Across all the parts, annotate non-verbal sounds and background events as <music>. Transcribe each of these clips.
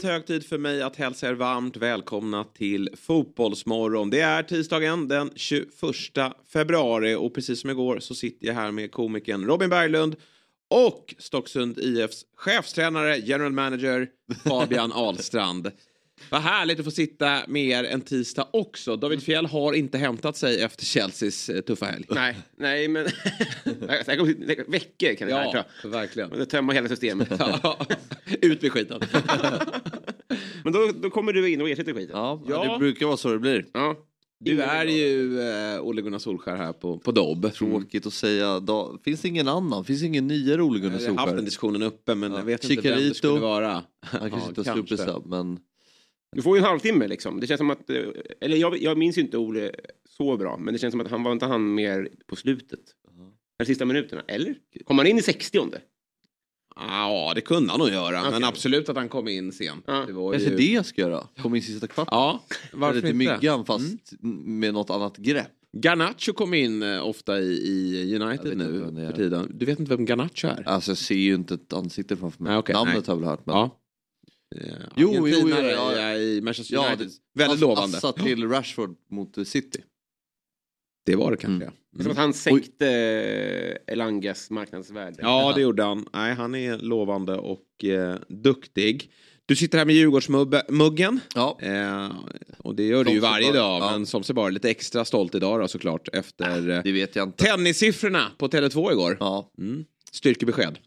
Blivit hög tid för mig att hälsa er varmt välkomna till Fotbollsmorgon. Det är tisdagen den 21 februari och precis som igår så sitter jag här med komikern Robin Berglund och Stocksund IFs chefstränare, general manager Fabian <laughs> Ahlstrand. Vad härligt att få sitta med er en tisdag också. David Fjell har inte hämtat sig efter Chelseas eh, tuffa helg. Nej, nej men <laughs> det kommer veckor kan det här Ja, ta. verkligen. Det tömmer hela systemet. <laughs> Ut med skiten. <laughs> Men då, då kommer du in och ersätter skiten. Ja, Ja. det brukar vara så det blir. Ja. Du är ju eh, Ole Gunnar Solskär här på, på Dobb. Tråkigt att säga. Då, finns det ingen annan? Finns det ingen nyare Ole Gunnar Jag har haft den Solskär? diskussionen uppe men Ja. jag vet inte vem det Chicarito. skulle vara. Han kanske Ja, inte har sluppit men Du får ju en halvtimme liksom. Det känns som att, eh, eller jag, jag minns ju inte Ole så bra, men det känns som att han var inte han mer på slutet. De sista minuterna, eller? Kom han in i 60 Ja, det kunde han nog göra. Men Okej. absolut att han kom in sent. Ja. Det var kanske ju... det jag ska göra. Komma in sista kvarten. Ja, varför Eller inte? myggan fast med något annat grepp. Garnacho kom in eh, ofta i, i United nu för tiden. Du vet inte vem Garnacho är? Alltså jag ser ju inte ett ansikte framför mig. Nej, okej, Namnet nej. har jag väl hört. Men... Ja. Jo, jo, jo, ja. i- Manchester Ja, United. det- Väldigt Ass- lovande. Assa till Rashford mot City. Det var det kanske. Mm. är som att han sänkte eh, Elangas marknadsvärde. Ja, det gjorde han. Nej, han är lovande och eh, duktig. Du sitter här med Djurgårdsmuggen. Ja, Eh, och det gör du ju varje dag, Ja. men som sig bara lite extra stolt idag då såklart efter eh, det vet jag inte. tennissiffrorna på Tele2 igår. Ja. Mm. Styrkebesked.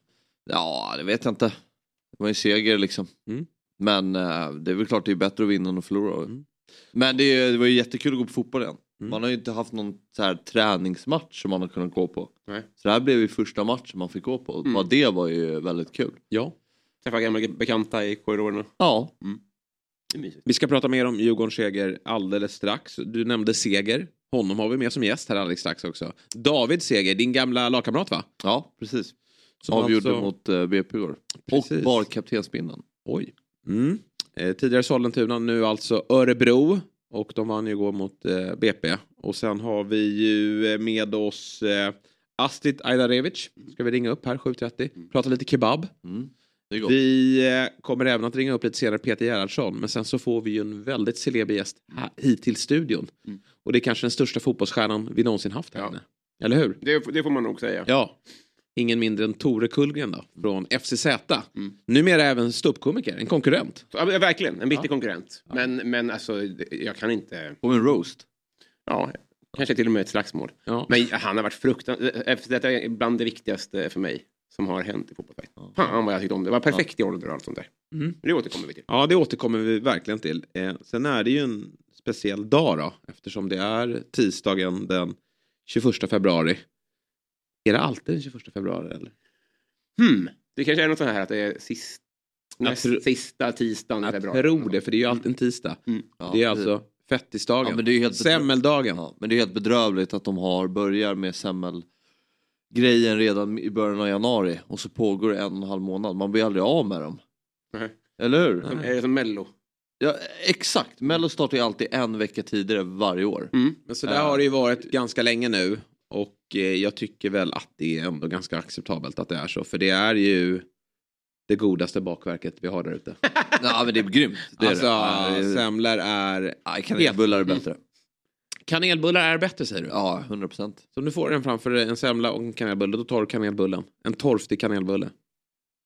ja, det vet jag inte. Det var ju seger liksom. Mm. Men eh, det är väl klart det är bättre att vinna än att förlora. Mm. Men det, är- det var ju jättekul att gå på fotboll igen. Mm. Man har ju inte haft någon så här träningsmatch som man har kunnat gå på. Nej. Så det här blev ju första matchen man fick gå på. Mm. Bara det var ju väldigt kul. Ja. Träffa gamla bekanta i korridorerna. Ja, mysigt. Vi ska prata mer om Djurgårdens seger alldeles strax. Du nämnde Seger. Honom har vi med som gäst här alldeles strax också. David Seger, din gamla lagkamrat va? ja precis. Som Avgjorde alltså- mot uh, BP igår. Och bar kaptensbindeln. Oj. Mm. Eh, tidigare Sollentuna, nu alltså Örebro. Och de vann ju igår mot eh, BP. Och sen har vi ju eh, med oss eh, Astrid Ajdarevic. Ska vi ringa upp här 7.30. Prata lite kebab. Mm. Vi eh, kommer även att ringa upp lite senare Peter Gerhardsson. Men sen så får vi ju en väldigt celeber gäst hit till studion. Mm. Och det är kanske den största fotbollsstjärnan vi någonsin haft här Ja. inne. Eller hur? Det, det får man nog säga. Ja. Ingen mindre än Tore Kullgren då, från FCZ. Mm. Numera även ståuppkomiker, en konkurrent. Ja, verkligen, en bitter Ja. konkurrent. Men, men alltså, jag kan inte... Och en roast. Ja, kanske till och med ett slagsmål. Ja. Men han har varit fruktansvärt... Detta är bland det viktigaste för mig som har hänt i fotbollsvärlden. Ja. Fan vad jag tyckte om det. Det var perfekt i ålder och allt sånt där. Mm. Det återkommer vi till. Ja, det återkommer vi verkligen till. Eh, sen är det ju en speciell dag då, eftersom det är tisdagen den 21 februari. Är det alltid den 21 februari eller? Hmm. Det kanske är något sånt här att det är sist, Jag näst tror- sista tisdagen i Jag februari. tror det, för det är ju alltid en tisdag. Mm. Ja, det är alltså fettisdagen. Ja, men det är ju helt Semmeldagen. Ja, men det är helt bedrövligt att de har börjar med semmelgrejen redan i början av januari och så pågår det en och en halv månad. Man blir aldrig av med dem. Nej. Eller hur? Som, är det som Mello? Ja, exakt, Mello startar ju alltid en vecka tidigare varje år. Mm. Men så där har det ju varit ganska länge nu. Och jag tycker väl att det är ändå ganska acceptabelt att det är så. För det är ju det godaste bakverket vi har där ute. <laughs> Ja men det är grymt. Det är alltså, det. Ja, semlor är... Nej, kanelbullar är bättre. Kanelbullar är bättre säger du? Ja, 100 procent. Så om du får en framför en semla och en kanelbulle, då tar du kanelbullen. En torftig kanelbulle.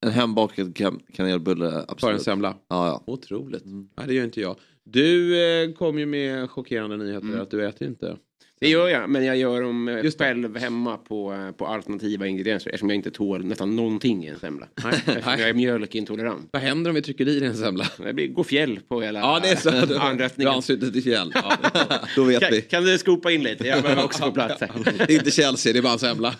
En hembakad kan- kanelbulle, Tar en absolut. semla. Ja, ja. Otroligt. Mm. Nej, det gör inte jag. Du eh, kom ju med chockerande nyheter att du äter inte. Det gör jag, men jag gör dem eh, Just det. själv hemma på, eh, på alternativa ingredienser eftersom jag inte tål nästan någonting i en semla. <laughs> Eftersom jag är mjölkintolerant. Vad händer om vi trycker i dig en semla? <laughs> Det blir, går fjäll på hela Ja, det är så. <laughs> Du, du anrättningen. ansluter till fjäll. Ja, då vet Kan, vi. kan du skopa in lite? Jag behöver också få plats här. Det är inte Chelsea, det är bara en semla.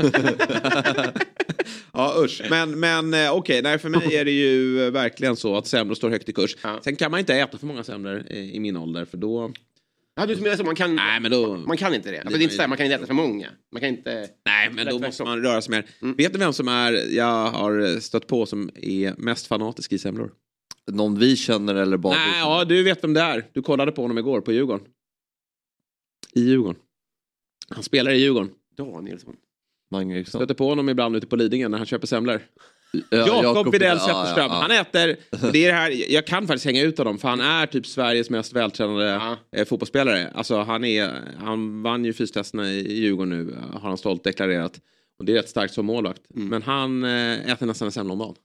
ja usch. Men, men eh, okej, nej för mig är det ju verkligen så att semlor står högt i kurs. Ja. Sen kan man inte äta för många semlor i min ålder för då... Ja, du menar så, man kan, Nej, men då- man kan inte det. Alltså, det är inte så här, man kan inte äta för många. Man kan inte... Nej, men då måste man röra sig mer. Mm. Vet du vem som är, jag har stött på som är mest fanatisk i semlor? Någon vi känner eller bara Nej, ja, du vet vem det är. Du kollade på honom igår på Djurgården. I Djurgården. Han spelar i Djurgården. Danielsson. Stöter på honom ibland ute på Lidingö när han köper semlor. Ja, Jakob Widell Zetterström. Han äter, det är det här, jag kan faktiskt hänga ut honom för han är typ Sveriges mest vältränade Ja. eh, fotbollsspelare. Alltså han, är, han vann ju fystesterna i Djurgården nu, har han stolt deklarerat. Och det är rätt starkt som målvakt. Mm. Men han eh, äter nästan en semla om dagen.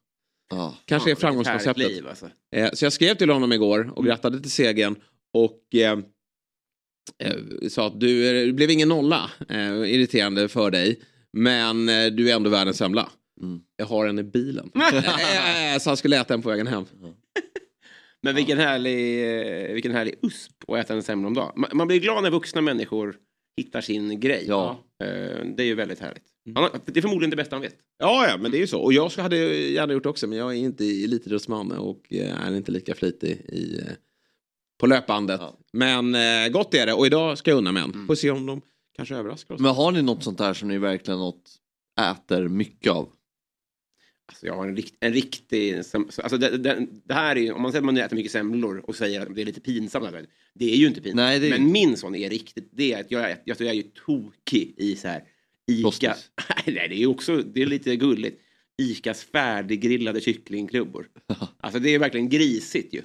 Ja. Kanske är Fan, framgångskonceptet. liv, alltså. Eh, så jag skrev till honom igår Mm. och grattade till segern. Och eh, eh, sa att du, är- det blev ingen nolla. Eh, irriterande för dig. Men eh, du är ändå värd en semla. Mm. Jag har en i bilen. <laughs> Eh, så han skulle äta en på vägen hem. Men vilken härlig, eh, vilken härlig usp att äta en semla om dagen. Man, man blir glad när vuxna människor hittar sin grej. Ja. Eh, Det är ju väldigt härligt. Han har, det är förmodligen det bästa han vet. Ja, ja, men det är ju så. Och jag hade gärna gjort det också, men jag är inte elitidrottsman och är inte lika flitig i, på löpbandet. Ja. Men gott är det och idag ska jag unna mig en. Får se om de kanske överraskar oss. Men har ni något sånt där som ni verkligen något äter mycket av? Alltså jag har en, rikt, en riktig... Alltså det, det, det här är ju, om man säger att man äter mycket semlor och säger att det är lite pinsamt. Det är ju inte pinsamt. Nej, det är- Men min sån är riktigt... Det är att jag, är- jag, jag är ju tokig i så här... Ica... <laughs> Nej, det är ju också... Det är lite gulligt. Icas färdiggrillade kycklingklubbor. <laughs> Alltså det är verkligen grisigt ju.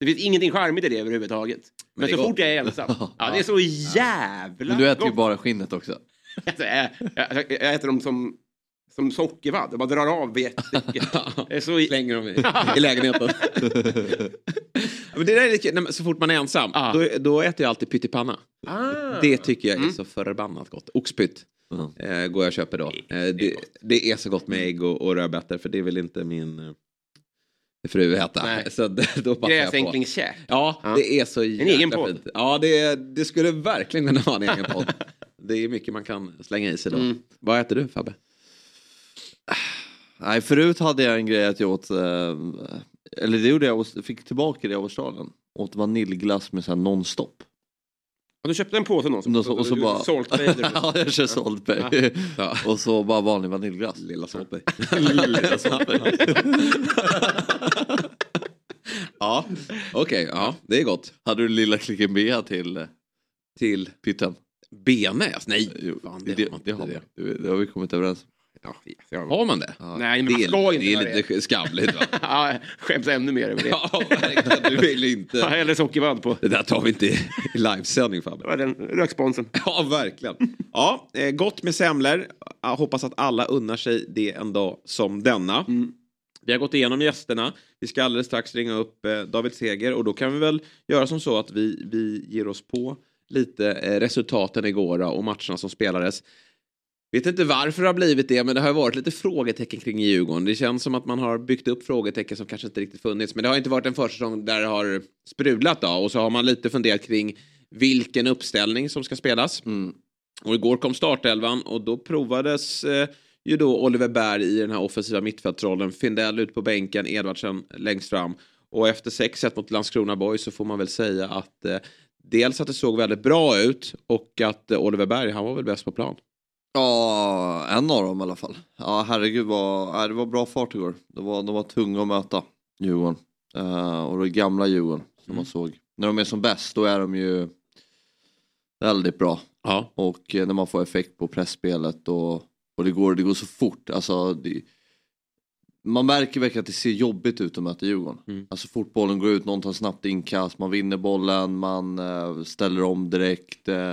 Det finns ingenting charmigt i det överhuvudtaget. Men, är så gott. fort jag är ensam. <laughs> Ja, det är så jävla Men du äter ju gott. bara skinnet också. Alltså, jag, jag, jag äter dem som, som sockervadd. Jag bara drar av jättemycket. <laughs> Det är så... Slänger dem i, <laughs> i lägenheten. <laughs> men det där är lite, nej, så fort man är ensam, Ah. då, då äter jag alltid pyttipanna. Ah. Det tycker jag är Mm. så förbannat gott. Oxpytt Mm. eh, går jag och köper då. Det- Eh, det är det, är så gott med ägg och, och rödbetor för det vill inte min eh, fru äta. Nej. Så det- då passar jag på. Gräsänklingskäk. Ja, Ja. det är så jäkla egen podd. fint. Ja, det, det skulle verkligen kunna vara en egen podd. Det är mycket man kan slänga i sig då. Mm. Vad äter du Fabbe? Nej, förut hade jag en grej att jag åt, eh, eller det gjorde jag, fick tillbaka det av Australien. Åt vaniljglass med så här nonstop. Ja, du köpte en påse någon som Och så, och så du- bara... Salt Bay. <laughs> ja, jag kör Salt Bay. Ja. Och så bara vanlig vaniljglass. Lilla. <laughs> Lilla Salt Bay. ja, okej. ja, det är gott. Hade du lilla klicken B till Till pytten? benäs? Nej, Jo, fan, det, det, har man. Det, det har vi kommit överens om. Ja, jag... Har man det? Nej, men man det, ska är, inte det är lite skavligt va? <laughs> ja, skäms ännu mer över det. ja, verkligen. Du vill Ja, inte. eller sockervadd på. Det där tar vi inte i livesändning Det Fabbe. var den röksponsen. Ja, verkligen. Ja, eh, gott med semlor. Jag hoppas att alla unnar sig det en dag som denna. Mm. Vi har gått igenom gästerna. Vi ska alldeles strax ringa upp eh, David Seger och då kan vi väl göra som så att vi, vi ger oss på lite eh, resultaten igår och matcherna som spelades. Vet inte varför det har blivit det, men det har varit lite frågetecken kring Djurgården. Det känns som att man har byggt upp frågetecken som kanske inte riktigt funnits. Men det har inte varit en försäsong där det har sprudlat då. Och så har man lite funderat kring vilken uppställning som ska spelas. Mm. Och igår kom startelvan och då provades eh, ju då Oliver Berg i den här offensiva mittfältsrollen. Findell ut på bänken, Edvardsen längst fram. Och efter 6-1 mot Landskrona Boys så får man väl säga att eh, dels att det såg väldigt bra ut och att eh, Oliver Berg, han var väl bäst på plan. Ja, en av dem i alla fall. Ja, herregud vad, det var bra fart igår. Det var, de var tunga att möta Djurgården. Eh, och det gamla Djurgården som Mm. man såg. När de är som bäst då är de ju väldigt bra. Ja. Och eh, när man får effekt på pressspelet och, och det, går, det går så fort. Alltså, det, man märker verkligen att det ser jobbigt ut att möta Djurgården. Mm. Alltså fotbollen går ut, någon tar snabbt inkast, man vinner bollen, man eh, ställer om direkt. Eh,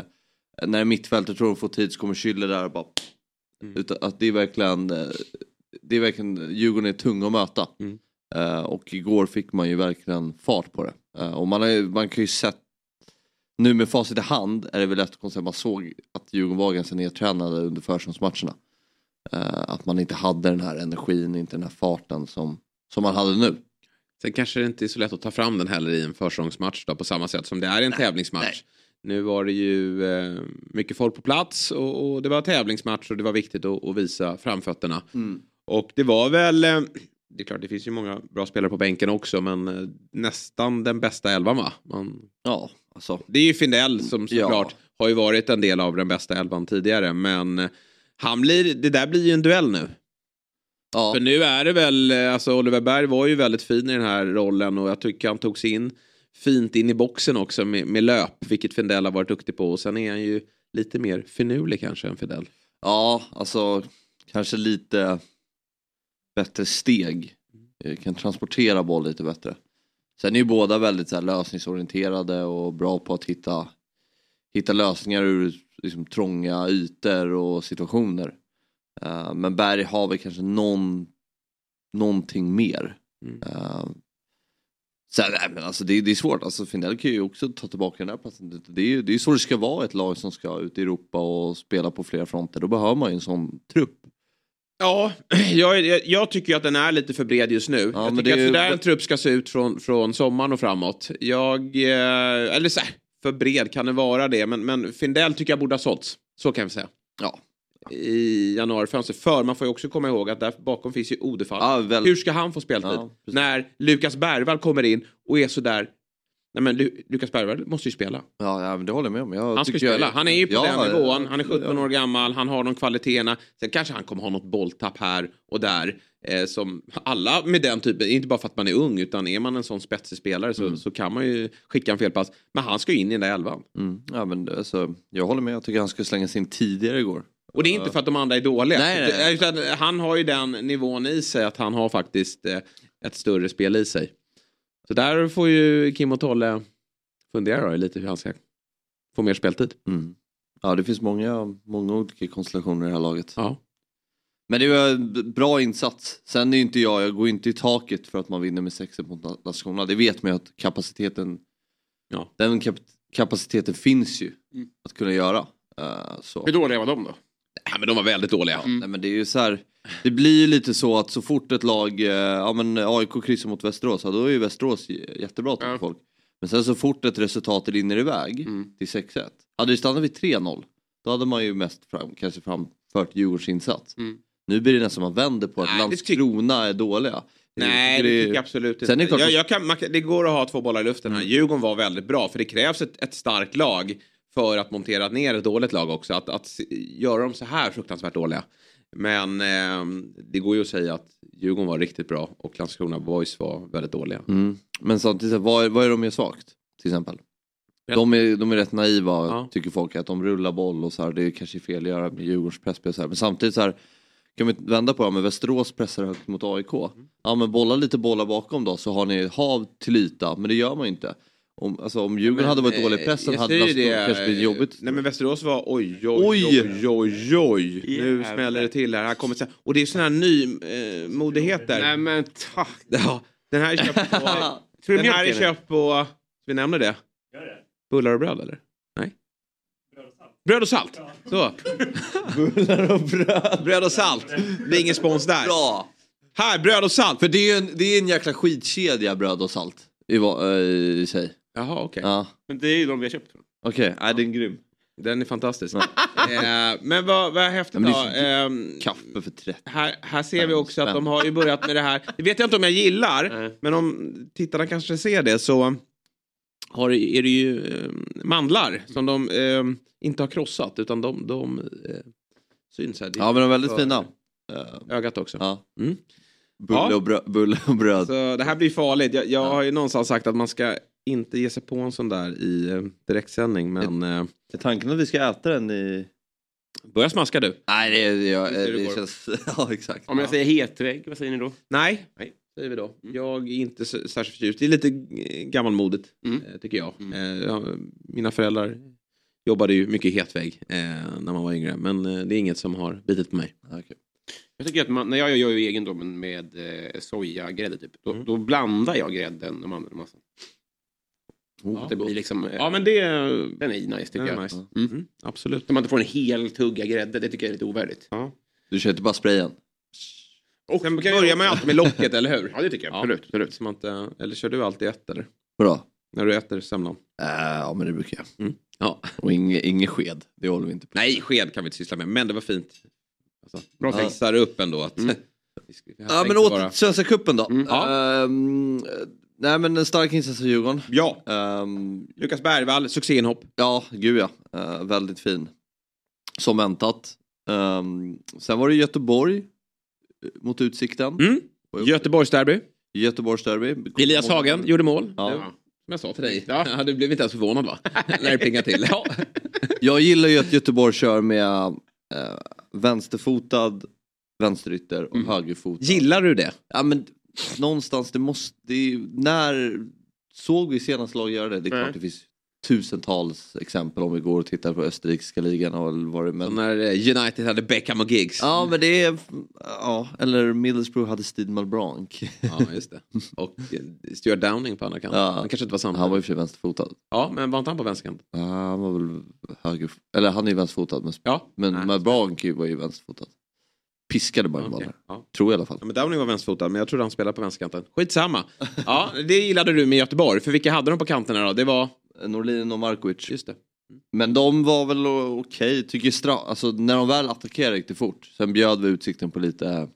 när mittfältet tror de får tid så kommer Schüller där och bara... Mm. Utan, att det är verkligen, eh, det är verkligen, Djurgården är tunga att möta. Mm. Eh, och igår fick man ju verkligen fart på det. Eh, och man, har, man kan ju sett nu med facit i hand är det väl lätt att konstatera, man såg att Djurgården var ganska nedtränade under försäsongsmatcherna. Eh, att man inte hade den här energin, inte den här farten som, som man hade nu. Sen kanske det inte är så lätt att ta fram den heller i en försäsongsmatch då, på samma sätt som det är i en tävlingsmatch. Nu var det ju eh, mycket folk på plats och, och det var tävlingsmatch och det var viktigt att, att visa framfötterna. Och det var väl, eh, det är klart det finns ju många bra spelare på bänken också men eh, nästan den bästa elvan va? Man, Ja, alltså. det är ju Findell som Ja. såklart har ju varit en del av den bästa elvan tidigare men eh, han blir, det där blir ju en duell nu. Ja. För nu är det väl, eh, alltså Oliver Berg var ju väldigt fin i den här rollen och jag tycker han tog sig in fint in i boxen också med, med löp, vilket Findell har varit duktig på och sen är han ju lite mer finurlig kanske än Findell. Ja, alltså kanske lite bättre steg. Eh, Kan transportera boll lite bättre. Sen är ju båda väldigt så här, lösningsorienterade och bra på att hitta, hitta lösningar ur liksom, trånga ytor och situationer. Eh, men Berg har väl kanske någon, någonting mer. Mm. Uh, sen, nej, men alltså, det, det är svårt, alltså, Findell kan ju också ta tillbaka den här platsen. Det, det är ju det är så det ska vara ett lag som ska ut i Europa och spela på flera fronter. Då behöver man ju en sån trupp. Ja, <clears throat> jag, jag, jag tycker att den är lite för bred just nu. Ja, jag tycker det att sådär en trupp ska se ut från, från sommaren och framåt. Jag, eh, eller så här, för bred kan det vara det, men, men Findell tycker jag borde ha sålts. Så kan vi säga. Ja. I januarifönstret. För man får ju också komma ihåg att där bakom finns ju Odefall. Ja, väl- Hur ska han få speltid? Ja, när Lukas Bergvall kommer in och är sådär... Nej men Lu- Lukas Bergvall måste ju spela. Ja, ja men det håller jag med om. Jag Han ska tycker jag- spela. Han är ju på Ja, den nivån. Han är 17 ja. år gammal. Han har de kvaliteterna. Sen kanske han kommer ha något bolltapp här och där. Eh, som alla med den typen, inte bara för att man är ung utan är man en sån spetsig spelare så, Mm. så kan man ju skicka en felpass. Men han ska ju in i den där elvan. Mm. Ja, men alltså, jag håller med, jag tycker han skulle slängas in tidigare igår. Och det är inte för att de andra är dåliga. Nej, nej. Utan han har ju den nivån i sig att han har faktiskt eh, ett större spel i sig. Så där får ju Kim och Tolle fundera lite hur han ska få mer speltid. Mm. Ja, det finns många, många olika konstellationer i det här laget. Ja. Men det var en bra insats. Sen är inte jag, jag går inte i taket för att man vinner med 6 mot Na- Landskrona. Det vet man ju att kapaciteten, Ja. den kap kapaciteten finns ju Mm. att kunna göra. Eh, så. Hur dåliga var de då? Men de var väldigt dåliga. Ja, nej, men det är ju så här, det blir ju lite så att så fort ett lag, eh, ja men AIK kryssar mot Västerås, ja, då är ju Västerås j- jättebra till Ja. folk. Men sen så fort ett resultat rinner iväg Mm. till 6-1, hade det stannat vid 3-0, då hade man ju mest fram, kanske framfört Djurgårdens insats. Mm. Nu blir det nästan man vänder på att Nej, det tyck- Landskrona är dåliga. Nej, det tycker jag absolut inte. Sen är det klart- jag, jag kan, man, kan- det går att ha två bollar i luften här. Djurgården var väldigt bra, för det krävs ett, ett starkt lag för att montera ner ett dåligt lag också. Att, att göra dem så här fruktansvärt dåliga. Men ehm, det går ju att säga att Djurgården var riktigt bra och Landskrona Boys var väldigt dåliga. Mm. Men samtidigt, vad är, vad är de mer svagt? Till exempel. De är, de är rätt naiva Ja. tycker folk att de rullar boll och så här, det är kanske fel att göra med Djurgårdens pressspel och så här. Men samtidigt så här kan vi vända på det, men Västerås pressar högt mot AIK. Mm. Ja men bolla lite bollar bakom då så har ni hav till yta, men det gör man ju inte. Om, alltså, om Djurgården Men, hade varit eh, dålig i pressen jag hade det, kanske blivit jobbigt. Nej men Västerås var oj oj Oj! oj oj oj. Nu Jävlar. smäller det till här. här kommer, så- och det är sån här ny eh. Nej men tack. <laughs> Ja, den här är köpt på... <laughs> Den här är köpt på... Ska vi nämna det? Bullar och bröd eller? Nej? Bröd och salt. Så. <laughs> Bullar och bröd. Bröd och salt. Det är ingen spons där. Bra! Här, bröd och salt. För det är ju en, det är en jäkla skitkedja bröd och salt i, va- eh, i sig. Jaha, okej. Ja. Men det är ju de vi har köpt. Okej, nej den är grym. Den är fantastisk. <laughs> eh, men vad, vad häftigt Ja, då. Ehm, Kaffe för 30. här, här ser vi också att de har ju börjat med det här. Det vet jag inte om jag gillar. Men om tittarna kanske ser det så har, är det ju eh, mandlar som de eh, inte har krossat utan de, de eh, syns här. Ja men de är väldigt fina. Eh, Ögat också. Ja. Mm. Bulle, Ja. Och bulle och bröd. Så det här blir farligt. Jag, jag har ju någonstans sagt att man ska inte ge sig på en sån där i eh, direktsändning men eh, Är tanken att vi ska äta den i... börja smaska du. Nej det, det, jag, är det det känns... <laughs> Ja exakt. Om jag säger hetvägg, vad säger ni då? Nej, Nej. säger vi då. Mm. Jag är inte så, särskilt förtjust. Det är lite gammalmodigt Mm. eh, tycker jag. Mm. Eh, mina föräldrar jobbade ju mycket hetvägg eh, när man var yngre men eh, det är inget som har bitit på mig. Okej. Jag tycker att man, när jag gör ju egendomen med eh, sojagrädde typ, då, Mm. då blandar jag grädden och mandelmassan. Oh, Så det blir liksom, eh, Ja men det, den är nice tycker jag. nice. Mm. Mm, absolut. Så man inte får en hel tugga grädde, det tycker jag är lite ovärdigt. Ja. Du kör inte bara sprayen? Och sen börjar man ju alltid med locket, eller hur? Ja det tycker jag, Ja. absolut. absolut. Så man inte, eller kör du alltid ett eller? Bra. När du äter semlan? Äh, ja men det brukar jag. Ja. Och ingen, ingen sked, det håller vi inte på. Nej, sked kan vi inte syssla med, men det var fint. Alltså, Bra tänkt. fixar upp ändå att Mm. <laughs> Ja men åter till Svenska cupen då. Mm. Ja. Ehm, nej men en stark insats av Djurgården. Ja, Ehm, Lukas Bergvall, succéinhopp. ja, gud ja. Eh, väldigt fin. Som väntat. Ehm, sen var det Göteborg eh, mot Utsikten. Mm. Göteborgsderby. Göteborgsderby. Elias Hagen gjorde mål. Ja. Som jag sa till dig. Ja. <laughs> du blev inte ens förvånad va? När det plingade till. <laughs> Ja. Jag gillar ju att Göteborg kör med eh, vänsterfotad vänsterytter och Mm. högerfotad. Gillar du det? Ja men någonstans det måste, det är, när såg vi senast lag göra det? Det är klart det finns tusentals exempel om vi går och tittar på österrikiska ligan och vad det men... Som när eh, United hade Beckham och Giggs. Ja men det är, ja eller Middlesbrough hade Steve Malbranc. Ja, just det. Och eh, Stuart Downing på andra kanten. Ja. Han kanske inte var samma. Han var ju för sig vänsterfotad. Ja, men var inte han på vänsterkanten? Ja, han var väl höger, eller han är ju vänsterfotad men, Ja. men Nej. Malbranc var ju vänsterfotad. Piskade bara boll. ja. Tror jag i alla fall. Ja, men Downing var vänsterfotad, men jag trodde han spelade på vänsterkanten. Skitsamma. Ja, det gillade du med Göteborg. För vilka hade de på kanterna då? Det var... Norlin och Markovic. Just det. Men de var väl okej, tycker stra... alltså när de väl attackerade gick det fort. Sen bjöd vi Utsikten på lite,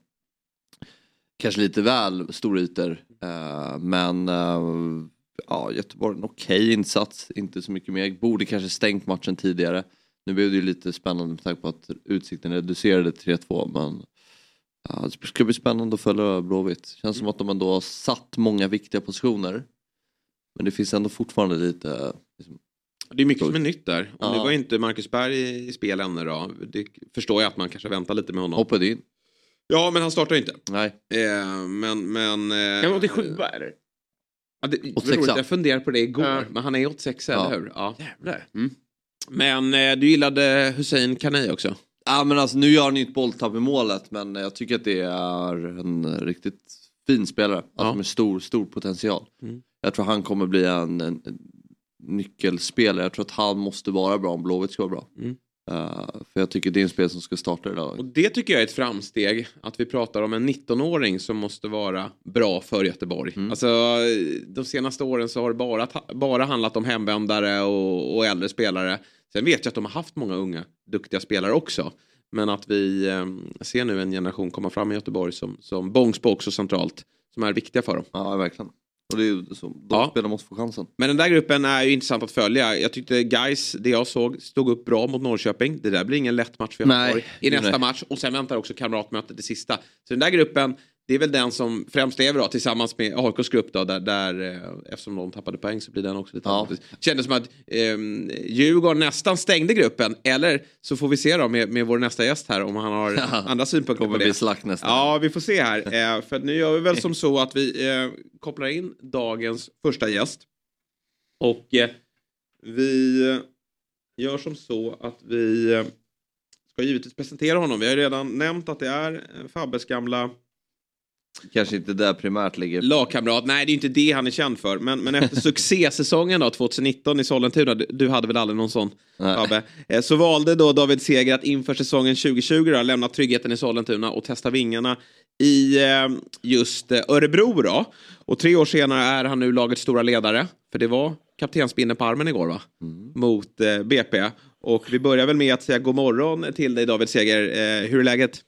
kanske lite väl stora ytor. Eh, men eh, ja, Göteborg en okej insats, inte så mycket mer. Borde kanske stängt matchen tidigare. Nu blev det ju lite spännande med tanke på att Utsikten reducerade till 3-2 men ja, det ska bli spännande att följa Blåvitt. Känns som att de ändå har satt många viktiga positioner. Men det finns ändå fortfarande lite liksom, Det är mycket som är nytt där. Och Ja. Nu var inte Marcus Berg i, spel ännu då. Det förstår jag att man kanske väntar lite med honom. hoppade in. Ja, men han startar inte. Nej. Eh, men... men eh, Kan han 87 eller? Ja, det, 86. vad roligt, jag funderade på det igår. Ja. Men han är 86, Ja. eller hur? Ja. Jävlar. Mm. Men eh, du gillade Hussein Kanei också? Ja men alltså nu gör han ju ett bolltapp i målet men jag tycker att det är en riktigt fin spelare. Alltså Ja. med stor, stor potential. Mm. Jag tror han kommer bli en, en, en nyckelspelare. Jag tror att han måste vara bra om Blåvitt ska vara bra. Mm. Eh, för jag tycker det är en spelare som ska starta idag. Och det tycker jag är ett framsteg. Att vi pratar om en 19-åring som måste vara bra för Göteborg. Mm. Alltså, de senaste åren så har det bara, bara handlat om hemvändare och, och äldre spelare. Sen vet jag att de har haft många unga duktiga spelare också. Men att vi eh, ser nu en generation komma fram i Göteborg som, som Bångsbo också centralt. Som är viktiga för dem. Ja verkligen. Och det är ju så. De Ja. spelarna måste få chansen. Men den där gruppen är ju intressant att följa. Jag tyckte Guys, det jag såg, stod upp bra mot Norrköping. Det där blir ingen lätt match för. Göteborg i nästa Nej. match. Och sen väntar också kamratmötet det sista. Så den där gruppen, det är väl den som främst lever då, tillsammans med AIKs grupp då, där, där eh, eftersom de tappade poäng så blir den också lite Ja. Kändes som att eh, Djurgården nästan stängde gruppen. Eller så får vi se då med, med vår nästa gäst här om han har <laughs> andra synpunkter på det. bli slakt nästa. Ja, vi får se här. <laughs> Eh, för nu gör vi väl som <laughs> så att vi eh, kopplar in dagens första gäst. Och eh, vi gör som så att vi eh, ska givetvis presentera honom. Vi har ju redan nämnt att det är Fabbes gamla Kanske inte där primärt ligger. lagkamrat. Nej, det är inte det han är känd för. Men, men efter <laughs> succésäsongen då, 2019 i Sollentuna, du, du hade väl aldrig någon sån. Fabbe, eh, så valde då David Seger att inför säsongen 2020 då, lämna tryggheten i Sollentuna och testa vingarna i eh, just eh, Örebro då. Och tre år senare är han nu lagets stora ledare. För det var kaptensbindeln på armen igår va? Mot eh, BP. Och vi börjar väl med att säga god morgon till dig David Seger. Eh, hur är läget?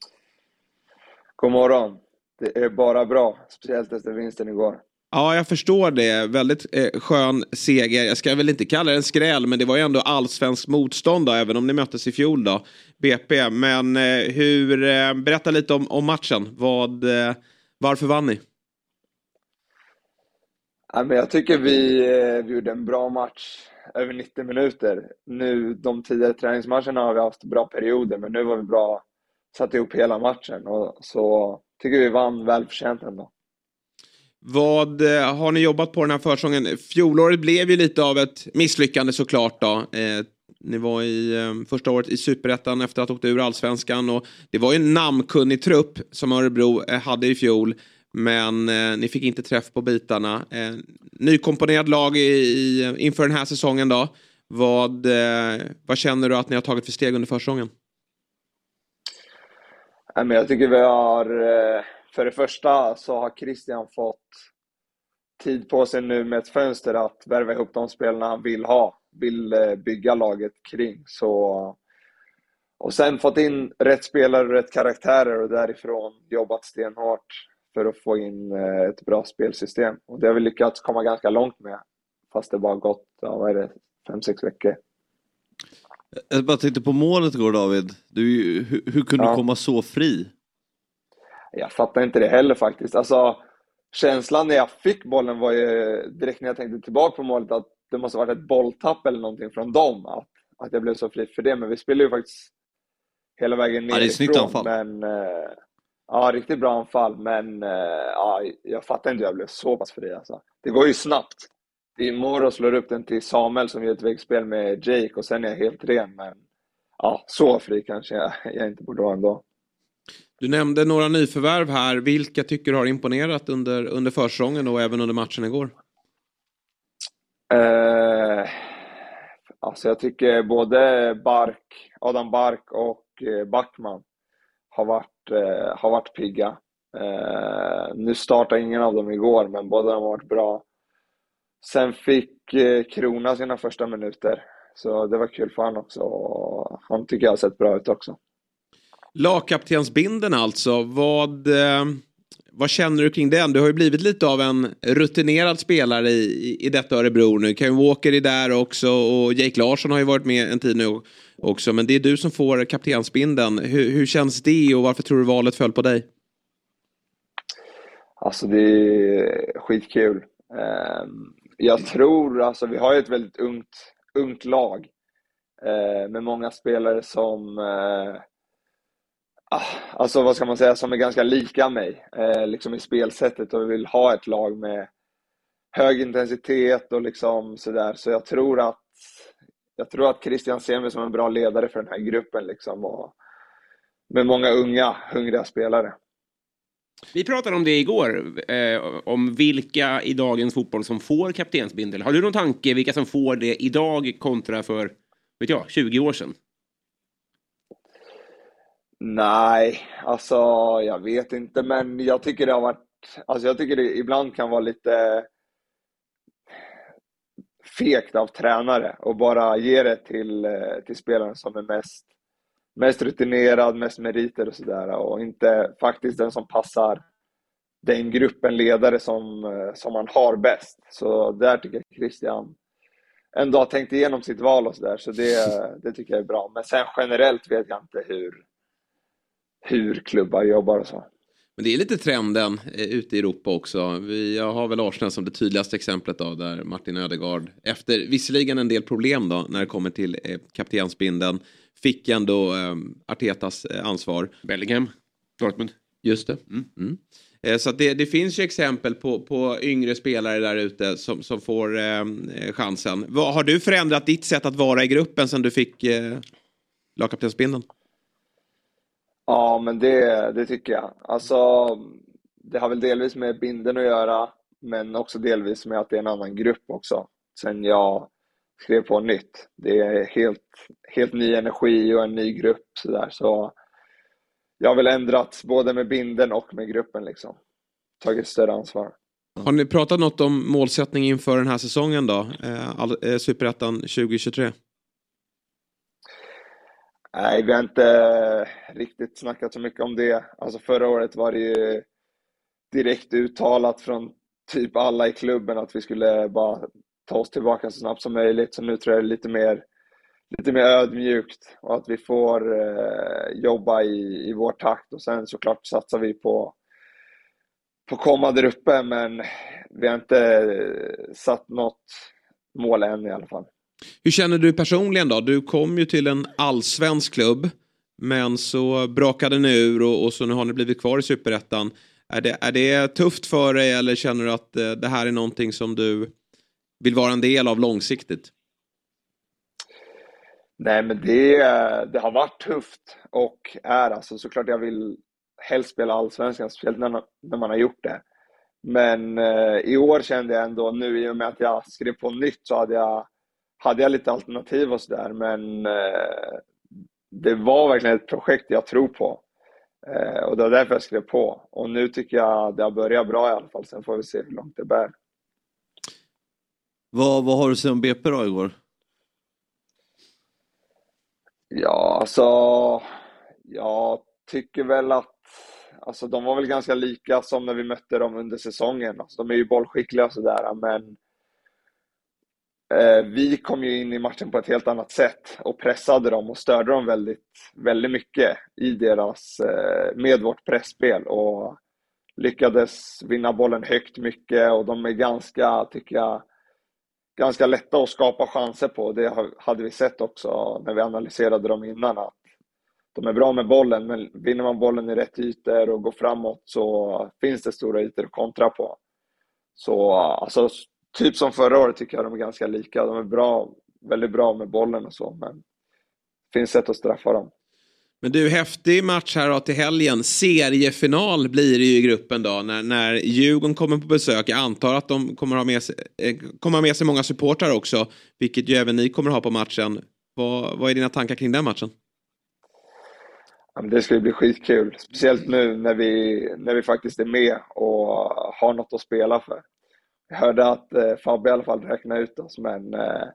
God morgon. Det är bara bra, speciellt efter vinsten igår. Ja, jag förstår det. Väldigt eh, skön seger. Jag ska väl inte kalla det en skräll, men det var ju ändå allsvensk motstånd då, även om ni möttes i fjol då, BP. Men eh, hur, eh, berätta lite om, om matchen. Vad, eh, varför vann ni? Ja, men jag tycker vi, eh, vi gjorde en bra match över 90 minuter. Nu, de tidigare träningsmatcherna har vi haft bra perioder, men nu var vi bra, satt ihop hela matchen. Och så tycker vi vann välförtjänt ändå. Vad eh, har ni jobbat på den här försäsongen? Fjolåret blev ju lite av ett misslyckande såklart då. Eh, ni var i eh, första året i Superettan efter att ha åkt ur Allsvenskan och det var ju en namnkunnig trupp som Örebro eh, hade i fjol. Men eh, ni fick inte träff på bitarna. Eh, nykomponerad lag i, i, inför den här säsongen då. Vad, eh, vad känner du att ni har tagit för steg under försäsongen? Men jag tycker vi har, eh, för det första så har Christian fått tid på sig nu med ett fönster att värva ihop de spelarna han vill ha, vill eh, bygga laget kring. Så och sen fått in rätt spelare och rätt karaktärer och därifrån jobbat stenhårt för att få in eh, ett bra spelsystem. Och det har vi lyckats komma ganska långt med. Fast det bara gått, ja, vad är det, fem, sex veckor. Jag bara tänkte på målet igår David. Du, hur, hur kunde Ja. du komma så fri? Jag fattar inte det heller faktiskt. Alltså, känslan när jag fick bollen var ju direkt när jag tänkte tillbaka på målet att det måste varit ett bolltapp eller någonting från dem. Att, att jag blev så fri för det. Men vi spelade ju faktiskt hela vägen Ja, det är snyggt anfall. Men, eh, ja, riktigt bra anfall. Men eh, ja, jag fattar inte hur jag blev så pass fri. Alltså. Det går ju snabbt. Är Moro slår upp den till Samuel som gör ett väggspel med Jake och sen är jag helt ren. Men ja, så fri kanske jag, jag inte borde vara ändå. Du nämnde några nyförvärv här. Vilka tycker du har imponerat under, under försäsongen och även under matchen igår? Eh, alltså jag tycker både Bark, Adam Bark och eh, Backman har varit, eh, har varit pigga. Eh, nu startade ingen av dem igår, men båda de har varit bra. Sen fick eh, Krona sina första minuter, så det var kul för han också. Han tycker jag har sett bra ut också. Lagkaptensbinden alltså. Vad, eh, vad känner du kring den? Du har ju blivit lite av en rutinerad spelare i, i, i detta Örebro nu. Kevin Walker är där också och Jake Larsson har ju varit med en tid nu också. Men det är du som får kaptensbinden. Hur, hur känns det och varför tror du valet föll på dig? Alltså det är skitkul. Ehm, jag tror, alltså vi har ju ett väldigt ungt, ungt lag eh, med många spelare som, eh, ah, alltså vad ska man säga, som är ganska lika mig eh, liksom i spelsättet och vi vill ha ett lag med hög intensitet och liksom sådär. Så jag tror att, jag tror att Christian ser mig som en bra ledare för den här gruppen liksom och med många unga, hungriga spelare. Vi pratade om det igår, eh, om vilka i dagens fotboll som får kaptensbindel. Har du någon tanke vilka som får det idag kontra för, vet jag, 20 år sedan? Nej, alltså jag vet inte, men jag tycker det har varit, alltså jag tycker det ibland kan vara lite fegt av tränare och bara ge det till, eh, till spelaren som är mest, mest rutinerad, mest meriter och sådär och inte faktiskt den som passar den gruppen ledare som, eh, som man har bäst. Så där tycker jag Christian ändå har tänkt igenom sitt val och sådär, så det, det tycker jag är bra. Men sen generellt vet jag inte hur, hur klubbar jobbar och så. Men det är lite trenden eh, ute i Europa också. Vi jag har väl Arsenal som det tydligaste exemplet då, där Martin Ödegaard efter visserligen en del problem då när det kommer till eh, kaptensbinden fick ändå eh, Artetas ansvar. Bellingham, Dortmund. Just det. Mm. Eh, Så att det, det finns ju exempel på, på yngre spelare där ute som, som får eh, chansen. Vad, har du förändrat ditt sätt att vara i gruppen sen du fick eh, lagkaptensbindeln? Ja, men det, det tycker jag. Alltså, det har väl delvis med binden att göra, men också delvis med att det är en annan grupp också. Sen jag skrev på nytt. Det är helt, helt ny energi och en ny grupp sådär. Så jag har väl ändrat både med binden och med gruppen liksom. Tagit större ansvar. Har ni pratat något om målsättning inför den här säsongen då? Eh, eh, Superettan 2023? Nej, vi har inte riktigt snackat så mycket om det. Alltså förra året var det ju direkt uttalat från typ alla i klubben att vi skulle bara ta oss tillbaka så snabbt som möjligt. Så nu tror jag det är lite mer, lite mer ödmjukt och att vi får eh, jobba i, i vår takt och sen såklart satsar vi på, på komma där uppe men vi har inte eh, satt något mål än i alla fall. Hur känner du personligen då? Du kom ju till en allsvensk klubb. Men så brakade ni ur och, och så nu har ni blivit kvar i superettan. Är det, är det tufft för dig eller känner du att eh, det här är någonting som du vill vara en del av långsiktigt? Nej, men det, det har varit tufft och är alltså såklart jag vill helst spela allsvenskan, speciellt när, man- när man har gjort det. Men eh, i år kände jag ändå nu i och med att jag skrev på nytt så hade jag, hade jag lite alternativ och sådär. Men eh, det var verkligen ett projekt jag tror på. Eh, och det var därför jag skrev på. Och nu tycker jag det har börjat bra i alla fall. Sen får vi se hur långt det bär. Vad, vad har du att säga om BP då igår? Ja, alltså, jag tycker väl att alltså, de var väl ganska lika som när vi mötte dem under säsongen. Alltså, de är ju bollskickliga och sådär, men eh, vi kom ju in i matchen på ett helt annat sätt och pressade dem och störde dem väldigt, väldigt mycket i deras, eh, med vårt pressspel och lyckades vinna bollen högt mycket och de är ganska, tycker jag, ganska lätta att skapa chanser på. Det hade vi sett också när vi analyserade dem innan. Att de är bra med bollen, men vinner man bollen i rätt ytor och går framåt så finns det stora ytor att kontra på. Så alltså, typ som förra året tycker jag de är ganska lika. De är bra, väldigt bra med bollen och så, men det finns sätt att straffa dem. Men du, häftig match här då till helgen. Seriefinal blir det ju i gruppen då när, när Djurgården kommer på besök. Jag antar att de kommer ha med sig, eh, kommer ha med sig många supportrar också, vilket ju även ni kommer ha på matchen. Vad, vad är dina tankar kring den matchen? Ja, det ska ju bli skitkul, speciellt nu när vi, när vi faktiskt är med och har något att spela för. Jag hörde att eh, Fabbe i alla fall räknade ut oss, men eh,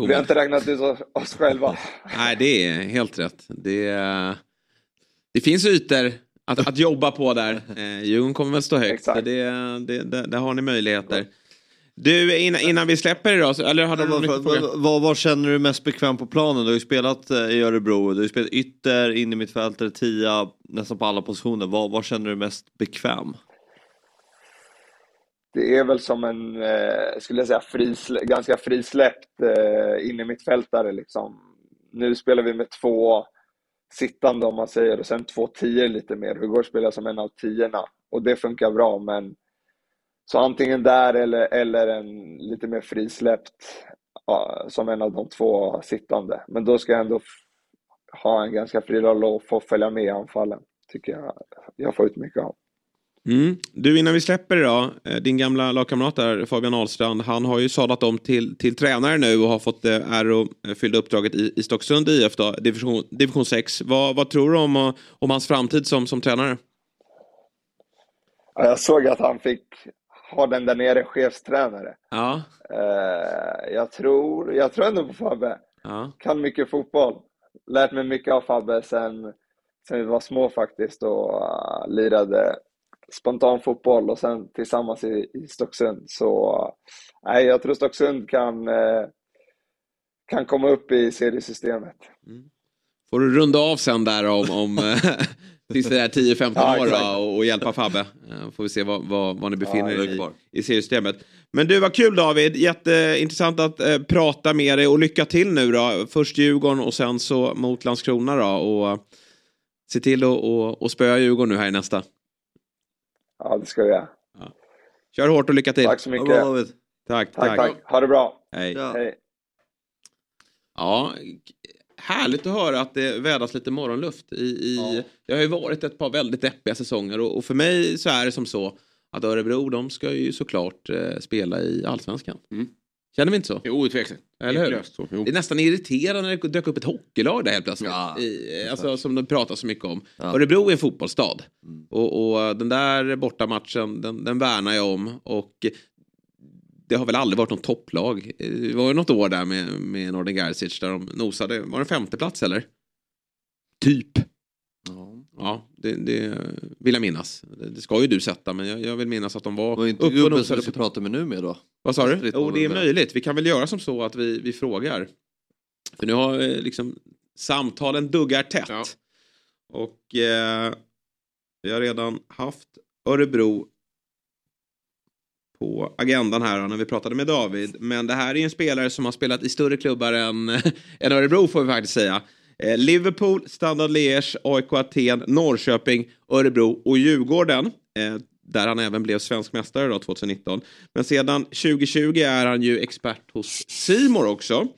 Jo, vi har inte räknat ut oss själva. Nej, det är helt rätt. Det, det finns ytor att, att jobba på där. Eh, Djurgården kommer väl stå högt. Exakt. Det, det, det, där har ni möjligheter. Du, innan, innan vi släpper det då, eller har du någon vad, vad, känner du mest bekväm på planen? Du har ju spelat eh, i Örebro, du har ju spelat ytter, in i mittfältare, tia, nästan på alla positioner. Vad, vad känner du mest bekväm? Det är väl som en, eh, skulle jag säga, frislä ganska frisläppt eh, in i mittfältare liksom. Nu spelar vi med två sittande om man säger och sen två tio lite mer. Hur spelar som en av tiorna och det funkar bra men så antingen där eller, eller en lite mer frisläppt ja, som en av de två sittande. Men då ska jag ändå ha en ganska fri roll och få följa med i anfallen. Tycker jag jag får ut mycket av. Mm. Du, innan vi släpper idag, eh, din gamla lagkamrat där, Fabian Ahlstrand, han har ju sadlat om till, till tränare nu och har fått eh, ära eh, fyllda uppdraget i, i Stocksund IF, då, division, division 6. Vad, vad tror du om, om hans framtid som, som tränare? jag såg att han fick ha den där nere, chefstränare. Ja. jag, tror, jag tror ändå på Fabbe. Ja. Kan mycket fotboll. Lärt mig mycket av Fabbe sen, sen vi var små faktiskt och lirade spontan fotboll och sen tillsammans i, i Stocksund. Så nej, jag tror Stocksund kan, eh, kan komma upp i seriesystemet. Mm. Får du runda av sen där om, om <laughs> tills det är 10-15 ja, år då, och, hjälpa Fabbe. Får vi se var, var, var ni befinner er ja, i, i seriesystemet. Men du, var kul David. Jätteintressant att eh, prata med dig och lycka till nu då. Först Djurgården och sen så mot Landskrona då. Och se till att och, och spöa Djurgården nu här i nästa. Ja, det ska vi göra. Ja. Kör hårt och lycka till. Tack så mycket. Tack, tack. tack, tack. Ha det bra. Hej. Ja. Hej. Ja, härligt att höra att det vädras lite morgonluft. I, i, ja. Det har ju varit ett par väldigt deppiga säsonger och, och, för mig så är det som så att Örebro de ska ju såklart eh, spela i allsvenskan. Mm. Känner vi inte så? Jo, otvivelaktigt. Eller hur? Så, det är nästan irriterande när det dök upp ett hockeylag där helt plötsligt. Ja, I, alltså, som de pratar så mycket om. Ja. Örebro är en fotbollsstad. Mm. Och, och, den där bortamatchen, den, den värnar jag om. Och det har väl aldrig varit något topplag. Det var ju något år där med, med Norden Gerzic där de nosade. Var det femte plats eller? Typ. Ja, det, det, vill jag minnas. Det ska ju du sätta, men jag, jag vill minnas att de var, var inte och nosade. du ska prata med nu med då? Vad sa du? Jo, det är möjligt. Vi kan väl göra som så att vi, vi frågar. För nu har eh, liksom samtalen duggar tätt. Ja. Och eh, vi har redan haft Örebro på agendan här när vi pratade med David. Men det här är en spelare som har spelat i större klubbar än, <laughs> än Örebro får vi faktiskt säga. Eh, Liverpool, Standard Liège, AIK Aten, Norrköping, Örebro och Djurgården. Eh, där han även blev svensk mästare då, 2019. Men sedan 2020 är han ju expert hos Simor också.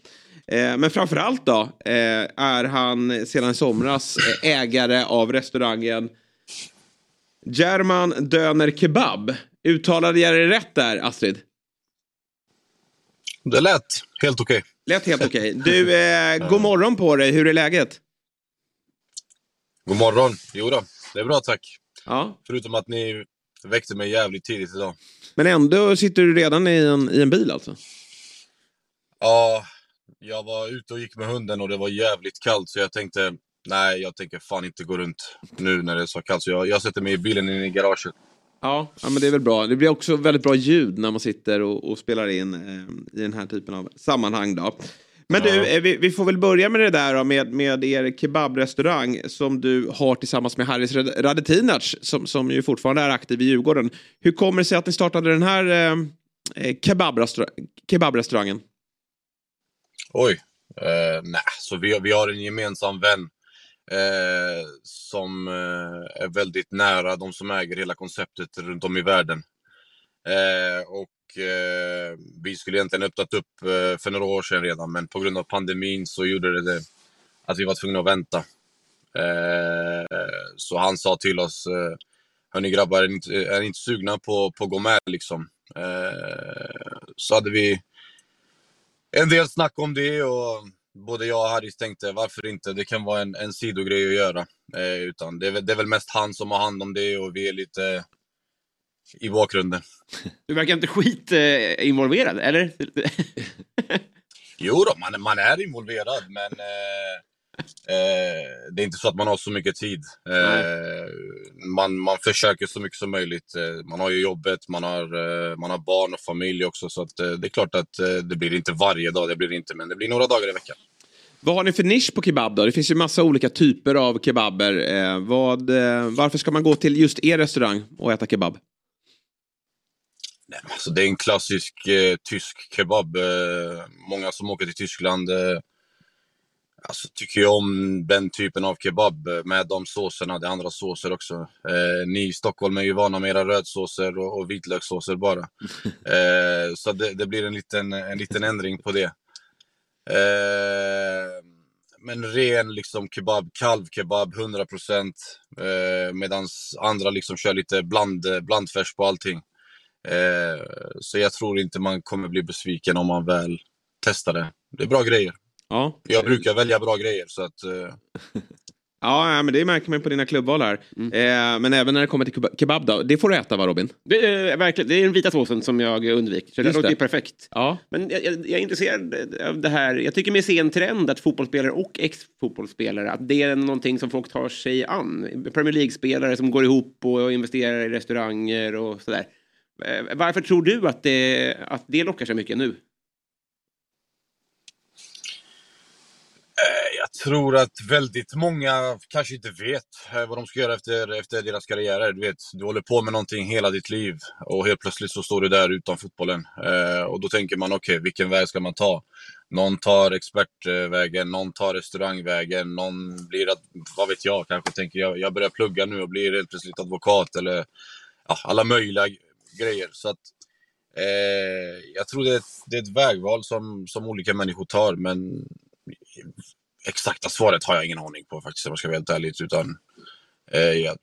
Eh, men framförallt då eh, är han sedan i somras eh, ägare av restaurangen German Döner Kebab. Uttalade jag det rätt där, Astrid? Det lät helt okej. Okay. Lät helt okej. Okay. Du, eh, god morgon på dig. Hur är läget? God morgon. Jo då, det är bra tack. Ja. Förutom att ni väckte mig jävligt tidigt idag. Men ändå sitter du redan i en, i en bil alltså? Ja, Jag var ute och gick med hunden och det var jävligt kallt så jag tänkte nej, jag tänker fan inte gå runt nu när det är så kallt. Så jag, jag sätter mig i bilen in i garaget. Ja, ja, men det är väl bra. Det blir också väldigt bra ljud när man sitter och, och spelar in eh, i den här typen av sammanhang. Då. Men ja. du, eh, vi, vi, får väl börja med det där då, med, med er kebabrestaurang som du har tillsammans med Haris Radetinac som, som ju fortfarande är aktiv i Djurgården. Hur kommer det sig att ni startade den här eh, eh kebabrestaurang, kebabrestaurangen? Oj, eh, nej, så vi, vi har en gemensam vän eh, som eh, är väldigt nära de som äger hela konceptet runt om i världen. Eh, och eh, vi skulle egentligen öppnat upp eh, för några år sedan redan, men på grund av pandemin så gjorde det, det att vi var tvungna att vänta. Eh, så han sa till oss, eh, hörni grabbar, är ni inte, är ni inte sugna på, på att gå med liksom? Eh, så hade vi en del snack om det och både jag och Harris tänkte varför inte, det kan vara en, en sidogrej att göra. Eh, utan det är, det är väl mest han som har hand om det och vi är lite i bakgrunden. <laughs> Du verkar inte skit eh, involverad, eller? <laughs> jo då, man, man är involverad men eh, Eh, det är inte så att man har så mycket tid. Eh, man, man försöker så mycket som möjligt. Eh, man har ju jobbet, man har, eh, man har barn och familj också. Så att, eh, det är klart att eh, det blir inte varje dag, det blir inte, men det blir några dagar i veckan. Vad har ni för nisch på kebab då? Det finns ju massa olika typer av kebaber. vad, varför ska man gå till just er restaurang och äta kebab? Nej, alltså det är en klassisk tysk kebab. många som åker till Tyskland Alltså tycker jag om den typen av kebab med de såserna. Det är andra såser också. Eh, ni i Stockholm är ju vana med era rödsåser och, och vitlökssåser bara. <laughs> Eh, så det, det, blir en liten, en liten ändring på det. Eh, men ren liksom kebab, kalvkebab 100% eh, medan andra liksom kör lite bland, blandfärs på allting. Eh, så jag tror inte man kommer bli besviken om man väl testar det. Det är bra grejer. Ja. Jag brukar välja bra grejer så att... <laughs> Uh... Ja, men det märker man på dina klubbval här. Mm. Eh, men även när det kommer till kebab då, det får du äta va Robin? Det är, verkligen, det är den vita såsen som jag undviker. Så det låter perfekt. Ja. Men jag, jag, jag, är intresserad av det här. Jag tycker mig se en trend att fotbollsspelare och ex-fotbollsspelare, att det är någonting som folk tar sig an. Premier League-spelare som går ihop och investerar i restauranger och sådär. Eh, varför tror du att det, att det lockar så mycket nu? Eh, jag tror att väldigt många kanske inte vet eh, vad de ska göra efter, efter deras karriärer. Du, vet, du håller på med någonting hela ditt liv och helt plötsligt så står du där utan fotbollen. Eh, och då tänker man, okej, okay, vilken väg ska man ta? Någon tar expertvägen, någon tar restaurangvägen, någon blir, vad vet jag, kanske tänker jag, jag börjar plugga nu och blir helt plötsligt advokat eller ja, alla möjliga grejer. Så att, eh, jag tror det är, ett, det är ett vägval som, som olika människor tar, men exakta svaret har jag ingen aning på faktiskt om jag ska vara helt ärlig. Utan, eh, ja,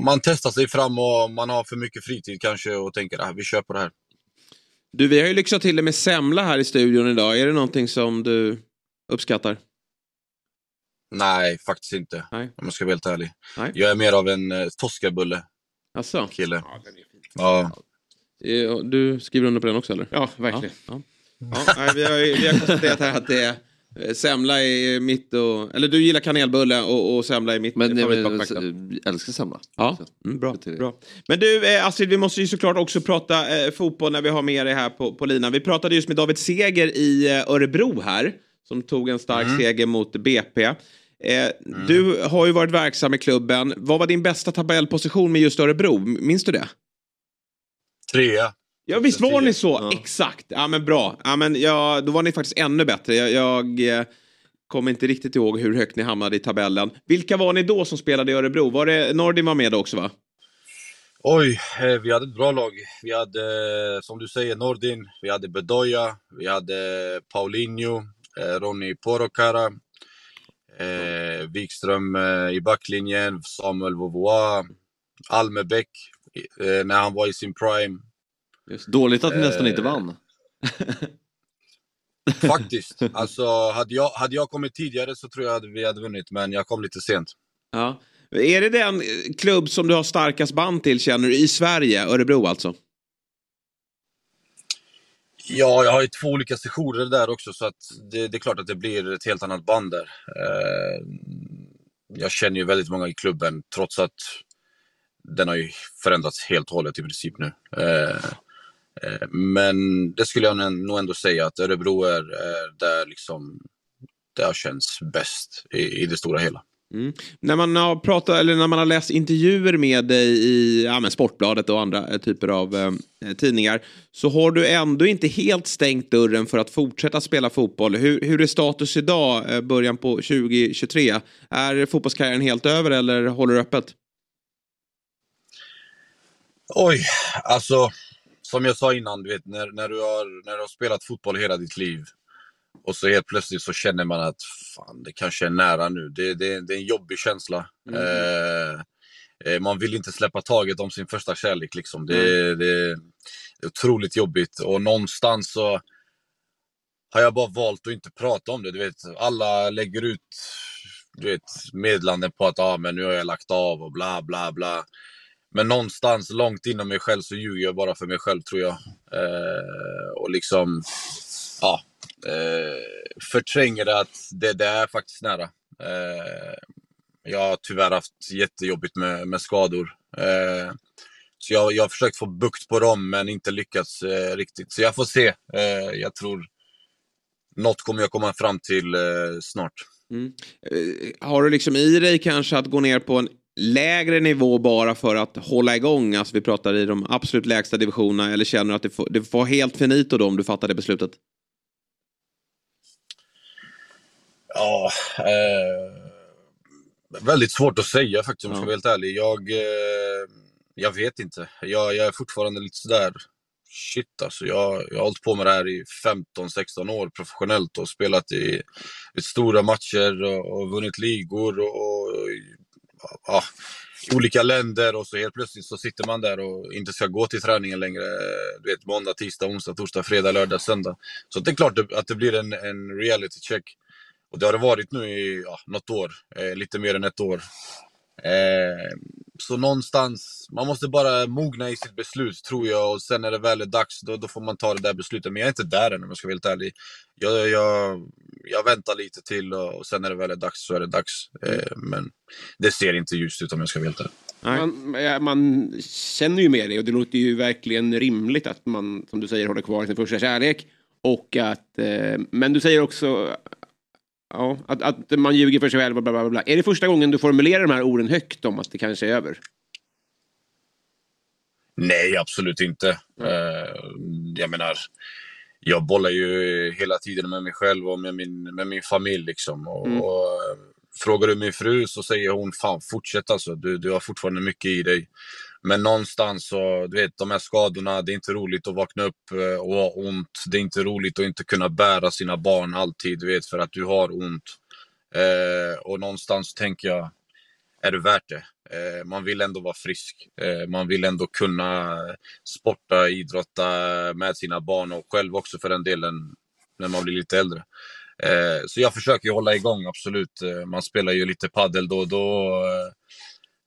man testar sig fram och man har för mycket fritid kanske och tänker att ah, vi kör på det här. Du, vi har ju lyxat till det med semla här i studion idag. Är det någonting som du uppskattar? Nej, faktiskt inte. Nej. Om jag ska vara helt ärlig. Nej. Jag är mer av en eh, Toscabulle. Asså? Kille. Ja, den är fin. Ja. Du skriver under på den också eller? Ja, verkligen. Ja, ja. ja vi, har, vi har konstaterat här att det är Eh, semla är mitt och... Eller du gillar kanelbulle och, och semla är mitt men, favoritbakverk. Jag älskar semla. Ja, mm, bra, bra. Men du eh, Astrid, vi måste ju såklart också prata eh, fotboll när vi har med dig här på, på linan. Vi pratade just med David Seger i eh, Örebro här. Som tog en stark mm. seger mot BP. Eh, mm. Du har ju varit verksam i klubben. Vad var din bästa tabellposition med just Örebro? Minns du det? Trea. Ja visst var ni så, ja. exakt. Ja men bra. Ja, men, ja, då var ni faktiskt ännu bättre. Jag, jag eh, kommer inte riktigt ihåg hur högt ni hamnade i tabellen. Vilka var ni då som spelade i Örebro? Var det Nordin var med då också va? Oj, eh, vi hade ett bra lag. Vi hade, eh, som du säger, Nordin, vi hade Bedoya, vi hade Paulinho, Ronny Porokara, eh, Wikström i backlinjen, Samuel Vauvois, Almebäck eh, när han var i sin prime. Just, dåligt att ni nästan inte vann. Faktiskt. Alltså, hade jag, hade jag kommit tidigare så tror jag att vi hade vunnit, men jag kom lite sent. Ja. Är det den klubb som du har starkast band till, känner du, i Sverige? Örebro alltså? Ja, jag har ju två olika sessioner där också så att det, det är klart att det blir ett helt annat band där. Eh, jag känner ju väldigt många i klubben trots att den har ju förändrats helt och hållet i princip nu. Eh, eh, men det skulle jag nog ändå säga att Örebro är, är där liksom det har känts bäst i, i det stora hela. Mm. När man har pratat eller när man har läst intervjuer med dig i ja, Sportbladet och andra eh, typer av eh, tidningar så har du ändå inte helt stängt dörren för att fortsätta spela fotboll. Hur, hur är status idag, eh, början på 2023? Är fotbollskarriären helt över eller håller du öppet? Oj, alltså som jag sa innan, du vet, när, när, du har, när du har spelat fotboll hela ditt liv och så helt plötsligt så känner man att fan, det kanske är nära nu. Det, det, det är en jobbig känsla. Mm. Eh, eh, man vill inte släppa taget om sin första kärlek. Liksom. Det, mm. det, det är otroligt jobbigt och någonstans så har jag bara valt att inte prata om det. Du vet, alla lägger ut du vet, meddelanden på att ah, men nu har jag lagt av och bla bla bla. Men någonstans långt inom mig själv så ljuger jag bara för mig själv tror jag. Eh, och liksom, ja, eh, förtränger att det, det är faktiskt nära. Eh, jag har tyvärr haft jättejobbigt med, med skador. Eh, så jag, jag har försökt få bukt på dem men inte lyckats eh, riktigt. Så jag får se. Eh, jag tror något kommer jag komma fram till eh, snart. Mm. Eh, har du liksom i dig kanske att gå ner på en lägre nivå bara för att hålla igång? Alltså vi pratar i de absolut lägsta divisionerna eller känner du att det får, det får helt finito då om du fattar det beslutet? Ja, eh, väldigt svårt att säga faktiskt om jag ska vara helt ärlig. Jag, eh, jag vet inte. Jag, jag är fortfarande lite sådär, shit alltså. Jag, jag har hållit på med det här i 15-16 år professionellt och spelat i, i stora matcher och, och vunnit ligor och, och ja, olika länder och så helt plötsligt så sitter man där och inte ska gå till träningen längre. Du vet, måndag, tisdag, onsdag, torsdag, fredag, lördag, söndag. Så det är klart att det blir en, en reality check. Och det har det varit nu i ja, något år, eh, lite mer än ett år. Eh, så någonstans, man måste bara mogna i sitt beslut tror jag och sen när det väl är dags då, då får man ta det där beslutet. Men jag är inte där än om jag ska vara helt ärlig. Jag, jag, jag väntar lite till och, sen när det väl är dags så är det dags. Eh, men det ser inte ljust ut om jag ska vara helt ärlig. Man, man, känner ju med det och det låter ju verkligen rimligt att man, som du säger, håller kvar sin första kärlek. Och att, eh, men du säger också Ja, att, att man ljuger för sig själv och bla, bla, bla. Är det första gången du formulerar de här orden högt om att det kanske är över? Nej, absolut inte. Mm. Uh, jag menar, jag bollar ju hela tiden med mig själv och med min, med min familj. Liksom. Och, mm. och, eh, frågar du min fru så säger hon, fan fortsätt alltså. Du, du har fortfarande mycket i dig. Men någonstans så, du vet, de här skadorna, det är inte roligt att vakna upp eh, och ha ont. Det är inte roligt att inte kunna bära sina barn alltid, du vet, för att du har ont. Eh, och någonstans tänker jag, är det värt det? Eh, man vill ändå vara frisk. Eh, man vill ändå kunna sporta, idrotta med sina barn och själv också för den delen när man blir lite äldre. Eh, så jag försöker hålla igång, absolut. Eh, man spelar ju lite paddel då och då eh,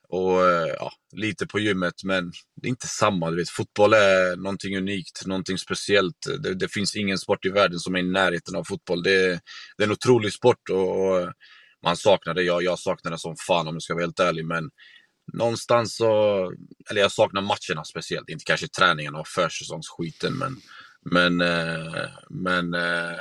och eh, ja, lite på gymmet, men det är inte samma. Du vet. Fotboll är någonting unikt, någonting speciellt. Det, det finns ingen sport i världen som är i närheten av fotboll. Det, det är en otrolig sport och, och eh, man saknar det. Jag, jag saknar det som fan om jag ska vara helt ärlig, men någonstans så... Eller jag saknar matcherna speciellt, inte kanske träningarna och försäsongsskiten, men men, eh, men eh,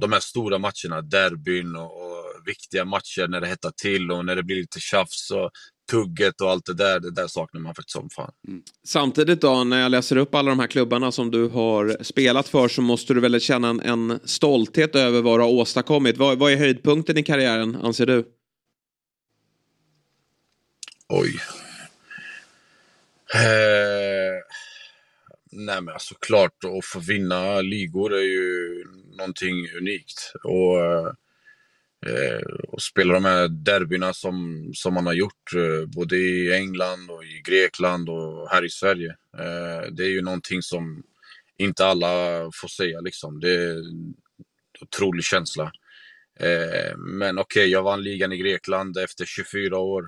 de här stora matcherna, derbyn och, och viktiga matcher när det hettar till och när det blir lite tjafs och tugget och allt det där, det där saknar man faktiskt som fan. Mm. Samtidigt då, när jag läser upp alla de här klubbarna som du har spelat för så måste du väl känna en, en stolthet över vad du har åstadkommit. Vad, vad är höjdpunkten i karriären, anser du? Oj. Eh, nej men alltså klart, att få vinna ligor är ju någonting unikt. Och Eh, Eh, och spela de här derbyna som, som man har gjort eh, både i England och i Grekland och här i Sverige. Eh, det är ju någonting som inte alla får säga liksom. Det är en otrolig känsla. Eh, men okej, okay, jag vann ligan i Grekland efter 24 år.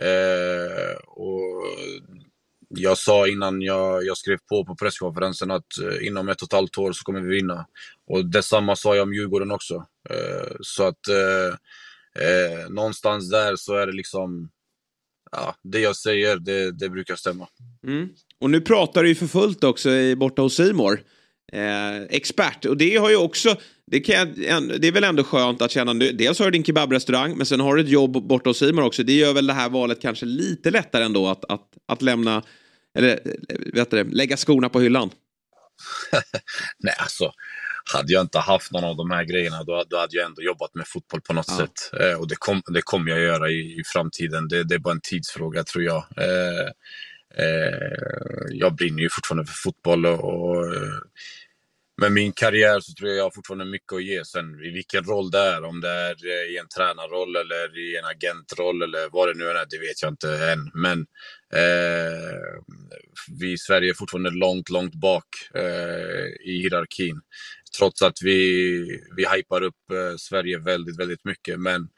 Eh, och jag sa innan jag, jag skrev på på presskonferensen att eh, inom ett och ett halvt år så kommer vi vinna. Och detsamma sa jag om Djurgården också. Eh, så att eh, eh, någonstans där så är det liksom, ja, det jag säger, det, det brukar stämma. Mm. Och nu pratar du ju för fullt också borta hos Simor. Eh, expert, och det har ju också, det, kan, det är väl ändå skönt att känna, dels har du din kebabrestaurang, men sen har du ett jobb borta hos Simor också. Det gör väl det här valet kanske lite lättare ändå att, att, att lämna, eller vet du, lägga skorna på hyllan. <laughs> Nej, alltså hade jag inte haft någon av de här grejerna då, då hade jag ändå jobbat med fotboll på något ja. sätt. Eh, och det, kom, det kommer jag göra i, i framtiden. Det, det, är bara en tidsfråga tror jag. Eh, eh, Eh, jag brinner ju fortfarande för fotboll och, och eh, med min karriär så tror jag jag har fortfarande mycket att ge. Sen i vilken roll det är, om det är eh, i en tränarroll eller i en agentroll eller vad det nu är, det vet jag inte än. Men eh, vi i Sverige är fortfarande långt, långt bak eh, i hierarkin. Trots att vi, vi hypar upp eh, Sverige väldigt, väldigt mycket. Men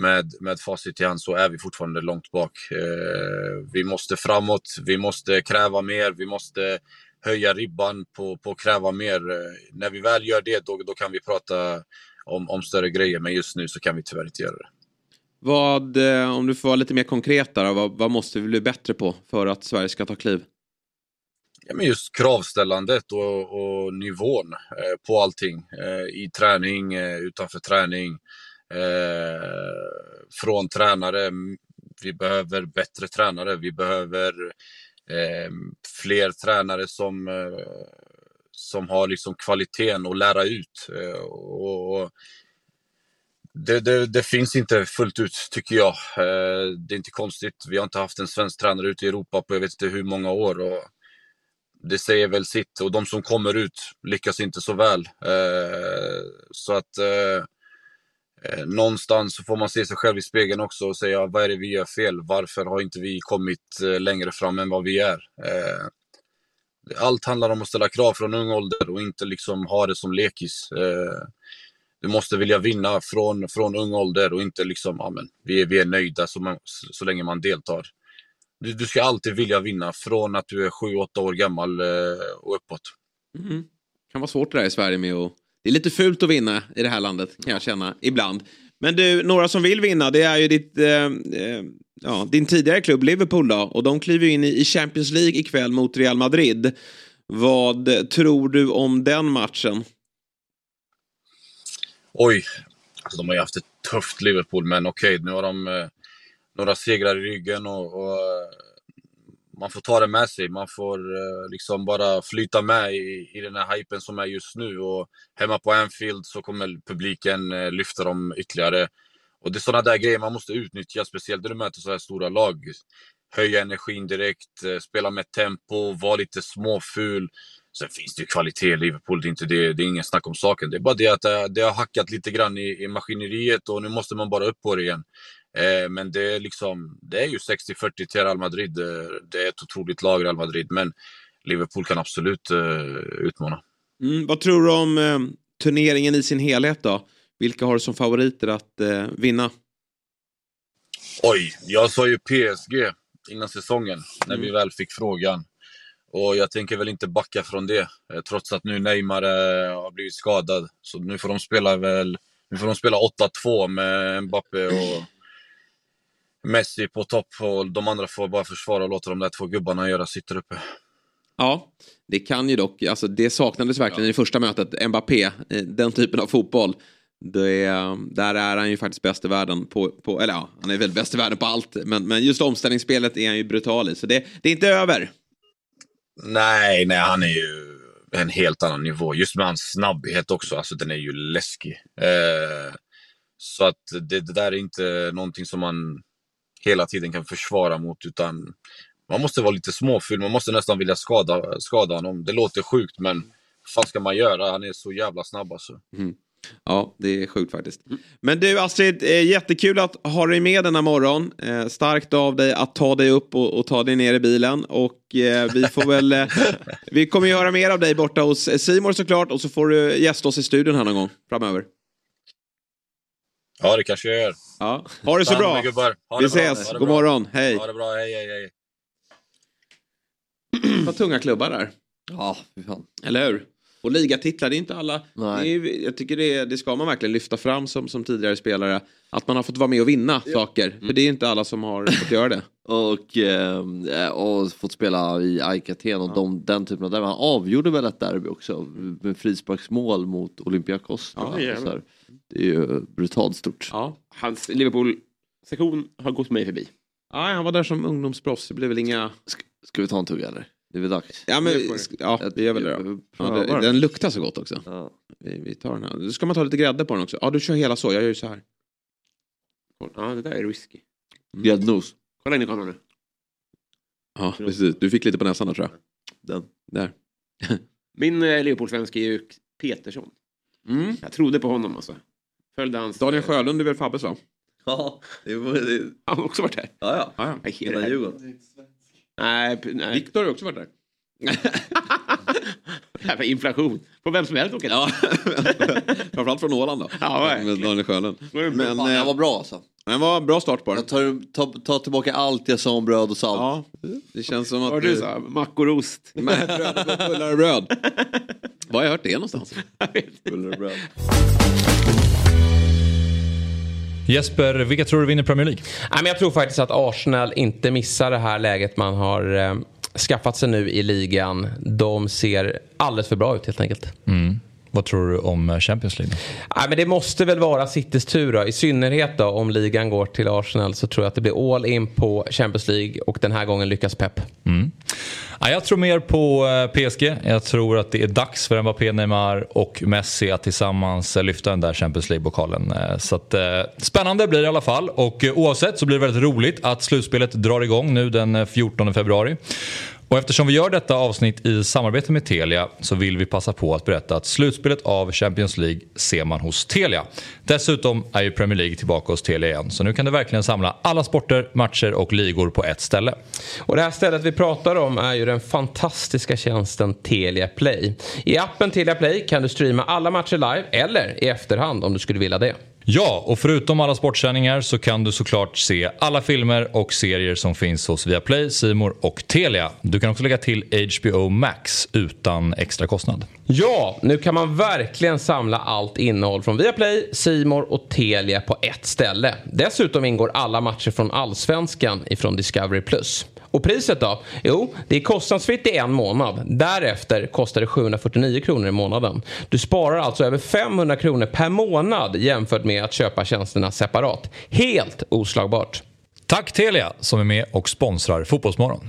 med, med facit i hand så är vi fortfarande långt bak. Eh, vi måste framåt, vi måste kräva mer, vi måste höja ribban på, på att kräva mer. Eh, när vi väl gör det, då, då kan vi prata om, om större grejer. Men just nu så kan vi tyvärr inte göra det. Vad, eh, om du får vara lite mer konkret där, vad, vad måste vi bli bättre på för att Sverige ska ta kliv? Ja, men just kravställandet och, och nivån eh, på allting. Eh, I träning, eh, utanför träning. Eh, från tränare. Vi behöver bättre tränare. Vi behöver eh, fler tränare som, eh, som har liksom kvaliteten att lära ut. Eh, och, det, det, det, finns inte fullt ut, tycker jag. Eh, det är inte konstigt. Vi har inte haft en svensk tränare ute i Europa på jag vet inte hur många år. Och det säger väl sitt. Och de som kommer ut lyckas inte så väl. Eh, så att eh, eh, någonstans så får man se sig själv i spegeln också och säga vad är det vi gör fel? Varför har inte vi kommit eh, längre fram än vad vi är? Eh, allt handlar om att ställa krav från ung ålder och inte liksom ha det som lekis. Eh, du måste vilja vinna från, från ung ålder och inte liksom, ja, men, vi, är, vi är nöjda så, man, så länge man deltar. Du, du ska alltid vilja vinna från att du är 7-8 år gammal eh, och uppåt. Mm. Det kan vara svårt det där i Sverige med att det är lite fult att vinna i det här landet kan jag känna ibland. Men du, några som vill vinna det är ju ditt, eh, eh, ja, din tidigare klubb Liverpool då. Och de kliver in i Champions League ikväll mot Real Madrid. Vad tror du om den matchen? Oj, alltså de har ju haft ett tufft Liverpool men okej, okay, nu har de eh, några segrar i ryggen och, och man får ta det med sig. Man får eh, liksom bara flyta med i, i den här hypen som är just nu. Och hemma på Anfield så kommer publiken eh, lyfta dem ytterligare. Och det är sådana där grejer man måste utnyttja, speciellt när du möter så här stora lag. Höja energin direkt, eh, spela med tempo, vara lite småful. Sen finns det ju kvalitet i Liverpool, det är, inte det, det är ingen snack om saken. Det är bara det att det har hackat lite grann i, i maskineriet och nu måste man bara upp på det igen. Eh, men det är, liksom, det är ju 60-40 till Real Madrid. Det är ett otroligt lag, Real Madrid. Men Liverpool kan absolut uh, utmana. Mm, vad tror du om turneringen i sin helhet då? Vilka har du som favoriter att vinna? Oj, jag sa ju PSG innan säsongen när mm. vi väl fick frågan. Och jag tänker väl inte backa från det, trots att nu Neymar har blivit skadad. Så nu får de spela väl, nu får de spela 8-2 med Mbappé och Messi på topp och de andra får bara försvara och låta de där två gubbarna göra sitt där uppe. Ja, det kan ju dock, alltså det saknades verkligen ja. i första mötet, Mbappé, den typen av fotboll. Det, där är han ju faktiskt bäst i världen på, på, eller ja, han är väl bäst i världen på allt, men, men just omställningsspelet är han ju brutal i, så det, det är inte över. Nej, nej, han är ju en helt annan nivå. Just med hans snabbhet också, alltså den är ju läskig. Eh, så att det, det, där är inte någonting som man hela tiden kan försvara mot. Utan man måste vara lite småfull, man måste nästan vilja skada, skada honom. Det låter sjukt men vad ska man göra? Han är så jävla snabb alltså. Mm. Ja, det är sjukt faktiskt. Men du Astrid, eh, jättekul att ha dig med denna morgon. Eh, starkt av dig att ta dig upp och, och ta dig ner i bilen. Och eh, vi får väl... <laughs> vi kommer ju höra mer av dig borta hos Simor såklart. Och så får du gästa oss i studion här någon gång framöver. Ja, det kanske jag gör. Ja. Ha det så bra. Ha Vi ses. God morgon. Hej. Ha det bra. Hej, hej, hej. <clears throat> har tunga klubbar där. Ja, fy fan. Eller hur? Och ligatitlar, det är inte alla. Nej. Det är, jag tycker det, är- det ska man verkligen lyfta fram som, som tidigare spelare. Att man har fått vara med och vinna saker. För det är inte alla som har fått göra det. <laughs> Och, eh, och fått spela i AIK och de, den typen av derby. Han avgjorde väl ett derby också med frisparksmål mot Olympiakos. Ja, Så jävlar. här, det är ju brutalt stort. Ja. Hans Liverpool-sektion har gått mig förbi. ja, han var där som ungdomsproffs. Det blev väl inga... Ska, ska vi ta en tugga eller? Det är väl dags? Ja, men, ja vi gör väl det då. Ja, det, den luktar så gott också. Ja. Vi, vi tar den här. Då ska man ta lite grädde på den också. Ja, du kör hela så. Jag gör ju så här. Ja, det där är risky. Gräddnos. Kolla in i kameran nu. Ja, precis. Du fick lite på näsan då tror jag. Den. Där. Min eh, Liverpool-svensk är ju Petersson. Mm. Jag trodde på honom alltså. Följde hans... Daniel Sjölund är väl Fabbes va? Ja, det var det. Han har också varit här. Ja, ja. Ja, ja. Hela Djurgården. Nej, nej. Viktor har också varit där. <laughs> Inflation. På vem som helst åker Ja, <laughs> framförallt från Åland då. Ja. Med Daniel Sjölund. Men Fan, eh, var bra alltså. det var bra start på den. Jag tar, tar, tar tillbaka allt jag sa om bröd och salt. Ja, det känns som att... Vad du sa? Mackor och ost. Med <laughs> bröd, bullar och bröd. Var har jag hört det någonstans? Buller och bröd. Jesper, vilka tror du vinner Premier League? Nej, men jag tror faktiskt att Arsenal inte missar det här läget man har eh, skaffat sig nu i ligan. De ser alldeles för bra ut helt enkelt. Mm. Vad tror du om eh, Champions League? Nej, men det måste väl vara Citys tur då. I synnerhet då om ligan går till Arsenal så tror jag att det blir all in på Champions League och den här gången lyckas Pep. Ja, jag tror mer på eh, PSG. Jag tror att det är dags för Mbappé, Neymar och Messi att tillsammans eh, lyfta den där Champions League-pokalen. Så att, eh, spännande blir det i alla fall. Och oavsett så blir det väldigt roligt att slutspelet drar igång nu den eh, 14 februari. Och eftersom vi gör detta avsnitt i samarbete med Telia så vill vi passa på att berätta att slutspelet av Champions League ser man hos Telia. Dessutom är ju Premier League tillbaka hos Telia igen så nu kan du verkligen samla alla sporter, matcher och ligor på ett ställe. Och det här stället vi pratar om är ju den fantastiska tjänsten Telia Play. I appen Telia Play kan du streama alla matcher live eller i efterhand om du skulle vilja det. Ja, och förutom alla sportsändningar så kan du såklart se alla filmer och serier som finns hos Viaplay, Simor och Telia. Du kan också lägga till HBO Max utan extra kostnad. Ja, nu kan man verkligen samla allt innehåll från Viaplay, Simor och Telia på ett ställe. Dessutom ingår alla matcher från Allsvenskan ifrån Discovery+. Och priset då? Jo, det är kostnadsfritt i en månad. Därefter kostar det 749 kronor i månaden. Du sparar alltså över 500 kronor per månad jämfört med att köpa tjänsterna separat. Helt oslagbart. Tack Telia som är med och sponsrar Fotbollsmorgon.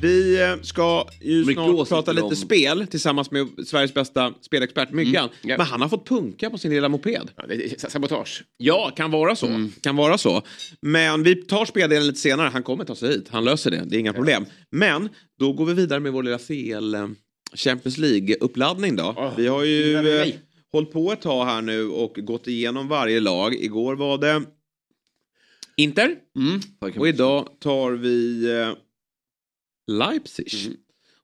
Vi eh, ska ju snart prata lite om- spel tillsammans med Sveriges bästa spelexpert Myggan. ja. Men han har fått punka på sin lilla moped. Ja, sabotage. Ja, kan vara så. Kan vara så. Men vi tar speldelen lite senare. Han kommer ta sig hit. Han löser det. Det är inga problem. Men då går vi vidare med vår lilla CL eh, Champions League-uppladdning då. Åh, vi har ju eh, hållit på ett tag här nu och gått igenom varje lag. Igår var det Inter. Och idag tar vi eh, Leipzig.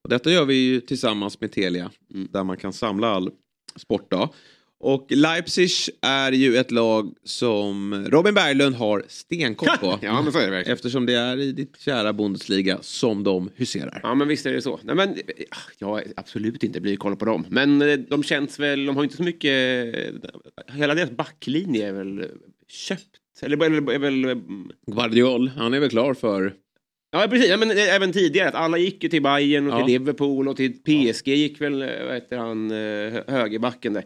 Och detta gör vi ju tillsammans med Telia. Där man kan samla all sport då. Och Leipzig är ju ett lag som Robin Berglund har stenkoll på. <laughs> Ja, men så är det verkligen. Eftersom det är i ditt kära Bundesliga som de huserar. Ja, men visst är det så. Nej, men, jag har absolut inte blivit koll på dem. Men eh, de känns väl, de har inte så mycket... eh, Hela deras backlinje är väl köpt. Eller, eller är väl... mm, Guardiol, han är väl klar för... Ja, precis. Ja, men eh, även tidigare. Att alla gick ju till Bayern och Ja. till Liverpool och till PSG gick väl, eh, vad heter han, eh, hö- högerbacken där.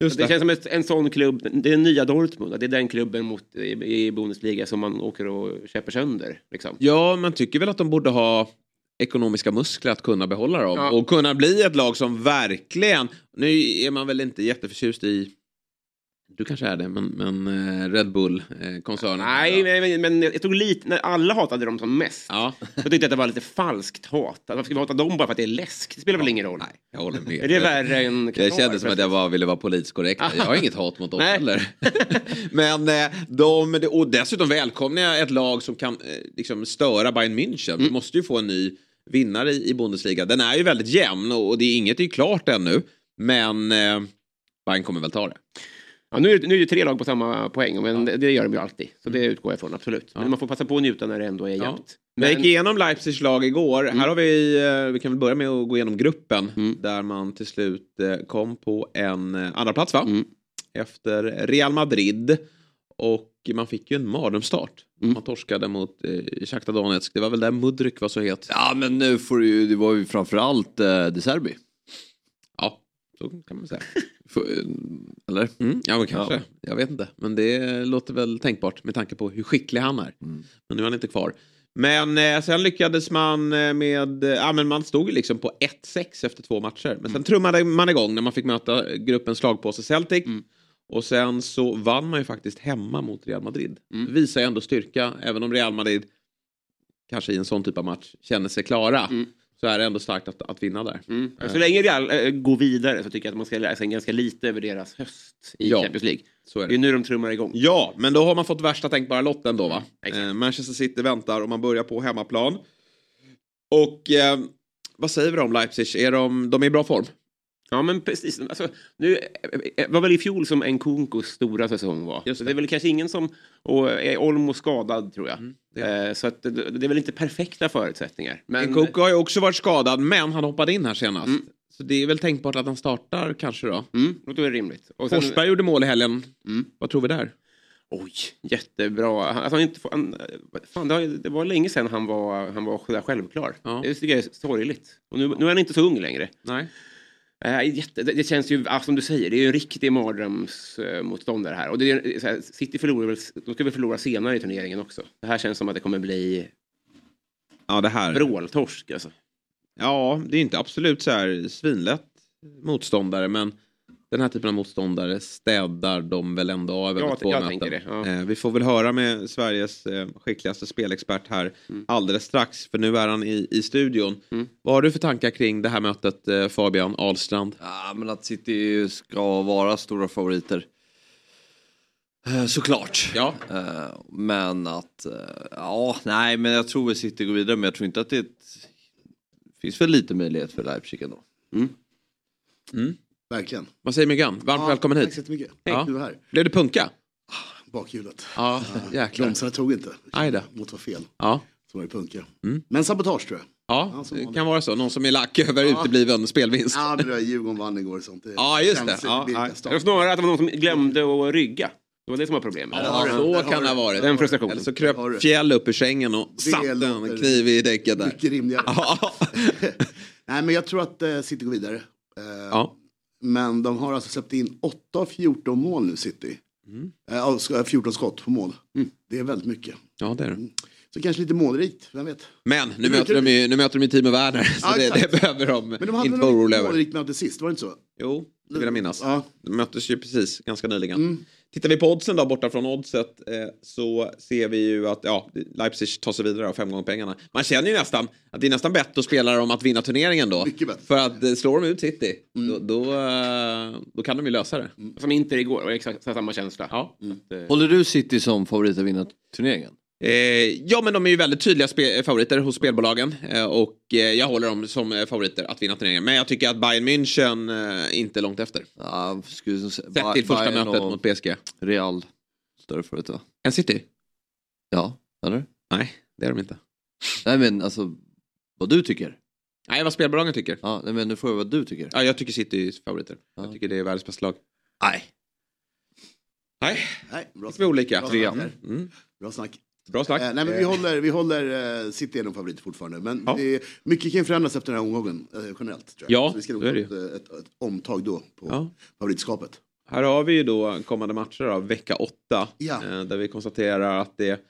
Just Det det. känns som ett, en sån klubb, det är nya Dortmund, det är den klubben mot, i, i Bundesliga som man åker och köper sönder. Liksom. Ja, man tycker väl att de borde ha ekonomiska muskler att kunna behålla dem. Ja. Och kunna bli ett lag som verkligen... Nu är man väl inte jätteförtjust i Du kanske är det, men, men eh, Red Bull-koncernen. Nej, men, men jag tog lite, när alla hatade dem som mest. Ja. Så tyckte jag att det var lite falskt hat. Varför ska vi hata dem bara för att det är läsk? Det spelar väl ingen roll? Nej, jag håller med. Är det värre än Det kändes som att jag bara ville vara politiskt korrekt. <laughs> Jag har inget hat mot dem Nej. heller. <laughs> Men eh, de, och dessutom välkomnar jag ett lag som kan eh, liksom störa Bayern München. Mm. Vi måste ju få en ny vinnare i, Bundesliga. Den är ju väldigt jämn och, det är inget är klart ännu. Men eh, Bayern kommer väl ta det. Ja, nu, är det, nu är det tre lag på samma poäng, men det, det gör de ju alltid. Så det utgår jag ifrån, absolut. Men man får passa på att njuta när det ändå är jämnt. Jag Men, gick igenom Leipzigs lag igår. Här har vi, eh, vi kan väl börja med att gå igenom gruppen. Där man till slut eh, kom på en eh, andra plats va? Efter Real Madrid. Och man fick ju en mardrömsstart. Man torskade mot eh, Shakhtar Donetsk. Det var väl där Mudryk var så het. Ja men nu får du ju, det var ju framförallt eh, De Serbi. Ja, så kan man säga. <laughs> Eh, Eller? Mm, ja men kanske. Ja. Jag vet inte. Men det låter väl tänkbart med tanke på hur skicklig han är. Men nu är han inte kvar. Men eh, sen lyckades man eh, med, eh, ja men man stod ju liksom på 1-6 efter två matcher. Men sen trummade man igång när man fick möta gruppens slagpåse Celtic. Och sen så vann man ju faktiskt hemma mot Real Madrid. Visar ju ändå styrka, även om Real Madrid kanske i en sån typ av match känner sig klara. Så är det ändå starkt att, att vinna där. mm, så länge Real äh, går vidare så tycker jag att man ska lära sig ganska lite över deras höst i Ja, Champions League. Så är Det är det. nu de trummar igång. Ja, men då har man fått värsta tänkbara lotten då va? exakt. Eh, Manchester City väntar och man börjar på hemmaplan. Och eh, vad säger vi om Leipzig? Är de, de är i bra form? Ja men precis. Alltså, nu eh, var väl i fjol som Nkunkos stora säsong var. Just det. det är väl kanske ingen som... Och är Olmo skadad tror jag. det Eh, så att det, det är väl inte perfekta förutsättningar. Men, Nkunku har ju också varit skadad, men han hoppade in här senast. Så det är väl tänkbart att han startar kanske då. Mm, låter väl rimligt. Och sen, Forsberg gjorde mål i helgen. Mm. Vad tror vi där? Oj, jättebra. Han, alltså, han inte, han, fan, det, var, det var länge sedan han var, han var självklar. Ja. Det tycker jag är sorgligt. Och nu, nu är han inte så ung längre. Nej. Eh, jätte, det, känns ju, ja, som du säger, det är ju en riktig mardrömsmotståndare här. Och det är, så här, City förlorar väl, de ska väl förlora senare i turneringen också. Det här känns som att det kommer bli Ja, det här. vråltorsk alltså. Ja, det är inte absolut så här svinlätt motståndare, men den här typen av motståndare städar de väl ändå av över två jag möten. det, ja. Eh, vi får väl höra med Sveriges eh, skickligaste spelexpert här Mm. alldeles strax, för nu är han i, i studion. Mm. Vad har du för tankar kring det här mötet, eh, Fabian Ahlstrand? Ja men att City ska vara stora favoriter. Eh, Såklart. Ja. Eh, Men att, eh, ja, nej men jag tror väl City går vidare men jag tror inte att det ett, finns väl lite möjlighet för Leipzig ändå. Verkligen. Vad säger Myggan? Varmt Ja, välkommen Tack hit. så jättemycket. Ja. Du här. Blev det punka? Bakhjulet. Ja, jäklar. Bromsarna tog inte. Aj då. Mot var fel. Ja. Så var det punka. Mm. Men sabotage tror jag. Ja, det kan vara så. Någon som är lack över Ja. utebliven spelvinst. Ja, det där Djurgården vann igår och sånt. Det Ja, just det. Ja, ja. Det var snarare att det var någon som glömde att rygga. Det var det som var problemet. Ja, du. så kan det ha du. varit. Den frustrationen. Eller så du. kröp Fjäll upp ur sängen och satte en kniv i däcket där. Mycket rimligare. <laughs> Nej, men jag tror att eh, City går vidare. Eh, Ja. Men de har alltså släppt in 8 av 14 mål nu, City. Mm. Eh, alltså, 14 skott på mål. Det är väldigt mycket. ja, det är det. Så kanske lite målrikt, vem vet. Men nu möter, de ju, nu möter de ju Timo Werner, så Ja, det, det behöver de Men de hade inte nog vara ett oroliga över. målrikt möte sist, var det inte så? Jo, det vill jag minnas. Ja. De möttes ju precis ganska nyligen. Mm. Tittar vi på oddsen då, borta från oddset, eh, så ser vi ju att ja, Leipzig tar sig vidare av fem gånger pengarna. Man känner ju nästan att det är nästan bättre att spela dem att vinna turneringen då. Mycket bättre. För att eh, slår de ut City, Mm. då, då, eh, då kan de ju lösa det. Som Inter igår, och exakt samma känsla. Ja. Att, eh, Håller du City som favorit att vinna turneringen? Eh, ja, men de är ju väldigt tydliga favoriter hos spelbolagen. Eh, och eh, jag håller dem som favoriter att vinna turneringen. Men jag tycker att Bayern München inte är långt efter. Ja, skulle Sett till första Bayern mötet mot PSG. Real större favorit va? En City? Ja, eller? Nej, det är de inte. Nej men alltså, vad du tycker? Nej, vad spelbolagen tycker. Ja, men nu får jag vad du tycker. Ja, jag tycker City är favoriter. Ja. Jag tycker det är världens bästa lag. Nej. Nej, Nej, bra vi olika. Bra snack. Mm. Bra snack. Bra snack. Eh, nej, men vi håller, vi håller eh, City är nog favorit fortfarande. Men Ja. det, mycket kan förändras efter den här omgången eh, generellt. Tror jag. Ja, Så vi ska nog ta ett, eh, ett, ett omtag då på Ja. favoritskapet. Här har vi ju då kommande matcher av vecka åtta. Ja. Eh, där vi konstaterar att det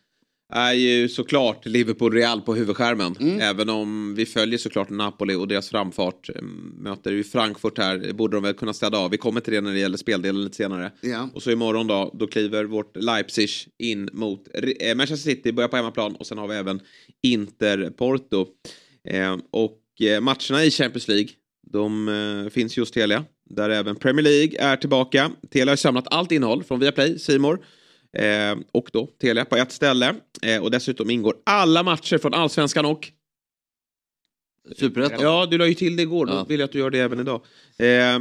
är ju såklart Liverpool-Real på huvudskärmen. Även om vi följer såklart Napoli och deras framfart. Eh, Möter ju Frankfurt här, det borde de väl kunna städa av. Vi kommer till det när det gäller speldelen lite senare. Ja. Och så imorgon då, då kliver vårt Leipzig in mot eh, Manchester City, börjar på hemmaplan och sen har vi även Inter-Porto. Eh, och eh, matcherna i Champions League, de eh, finns just Telia. Där även Premier League är tillbaka. Telia har samlat allt innehåll från Viaplay, Simor eh, och då Telia på ett ställe. Eh, och dessutom ingår alla matcher från Allsvenskan och Superettan? Ja, du la ju till det igår. Då Ja. vill jag att du gör det även idag. Eh,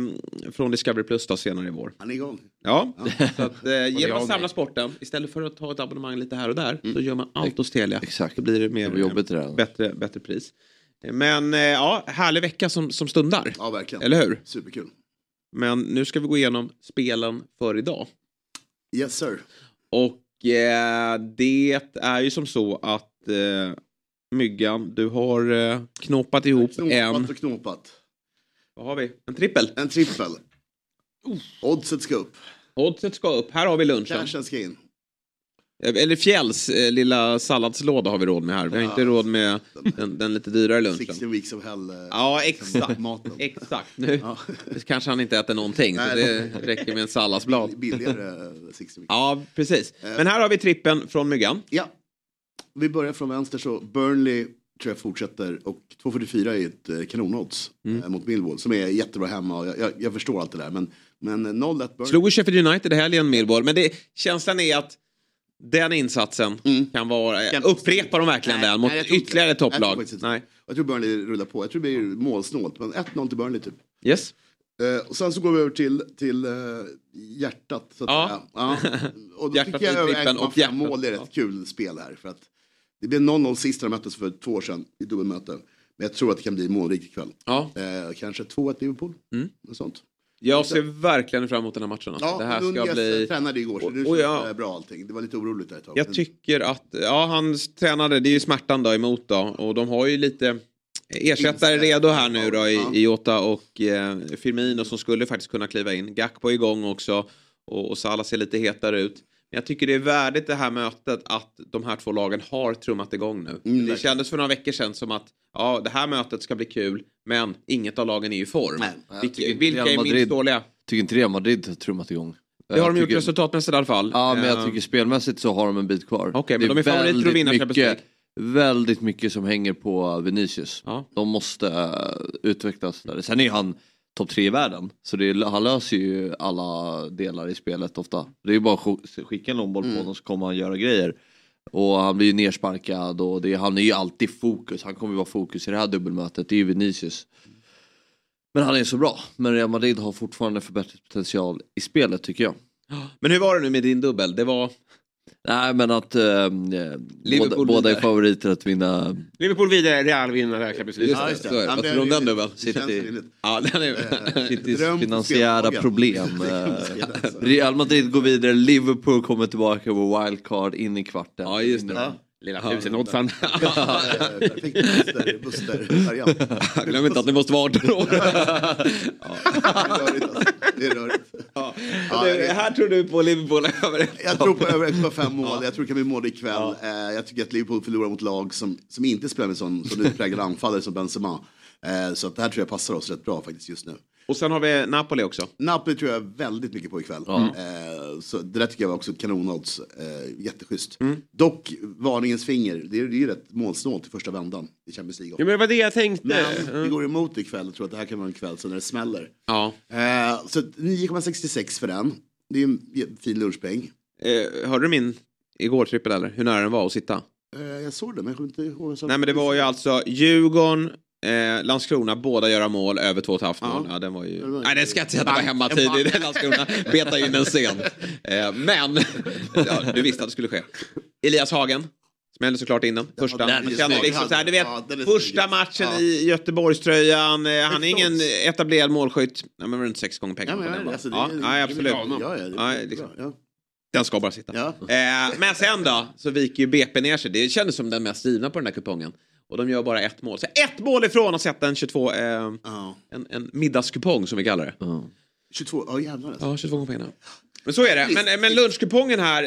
från Discovery Plus då senare i vår. Han är igång. Ja, <laughs> så att, eh, genom att samla sporten istället för att ta ett abonnemang lite här och där så gör man allt hos Telia. Exakt. Då blir det mer Det jobbigt det där. bättre, bättre pris. Men eh, ja, härlig vecka som, som stundar. Ja, verkligen. Eller hur? Superkul. Men nu ska vi gå igenom spelen för idag. Yes sir. Och eh, det är ju som så att eh, Myggan, du har eh, knåpat ihop en... Knopat och knopat. Vad har vi? En trippel. En trippel. Oddset ska upp. Oddset ska upp. Här har vi lunchen. Cashen ska in. Eller Fjälls eh, lilla salladslåda har vi råd med här. Vi har inte råd med den, den lite dyrare lunchen. 16 weeks of hell. eh, Ja, exakt. Maten. Exakt. Nu Ja. <laughs> kanske han inte äter någonting. Så Nej, det räcker med en salladsblad. <laughs> Billigare eh, 16 weeks. Ja, precis. Men här har vi trippen från Myggan. Ja. Vi börjar från vänster så Burnley tror jag fortsätter och 2.44 är ett eh, kanonodds Mm. eh, mot Millwall som är jättebra hemma och jag, jag, jag förstår allt det där men, men 0-1 Burnley. Slog Sheffield United i helgen, Millwall. Men det, känslan är att den insatsen kan vara... Kan- Upprepar de verkligen den mot nej, jag tror ytterligare. Jag tror topplag? faktiskt inte Nej. Jag tror Burnley rullar på. Jag tror det blir målsnålt men 1-0 till Burnley typ. Yes. Eh, och sen så går vi över till, till eh, hjärtat. Så att Ja. säga. ja. <laughs> Och då Hjärtat tycker jag över och 1,5 hjärtat. mål är ett kul spel här. För att det blev 0-0 sist när de möttes för två år sedan i dubbelmöte. Men jag tror att det kan bli målrikt ikväll. Ja. Eh, kanske 2-1 Liverpool. Mm. Något sånt. Jag ser verkligen fram emot den här matchen. Alltså. Ja, det här ska bli... tränade igår så Och- nu och jag- bra allting. Det var lite oroligt där ett tag. Jag Men- tycker att, ja han tränade, det är ju smärtan då emot då och de har ju lite ersättare redo här nu då i, i Jota och eh, Firmino som skulle faktiskt kunna kliva in. Gakpo är igång också och, och Salah ser lite hetare ut. Men jag tycker det är värdigt det här mötet att de här två lagen har trummat igång nu. Mm, det kändes för några veckor sedan som att ja, det här mötet ska bli kul men inget av lagen är i form. Vilka, tycker vilka Real är minst dåliga? Tycker inte Real Madrid har trummat igång. Det har de gjort resultatmässigt i alla fall. Ja, men Eh, jag tycker spelmässigt så har de en bit kvar. Okej, men Det de är favoriter att vinna mycket, väldigt mycket som hänger på Vinicius. Ja. De måste eh, utvecklas där. Sen är han topp tre i världen. Så det han löser ju alla delar i spelet ofta. Det är ju bara att sk- skicka en långboll Mm. på honom så kommer han göra grejer. Och han blir ju nersparkad och det, han är ju alltid fokus. Han kommer ju vara fokus i det här dubbelmötet. Det är ju Vinicius. Men han är så bra. Men Real Madrid har fortfarande förbättringspotential i spelet tycker jag. Men hur var det nu med din dubbel? Det var... Nej men att eh, båda, båda är favoriter att vinna. Liverpool vidare, Real vinner Champions League. Just det. Vad tror du om den dubbeln? City. Ja, den är... Citys på finansiära problem. <laughs> Eh, alltså. Real Madrid går vidare, Liverpool kommer tillbaka på wildcard in i kvarten. Ja, just det. Lilla tusen-oddsan. Ja, Perfekt Buster, Buster-variant. <laughs> Glöm inte att ni måste vara 18 år. Det är rörigt alltså. Det är rörigt. Ja. Ja, det- här tror du på Liverpool över Jag tror på över 1,5 mål. Jag tror det kan bli mål ikväll. Eh, Jag tycker att Liverpool förlorar mot lag som, som inte spelar med sån, sån utpräglad anfallare som Benzema. Eh, Så att det här tror jag passar oss rätt bra faktiskt just nu. Och sen har vi Napoli också. Napoli tror jag väldigt mycket på ikväll. Eh, Så det där tycker jag var också kanonodds. Eh, Jätteschysst. Dock varningens finger. Det är det är ju rätt målsnålt i första vändan i Champions League. Ja, men det var det jag tänkte. Men det går emot ikväll. Jag tror att det här kan vara en kväll så när det smäller. Ja. Eh, Så 9,66 för den. Det är en fin lunchpeng. Eh, hörde du min igår trippel eller? Hur nära den var att sitta? Eh, Jag såg det men jag kommer inte ihåg. Nej men det var ju alltså Djurgården, eh, Landskrona, båda göra mål över två och ett halvt mål. Ja. Ja, den var ju... Det var- Nej den ska jag inte säga att det var i den <laughs> Landskrona. Beta in den sent. Eh, men, <laughs> ja, du visste att det skulle ske. Elias Hagen. Smällde såklart in den. Första. den kände snygg. liksom så här, du vet, Ja, den första matchen Ja. i Göteborgströjan. Eh, han är ingen etablerad målskytt. Nej, men runt sex gånger Ja, pengarna men, på den. ja, alltså, ja, absolut. Ja, ja, Ja, det, liksom. ja. Den ska bara sitta. Ja. Eh, men sen då så viker ju BP ner sig. Det kändes som den mest givna på den här kupongen. Och de gör bara ett mål. Så ett mål ifrån att sätta en 22, eh, Ja. en, en middagskupong som vi kallar det. 22, ja jävlar alltså. Ja, 22 gånger pengarna. Men så är det. Men, men lunchkupongen här,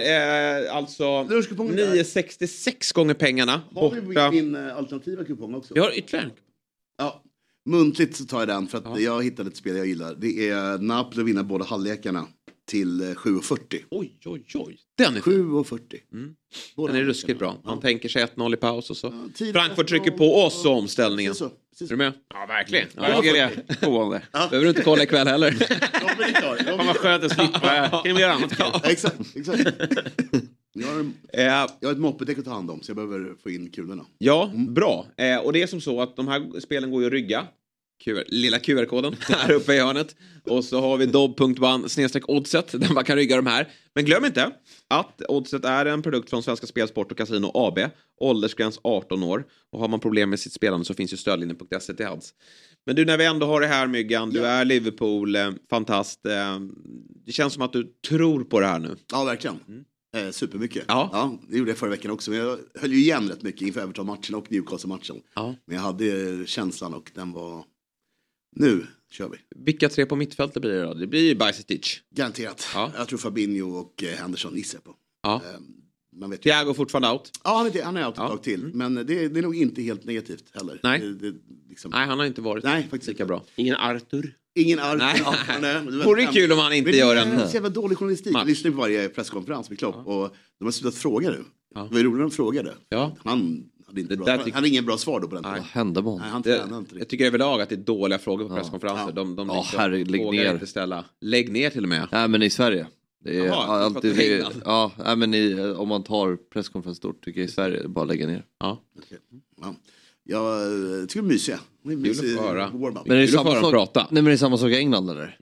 eh, alltså Lunchkupongen där. 966 gånger pengarna. Har vi Borta. min eh, alternativa kupong också? Vi har ytterligare. Ja. Muntligt så tar jag den för att jag hittade ett spel jag gillar. Det är Napoli vinner båda halvlekarna till eh, 7,40. Oj, oj, oj. Den är 7,40. Den är ruskigt bra. Man tänker sig 1-0 i paus och så. tid- Frankfurt trycker på oss och omställningen. Precis så, precis Är du med? Ja, verkligen. Ja, jag tycker det förvånande. Behöver du inte kolla ikväll heller. Fan vad skönt att slippa. Kan vi göra annat kul? Exakt, exakt. <laughs> Jag har, en, Eh, jag har ett moppedäck att ta hand om så jag behöver få in kulorna. Ja, bra. Eh, och det är som så att de här spelen går ju att rygga. QR, lilla QR-koden <laughs> här uppe i hörnet. Och så har vi dobb.ban oddset där man kan rygga de här. Men glöm inte att oddset är en produkt från Svenska Spel, Sport och Casino AB. Åldersgräns 18 år. Och har man problem med sitt spelande så finns ju stödlinjen.se till hands. Men du, när vi ändå har det här Myggan, du är Liverpool, eh, fantast. Eh, det känns som att du tror på det här nu. Ja, verkligen. Eh, supermycket. Ja. Ja. det gjorde jag förra veckan också. Men jag höll ju igen rätt mycket inför Everton-matchen och Newcastle-matchen. Ja. Men jag hade känslan och den var... Nu kör vi. Vilka tre på mittfältet blir det då? Det blir ju Bajsetic. Garanterat. Ja. Jag tror Fabinho och eh, Henderson gissar på. Ja. Eh, Man vet ju. Thiago fortfarande out. Ja, han är, han är out ett Ja. tag till. Men det, det är nog inte helt negativt heller. Nej. Det, det, liksom, Nej, han har inte varit Nej, faktiskt lika inte. bra. Ingen Arthur. Ingen arv. Nej. Ja, nej. Vore det kul om han inte Men gör det en... är så jävla dålig journalistik. Jag lyssnar på varje presskonferens med Klopp och de har slutat fråga nu. Ja. Det var ju roligt när de frågade. Ja. Han hade, inte bra, tycker- hade ingen bra svar då på den tiden. Vad hände med honom? Nej, han Det, inte jag tycker överlag att det är dåliga frågor på Ja. presskonferenser. Ja. De, de Ja, herre, lägg ner. inte ställa. Lägg ner till och med. Nej men i Sverige. Det är Jaha, alltid, det, ja, nej, men i, om man tar presskonferens stort tycker jag i Sverige, bara lägga ner. Ja. Okej. Ja. Jag tycker de är mysiga. Det är mysig att få höra. warm-up. Men är det Kul samma sak, prata. Nej men det är samma sak i England eller?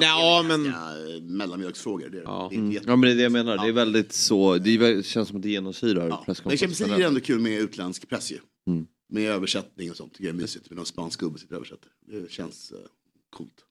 Ja, men... Ja, mellanmjölksfrågor. Det är, Ja. det är jätte- Ja men det är det jag menar, det är väldigt så, det är, känns som att det genomsyrar Ja. Men presskonferensen. Champions League är ändå kul med utländsk press ju. Mm. Med översättning och sånt. Tycker jag är mysigt. Med någon spansk gubbe sitter och översätter. Det känns uh, coolt.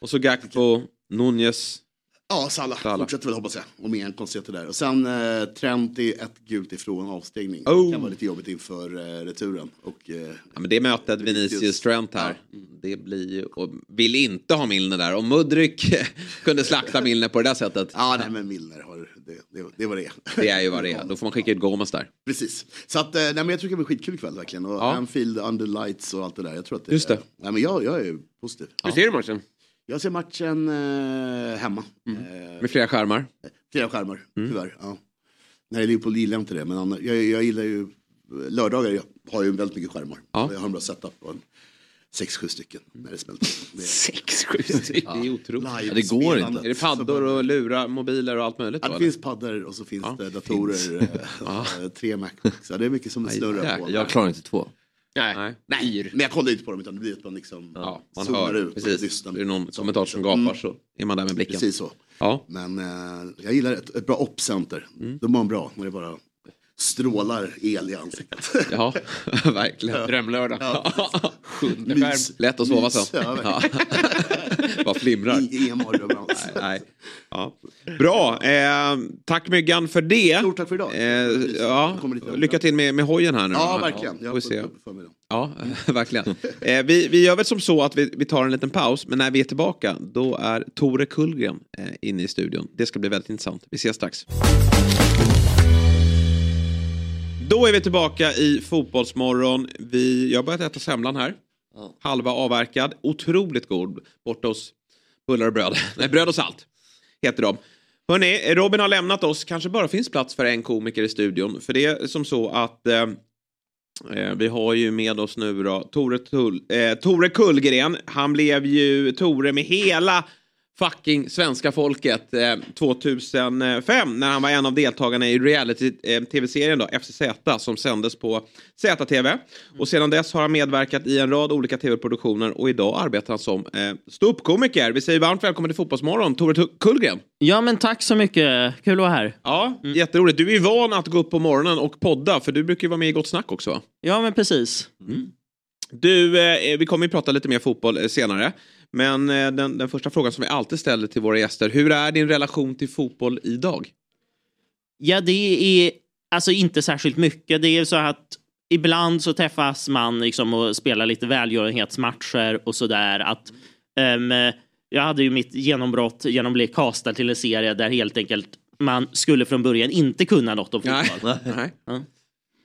Och så Gakpo, Nunez. Ja, Salah. Salah. Fortsätter väl hoppas jag. Om inga konstigheter där. Och sen uh, Trent är ett gult ifrån avstängning. Oh. Det kan vara lite jobbigt inför eh, returen. Och, eh, Ja, men det mötet Vinicius Trent här. Det blir ju... Och vill inte ha Milner där. Om Mudryk <laughs> kunde slakta Milner på det där sättet. ja, nej men Milner har det, det, det var det. Det är ju vad det är. Då får man skicka ut Gomes där. Precis. Så att, eh, nej, men jag tror det blir skitkul ikväll verkligen. Och Ja. Anfield, under lights och allt det där. Jag tror att det, Just det. Nej, men jag, jag är positiv. Hur ser du matchen? Jag ser matchen eh, hemma. Mm. Eh, Med flera skärmar. Flera skärmar, Mm. tyvärr. Ja. Det är Liverpool gillar jag inte det, men annars, jag, jag gillar ju... Lördagar jag har ju väldigt mycket skärmar. Ja. Jag har en bra setup på en sex, sju stycken när det smälter. Det är Sex, sju stycken. Det är otroligt. live det går spelandet. Är det paddor och lurar, mobiler och allt möjligt? Ja, då, det eller? finns paddor och så finns Ja, det datorer. <laughs> eh, tre Macbooks. Ja, det är mycket som Aj, snurrar på. Jag klarar inte två. Nej. Nej. Nej, men jag kollar inte på dem utan det blir att man liksom Ja, man hör. ut Precis. lyssnar. Det är någon Så, kommentator som gapar så är man där med blicken. Precis så. Ja. Men eh, jag gillar ett, ett bra oppcenter. Mm. De mår bra när det bara strålar el i ansiktet. <laughs> Ja, <laughs> verkligen. Drömlördag. <laughs> Sjunde Mys. skärm. Lätt att sova så. Mys, ja, Ja. Bara flimrar. Inga mardrömmar. Nej. Ja. Bra, eh, tack Myggan för det. Stort tack för idag. Eh, ja. Lycka till med, med hojen här nu. Ja, verkligen. Vi se. Ja, verkligen. Eh, vi, vi gör väl som så att vi, vi tar en liten paus, men när vi är tillbaka då är Tore Kullgren eh, inne i studion. Det ska bli väldigt intressant. Vi ses strax. Då är vi tillbaka i Fotbollsmorgon. Vi, jag har börjat äta semlan här. Halva avverkad. Otroligt god. Borta hos Bullar och bröd. <laughs> Nej, bröd och salt heter de. Hörrni, Robin har lämnat oss. Kanske bara finns plats för en komiker i studion. För det är som så att eh, eh, vi har ju med oss nu då Tore, Tull, eh, Tore Kullgren. Han blev ju Tore med hela fucking svenska folket eh, 2005 när han var en av deltagarna i reality-tv-serien då, FCZ som sändes på ZTV. Och sedan dess har han medverkat i en rad olika tv-produktioner och idag arbetar han som eh, ståuppkomiker. Vi säger varmt välkommen till Fotbollsmorgon, Tore Kullgren. Ja, men tack så mycket. Kul att vara här. Ja, jätteroligt. Du är van att gå upp på morgonen och podda, för du brukar ju vara med i Gott Snack också? Ja, men precis. Du, eh, vi kommer ju prata lite mer fotboll eh, senare. Men eh, den, den första frågan som vi alltid ställer till våra gäster. Hur är din relation till fotboll idag? Ja, det är alltså inte särskilt mycket. Det är så att ibland så träffas man liksom och spelar lite välgörenhetsmatcher och sådär. Att, ehm, jag hade ju mitt genombrott genom att bli castad till en serie där helt enkelt man skulle från början inte kunna något om fotboll. Nej. Ja.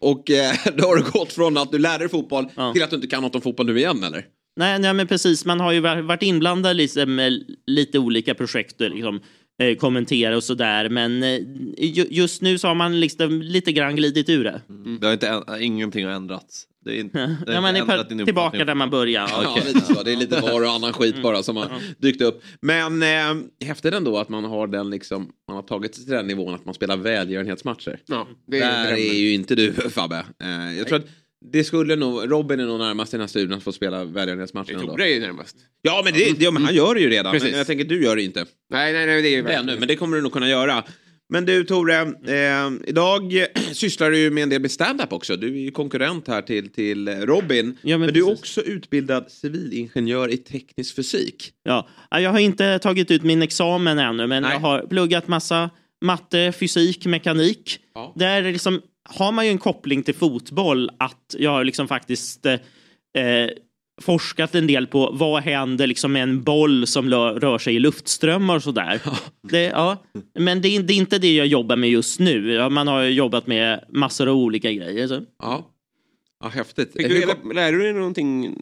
Och eh, <laughs> då har du gått från att du lärde dig fotboll till att du inte kan något om fotboll nu igen eller? Nej, nej, men precis. Man har ju va- varit inblandad liksom, med lite olika projekt och liksom, eh, kommentera och sådär. Men eh, ju, just nu så har man liksom lite grann glidit ur det. Det har inte, ingenting har ändrats. Det är <laughs> inte, det Ja, man är tillbaka där man började. Ja, lite så. Det är lite var och annan skit bara som har dykt upp. Men eh, häftigt ändå att man har den liksom, man har tagit sig till den nivån att man spelar välgörenhetsmatcher. Ja, det är Där är ju inte du Fabbe. Eh, jag tror att det skulle nog, Robin är nog närmast i den här studien att få spela välgörenhetsmatcher. ändå. Tore är ju närmast. Ja men, det, ja men han gör det ju redan. Precis. Men jag tänker du gör det inte. Nej, nej, nej, det är ju Det ännu, men det kommer du nog kunna göra. Men du Tore, eh, idag <clears throat> sysslar du ju med en del med stand-up också. Du är ju konkurrent här till, till Robin. Ja, men men du är också utbildad civilingenjör i teknisk fysik. Ja, Ja, jag har inte tagit ut min examen ännu, men Nej. jag har pluggat massa matte, fysik, mekanik. Ja. Där liksom, har man ju en koppling till fotboll att jag har liksom faktiskt eh, eh, forskat en del på vad händer liksom med en boll som rör sig i luftströmmar och sådär. Det, ja. Men det är, det är inte det jag jobbar med just nu. Man har ju jobbat med massor av olika grejer. Så. Ja, ja häftigt. Fick du reda, lärde du dig någonting?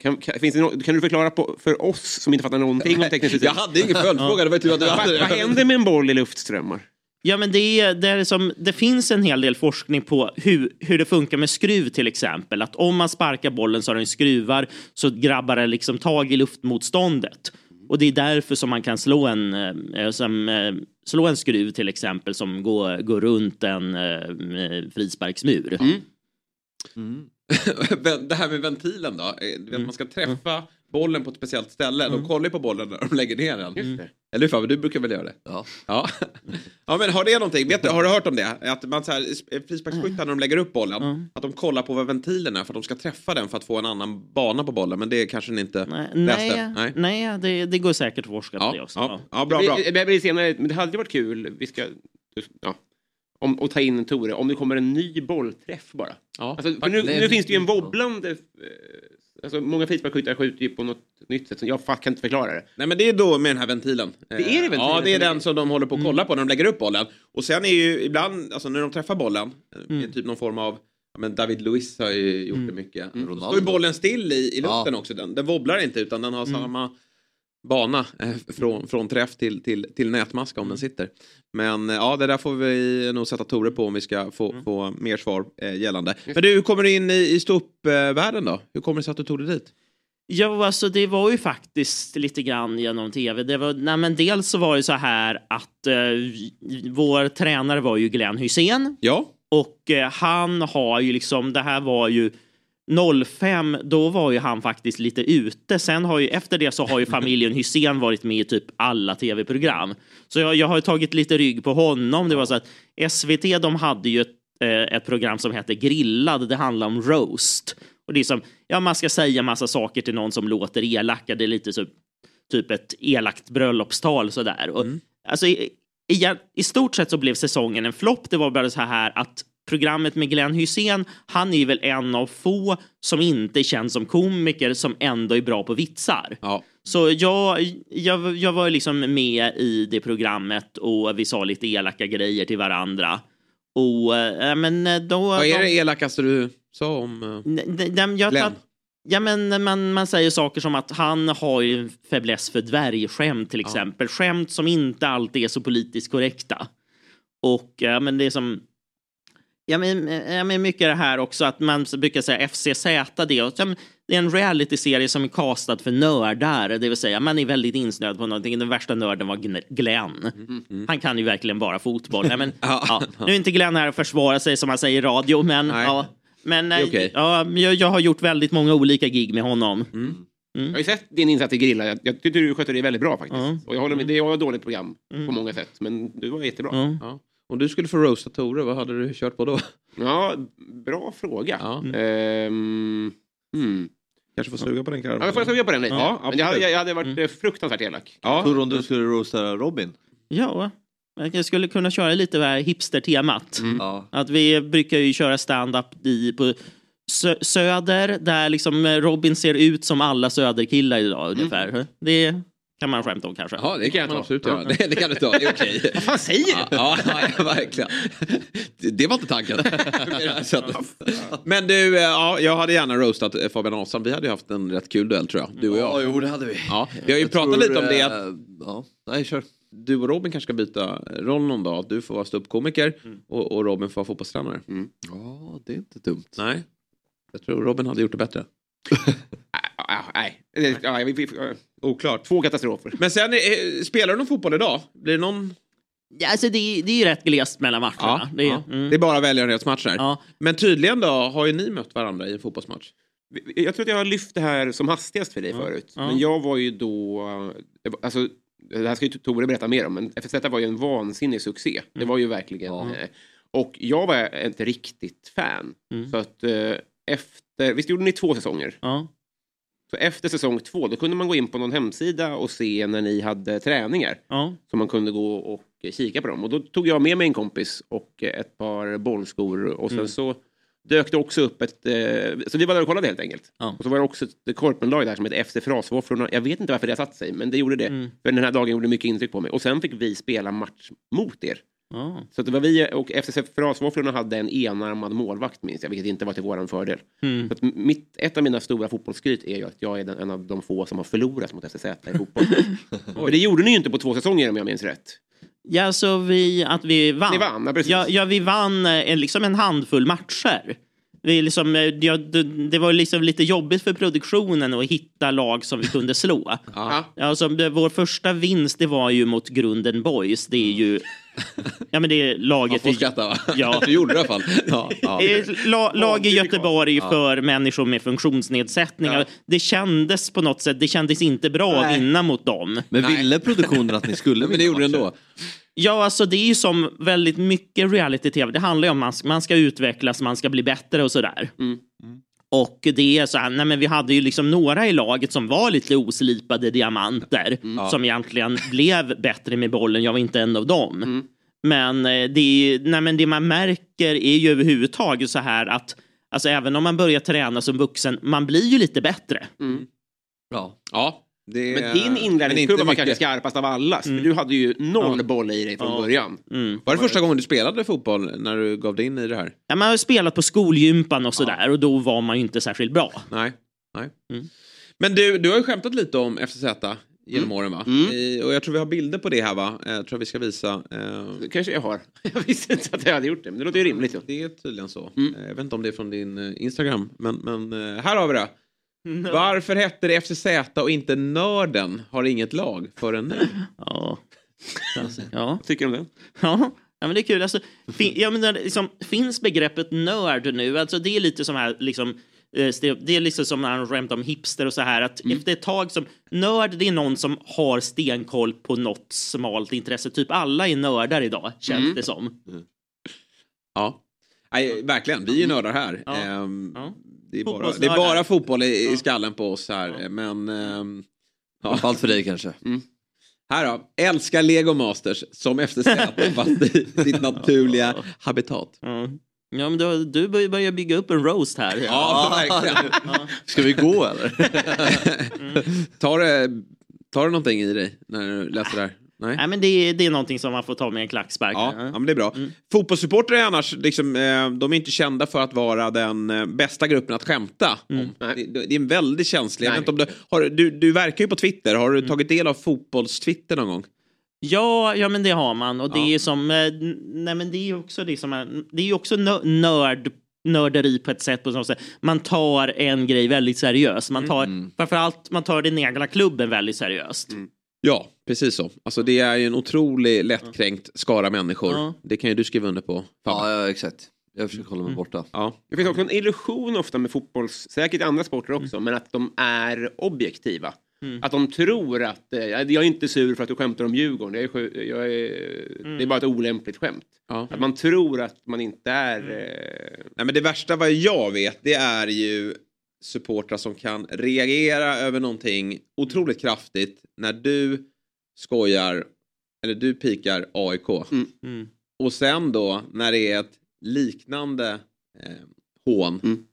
Kan, kan, finns det no, kan du förklara på, för oss som inte fattar någonting om teknisk fysik? Jag hade ingen följdfråga, det var tur att du Vad händer med en boll i luftströmmar? Ja, men det, är, det, är som, det finns en hel del forskning på hur, hur det funkar med skruv till exempel. Att om man sparkar bollen så har den skruvar så grabbar den liksom tag i luftmotståndet. Och det är därför som man kan slå en, eh, som, eh, slå en skruv till exempel som går, går runt en eh, frisparksmur. <laughs> det här med ventilen då. Eh, Man ska träffa bollen på ett speciellt ställe. De kollar ju på bollen när de lägger ner den. Det. Eller hur Fabbe, du brukar väl göra det? Ja. Ja, ja men har det någonting? Vet du, har du hört om det? Att man så här, frisparksskyttar när de lägger upp bollen, att de kollar på vad ventilen är för att de ska träffa den för att få en annan bana på bollen. Men det kanske ni inte Nej, läste? nej, nej det, det går säkert att forska på Ja, det också. ja, ja, bra, bra. Det, det blir senare, men det hade ju varit kul. Vi ska, ja, om, att ta in Tore, om det kommer en ny bollträff bara. Ja. Alltså, nu, nu finns det ju en wobblande... eh, Alltså, många frisparksskyttar skjuter ju på något nytt sätt. Så jag kan inte förklara det. Nej men det är då med den här ventilen. Det är det ventilen Ja det är som den som de håller på att kolla på när de lägger upp bollen. Och sen är ju ibland, alltså när de träffar bollen, mm. typ någon form av Ja, men David Luiz har ju gjort det mycket. Då står ju bollen still i, i luften också. Den, den wobblar inte utan den har samma bana eh, från, från träff till, till, till nätmaska om den sitter. Men eh, ja, det där får vi nog sätta Tore på om vi ska få, få mer svar eh, gällande. Men du, hur kommer du in i, i ståuppvärlden då? Hur kommer det sig att du tog dig dit? Ja, alltså det var ju faktiskt lite grann genom tv. Det var, nej, men dels så var det så här att eh, vår tränare var ju Glenn Hysén. Ja. Och eh, han har ju liksom, det här var ju 05, då var ju han faktiskt lite ute. Sen har ju, efter det så har ju <laughs> familjen Hysén varit med i typ alla tv-program. Så jag, jag har ju tagit lite rygg på honom. Det var så att SVT, de hade ju ett, eh, ett program som hette Grillad. Det handlar om roast. Och det är som, ja man ska säga massa saker till någon som låter elaka. Det är lite så, typ ett elakt bröllopstal sådär. Och, Alltså i, i, i stort sett så blev säsongen en flopp. Det var bara så här att programmet med Glenn Hysén, han är väl en av få som inte känns som komiker som ändå är bra på vitsar. Ja. Så jag, jag, jag var liksom med i det programmet och vi sa lite elaka grejer till varandra. Och äh, men eh, då... Vad är de- det elakaste du sa om nej, jag, Glenn? Ja, men man, man säger saker som att han har ju en fäbless för dvärgskämt till exempel. Skämt som inte alltid är så politiskt korrekta. Och ja, men det är som... Ja men, ja, men mycket det här också att man brukar säga FCZ, det, och, ja, det är en realityserie som är castad för nördar. Det vill säga man är väldigt insnöad på någonting. Den värsta nörden var Glenn. Han kan ju verkligen bara fotboll. Nej, men, <laughs> ja. Nu är inte Glenn här och försvara sig som man säger i radio, men... Ja, men eh, okej. ja, jag, jag har gjort väldigt många olika gig med honom. Jag har ju sett din insats i Grilla. Jag, jag tyckte du skötte det väldigt bra faktiskt. Och jag håller med, det var ett dåligt program på många sätt. Men du var jättebra. Ja. Om du skulle få roasta Tore, vad hade du kört på då? Ja, bra fråga. Ehm, hmm. Kanske får suga på den karren. Ja, jag får suga på den lite. Ja, men jag, hade- absolut. jag hade varit eh, fruktansvärt elak. Ja. Tror du om du skulle roasta Robin? Ja, jag skulle kunna köra lite det här hipster-temat. Ja. Att vi brukar ju köra stand-up i, på Sö söder, där liksom eh, Robin ser ut som alla söderkillar idag ungefär. Det kan man skämta om kanske. Ja, det kan jag ta absolut göra. Ja. Det, det kan du ta, det är okej. Vad fan säger du? Ja, ja, verkligen. Det, var inte tanken. <laughs> Men du, eh, ja, jag hade gärna roastat eh, Fabian Ahlstrand. Vi hade ju haft en rätt kul duell tror jag. Du och jag. Ja, jo det hade vi. Ja, vi har ju Jag pratat tror, lite om det. Att eh, Ja, nej kör. du och Robin kanske ska byta roll någon dag. Att Du får vara ståuppkomiker Mm. och, och Robin får vara fotbollstränare. Ja, det är inte dumt. Nej, jag tror Robin hade gjort det bättre. Nej, ja, Oklart. Två katastrofer. Men sen, eh, spelar du någon fotboll idag? Blir det någon? Ja, alltså det, det är ju rätt glest mellan matcherna. Ja, det, är, ja. mm. det är bara välgörenhetsmatcher. Ja. Men tydligen då har ju ni mött varandra i en fotbollsmatch. Jag tror att jag har lyft det här som hastigast för dig förut. Ja. Men jag var ju då... eh, Alltså, det här ska ju Tore berätta mer om, men FZ var ju en vansinnig succé. Det var ju verkligen... eh, Och jag var ett riktigt fan. Så att eh, efter... Visst gjorde ni två säsonger? Ja. Så efter säsong två, då kunde man gå in på någon hemsida och se när ni hade träningar. Ja. Så man kunde gå och eh, kika på dem. Och då tog jag med mig en kompis och eh, ett par bollskor. Och sen Mm. så dök det också upp ett... Eh, så vi var där och kollade helt enkelt. Och så var det också ett korpenlag där som hette FC Frasvåfflorna. Jag vet inte varför det har satt sig, men det gjorde det. Mm. För den här dagen gjorde mycket intryck på mig. Och sen fick vi spela match mot er. Ja. Så det var vi och FC Frasvåfflorna hade en enarmad målvakt minns jag, vilket inte var till våran fördel. Mm. Så mitt, ett av mina stora fotbollsskryt är ju att jag är den, en av de få som har förlorat mot FCZ i fotboll. <laughs> och det gjorde ni ju inte på två säsonger om jag minns rätt. Ja, så vi, att vi vann. Ni vann, ja, precis. Ja, ja vi vann eh, liksom en handfull matcher. Vi liksom, eh, ja, det, det var liksom lite jobbigt för produktionen att hitta lag som vi kunde slå. <laughs> Ja. Alltså, det, vår första vinst det var ju mot Grunden Boys. Det är ju... <laughs> Ja, men det är laget... Man får skratta va? <laughs> Ja. Du gjorde det i alla fall. Ja, ja. La, lag i Göteborg Ja. för människor med funktionsnedsättningar. Det kändes på något sätt, det kändes inte bra att Nej. vinna mot dem. Men ville produktionen att ni skulle Men det gjorde den ändå. Ja, alltså det är ju som väldigt mycket reality-tv. Det handlar ju om att man ska, man ska utvecklas, man ska bli bättre och sådär. Och det är så här, nej men vi hade ju liksom några i laget som var lite oslipade diamanter. Ja. Som egentligen blev bättre med bollen. Jag var inte en av dem. Men, eh, det, är, nej men det man märker är ju överhuvudtaget så här att Alltså även om man börjar träna som vuxen, man blir ju lite bättre. Ja. ja det, Men din inlärningskurva var kanske skarpast av alla. För du hade ju noll boll i dig från Ja. början. Var det första gången du spelade fotboll när du gav dig in i det här? Ja, man har spelat på skolgympan och sådär och då var man ju inte särskilt bra. Nej. Nej. Mm. Men du, du har ju skämtat lite om FCZ genom Mm. åren va? Mm. I, och jag tror vi har bilder på det här va? Jag tror vi ska visa. Eh, Det kanske jag har. <laughs> Jag visste inte att jag hade gjort det, men det låter ju rimligt. Ja. Det är tydligen så. Mm. Eh, Jag vet inte om det är från din eh, Instagram. Men, men här har vi det. <laughs> Varför hette det FCZ och inte Nörden har inget lag förrän nu? <laughs> Ja. Alltså, ja. Tycker du om det? Ja. Ja, men det är kul. Alltså, fin, jag menar, liksom, finns begreppet nörd nu? Alltså, det är lite som här, liksom, eh, det är liksom som när han skämtar om hipster och så här. Att Efter ett tag som nörd, det är någon som har stenkoll på något smalt intresse. Typ alla är nördar idag, känns Mm. det som. Ja. Nej, verkligen, vi är nördar här. Ja. Ehm, Ja. Det, är bara, det är bara fotboll i, i skallen på oss här. Men... ehm, ja. Framförallt för dig kanske. Här då, älskar Lego Masters som FCZ <laughs> fast i sitt naturliga habitat. Ja. Ja, men du, du börjar bygga upp en roast här. Ja, verkligen. Ska vi gå eller? <laughs> <laughs> tar, det, tar det någonting i dig när du läser det här? Nej. Nej, men det, är- det är någonting som man får ta med en klackspark. Ja, ja, men det är bra. Fotbollssupportrar är annars, liksom, eh, de är inte kända för att vara den eh, bästa gruppen att skämta om. Det, det är en väldigt känslig. Jag vet inte om du, har, du, du verkar ju på Twitter, har du tagit del av fotbollstwitter någon gång? Ja, ja men det har man. Och det Ja. är som, eh, nej men det är också det som är, det är ju också nö- nörd, nörderi på ett sätt. På sätt. Man tar en grej väldigt seriöst. Man tar, framförallt, man tar den egna klubben väldigt seriöst. Ja, precis så. Alltså det är ju en otrolig lättkränkt skara människor. Ja. Det kan ju du skriva under på. Ja, ja, exakt. Jag försöker hålla mig borta. Ja. Det finns också en illusion ofta med fotbolls, säkert i andra sporter också, men att de är objektiva. Att de tror att, eh, jag är inte sur för att du skämtar om Djurgården, jag är, sju- jag är, det är bara ett olämpligt skämt. Ja. Att man tror att man inte är... Eh, Nej, men det värsta vad jag vet det är ju supportrar som kan reagera över någonting otroligt kraftigt när du skojar eller du pikar AIK. Mm. Och sen då när det är ett liknande eh, hån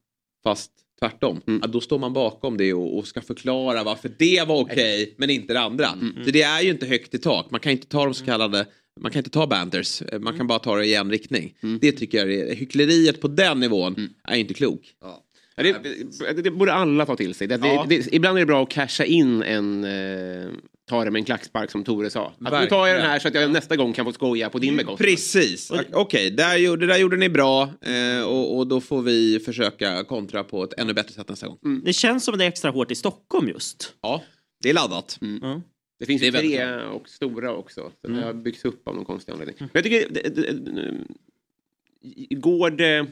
fast tvärtom. Ja, då står man bakom det och, och ska förklara varför det var okej men inte det andra. Så det är ju inte högt i tak. Man kan inte ta de så kallade man kan inte ta banters, Eh, man kan bara ta det i en riktning. Det tycker jag är, hyckleriet på den nivån är inte klok. Ja, det, det, det borde alla ta till sig. Det, Ja. det, det, ibland är det bra att casha in en... Eh, ta det med en klackspark som Tore sa. Att nu tar jag den här så att jag nästa gång kan få skoja på din bekostnad. Precis. Okej, där gjorde- det där gjorde ni bra eh, och, och då får vi försöka kontra på ett ännu bättre sätt nästa gång. Det känns som det är extra hårt i Stockholm just. Ja, det är laddat. Ja. Det finns Det ju tre och stora också. Så Mm. Det har byggts upp av någon konstig anledning. Men jag tycker... Det, det, det, går det...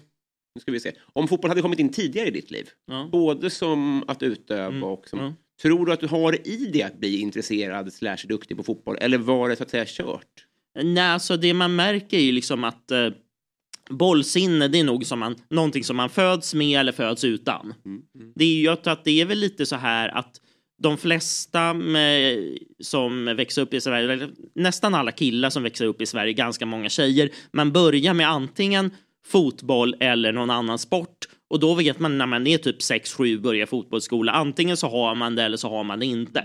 Nu ska vi se. Om fotboll hade kommit in tidigare i ditt liv, Ja. både som att utöva och som... ja. Tror du att du har i det att bli intresserad slash duktig på fotboll? Eller var det så att säga kört? Nej, alltså det man märker är ju liksom att eh, bollsinne, det är nog som man, någonting som man föds med eller föds utan. Det är ju att det är väl lite så här att de flesta med, som växer upp i Sverige, eller nästan alla killar som växer upp i Sverige, ganska många tjejer, man börjar med antingen fotboll eller någon annan sport. Och då vet man när man är typ 6-7 börjar fotbollsskola, antingen så har man det eller så har man det inte.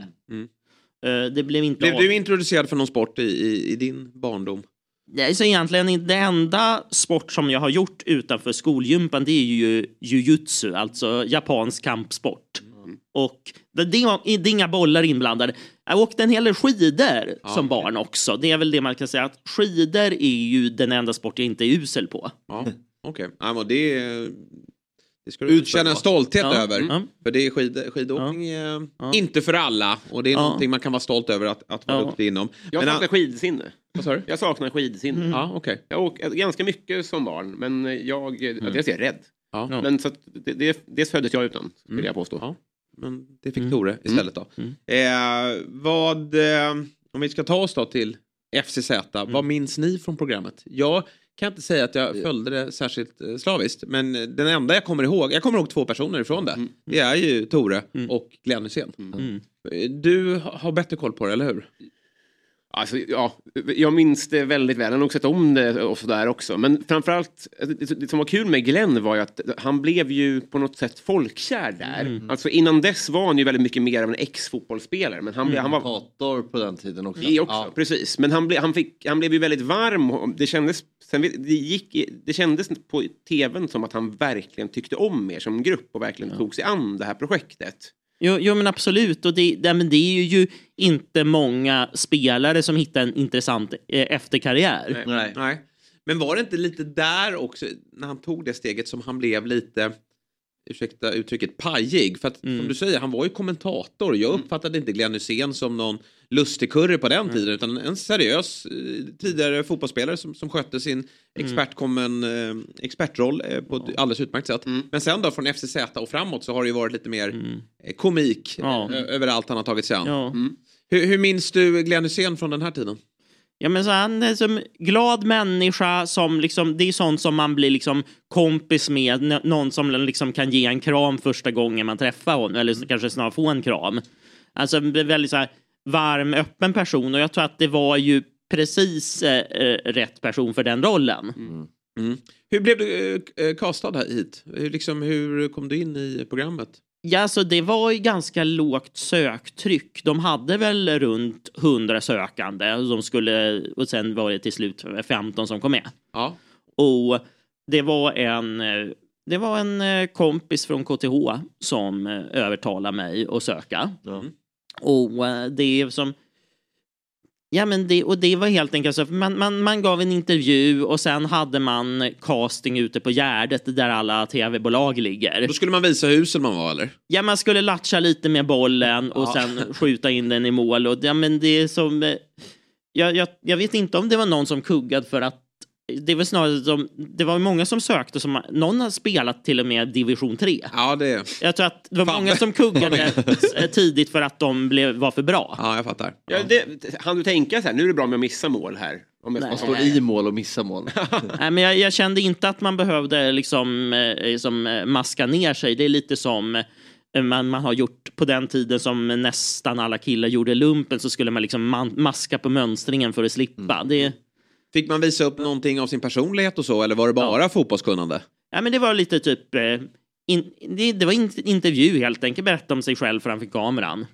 Eh, Det blev inte Blev av. du introducerad för någon sport i, i, i din barndom? Nej, så egentligen det enda sport som jag har gjort utanför skolgympan det är ju jujutsu, alltså japansk kampsport. Och det, det, är- inga bollar inblandade. Jag åkte en hel del skidor som barn också. Det är väl det man kan säga att skidor är ju den enda sport jag inte är usel på. Ja, okej. Ja, men det, det ska du känna en stolthet Ja, över. mm. För det är skid, skidåkning är inte för alla och det är Ja. någonting man kan vara stolt över att, att vara Ja. duktig inom. Jag Men, saknar skidsinne. Vad sa du? Jag saknar skidsinne. Ja, okej. Jag åker ganska mycket som barn, men jag, mm. dels är jag rädd. Ja. Men så att det, det, dels föddes jag utan, skulle jag påstå. Men det fick Tore istället då. Eh, vad, eh, om vi ska ta oss då till FCZ, vad minns ni från programmet? Jag kan inte säga att jag följde det särskilt eh, slaviskt, men den enda jag kommer ihåg, jag kommer ihåg två personer ifrån det. Det är ju Tore och Glenn Hysén. Eh, Du har bättre koll på det, eller hur? Alltså, ja, jag minns det väldigt väl. Jag har nog sett om det och sådär också. Men framförallt, det, det som var kul med Glenn var ju att han blev ju på något sätt folkkär där. Alltså innan dess var han ju väldigt mycket mer av en ex-fotbollsspelare. Men han, blev han var... Kommentator på den tiden också. Det också, Ja. precis. Men han, ble, han, fick, han blev ju väldigt varm. och Det kändes, sen, det, gick, det kändes på tvn som att han verkligen tyckte om er som grupp och verkligen tog sig an det här projektet. Jo, jo men absolut. Och det, det, men det är ju inte många spelare som hittar en intressant eh, efterkarriär. Nej. Nej. Men var det inte lite där också, när han tog det steget, som han blev lite, ursäkta uttrycket, pajig? För att som du säger, han var ju kommentator. Jag uppfattade inte Glenn Hysén som någon lustigkurre på den tiden, utan en seriös eh, tidigare fotbollsspelare som, som skötte sin expertkommen, eh, expertroll eh, på ett alldeles utmärkt sätt. Men sen då från FCZ och framåt så har det ju varit lite mer eh, komik över allt han har tagit sig an. Hur, hur minns du Glenn Hysén från den här tiden? Ja, men så han är som glad människa som liksom, det är sånt som man blir liksom kompis med. Någon som liksom kan ge en kram första gången man träffar honom, eller kanske snarare få en kram. Alltså en väldigt så här varm, öppen person och jag tror att det var ju precis eh, eh rätt person för den rollen. Mm. mm. Hur blev du eh, eh castad hit? Hur, liksom, hur kom du in i programmet? Ja, alltså det var ju ganska lågt söktryck. De hade väl runt 100 sökande. De skulle, och sen var det till slut 15 som kom med. Ja. Och det var en, eh, det var en eh, kompis från KTH som eh, övertalade mig att söka. Och eh, det är som... Ja, men det, och det var helt enkelt så man, man, man gav en intervju och sen hade man casting ute på Gärdet där alla tv-bolag ligger. Då skulle man visa hur usel man var eller? Ja, man skulle latcha lite med bollen och Ja. sen skjuta in den i mål. Och, ja, men det är som... eh, Jag, jag, jag vet inte om det var någon som kuggade för att det var snarare som, det var många som sökte som någon har spelat till och med division 3. Ja, det... Jag tror att det var många som kuggade <laughs> eh, tidigt för att de blev, var för bra. Ja, jag fattar. Ja, det, han du tänka så här, nu är det bra med att missa mål här. Om jag Nej. ska Står i mål och missar mål. <laughs> Nej, men jag, jag kände inte att man behövde liksom, som, eh, maska ner sig. Det är lite som man, man har gjort på den tiden som nästan alla killar gjorde lumpen så skulle man liksom man, maska på mönstringen för att slippa. Det, Fick man visa upp någonting av sin personlighet och så eller var det bara fotbollskunnande? ja, men det var lite typ eh, in, det, det var in, intervju helt enkelt, berätta om sig själv framför kameran.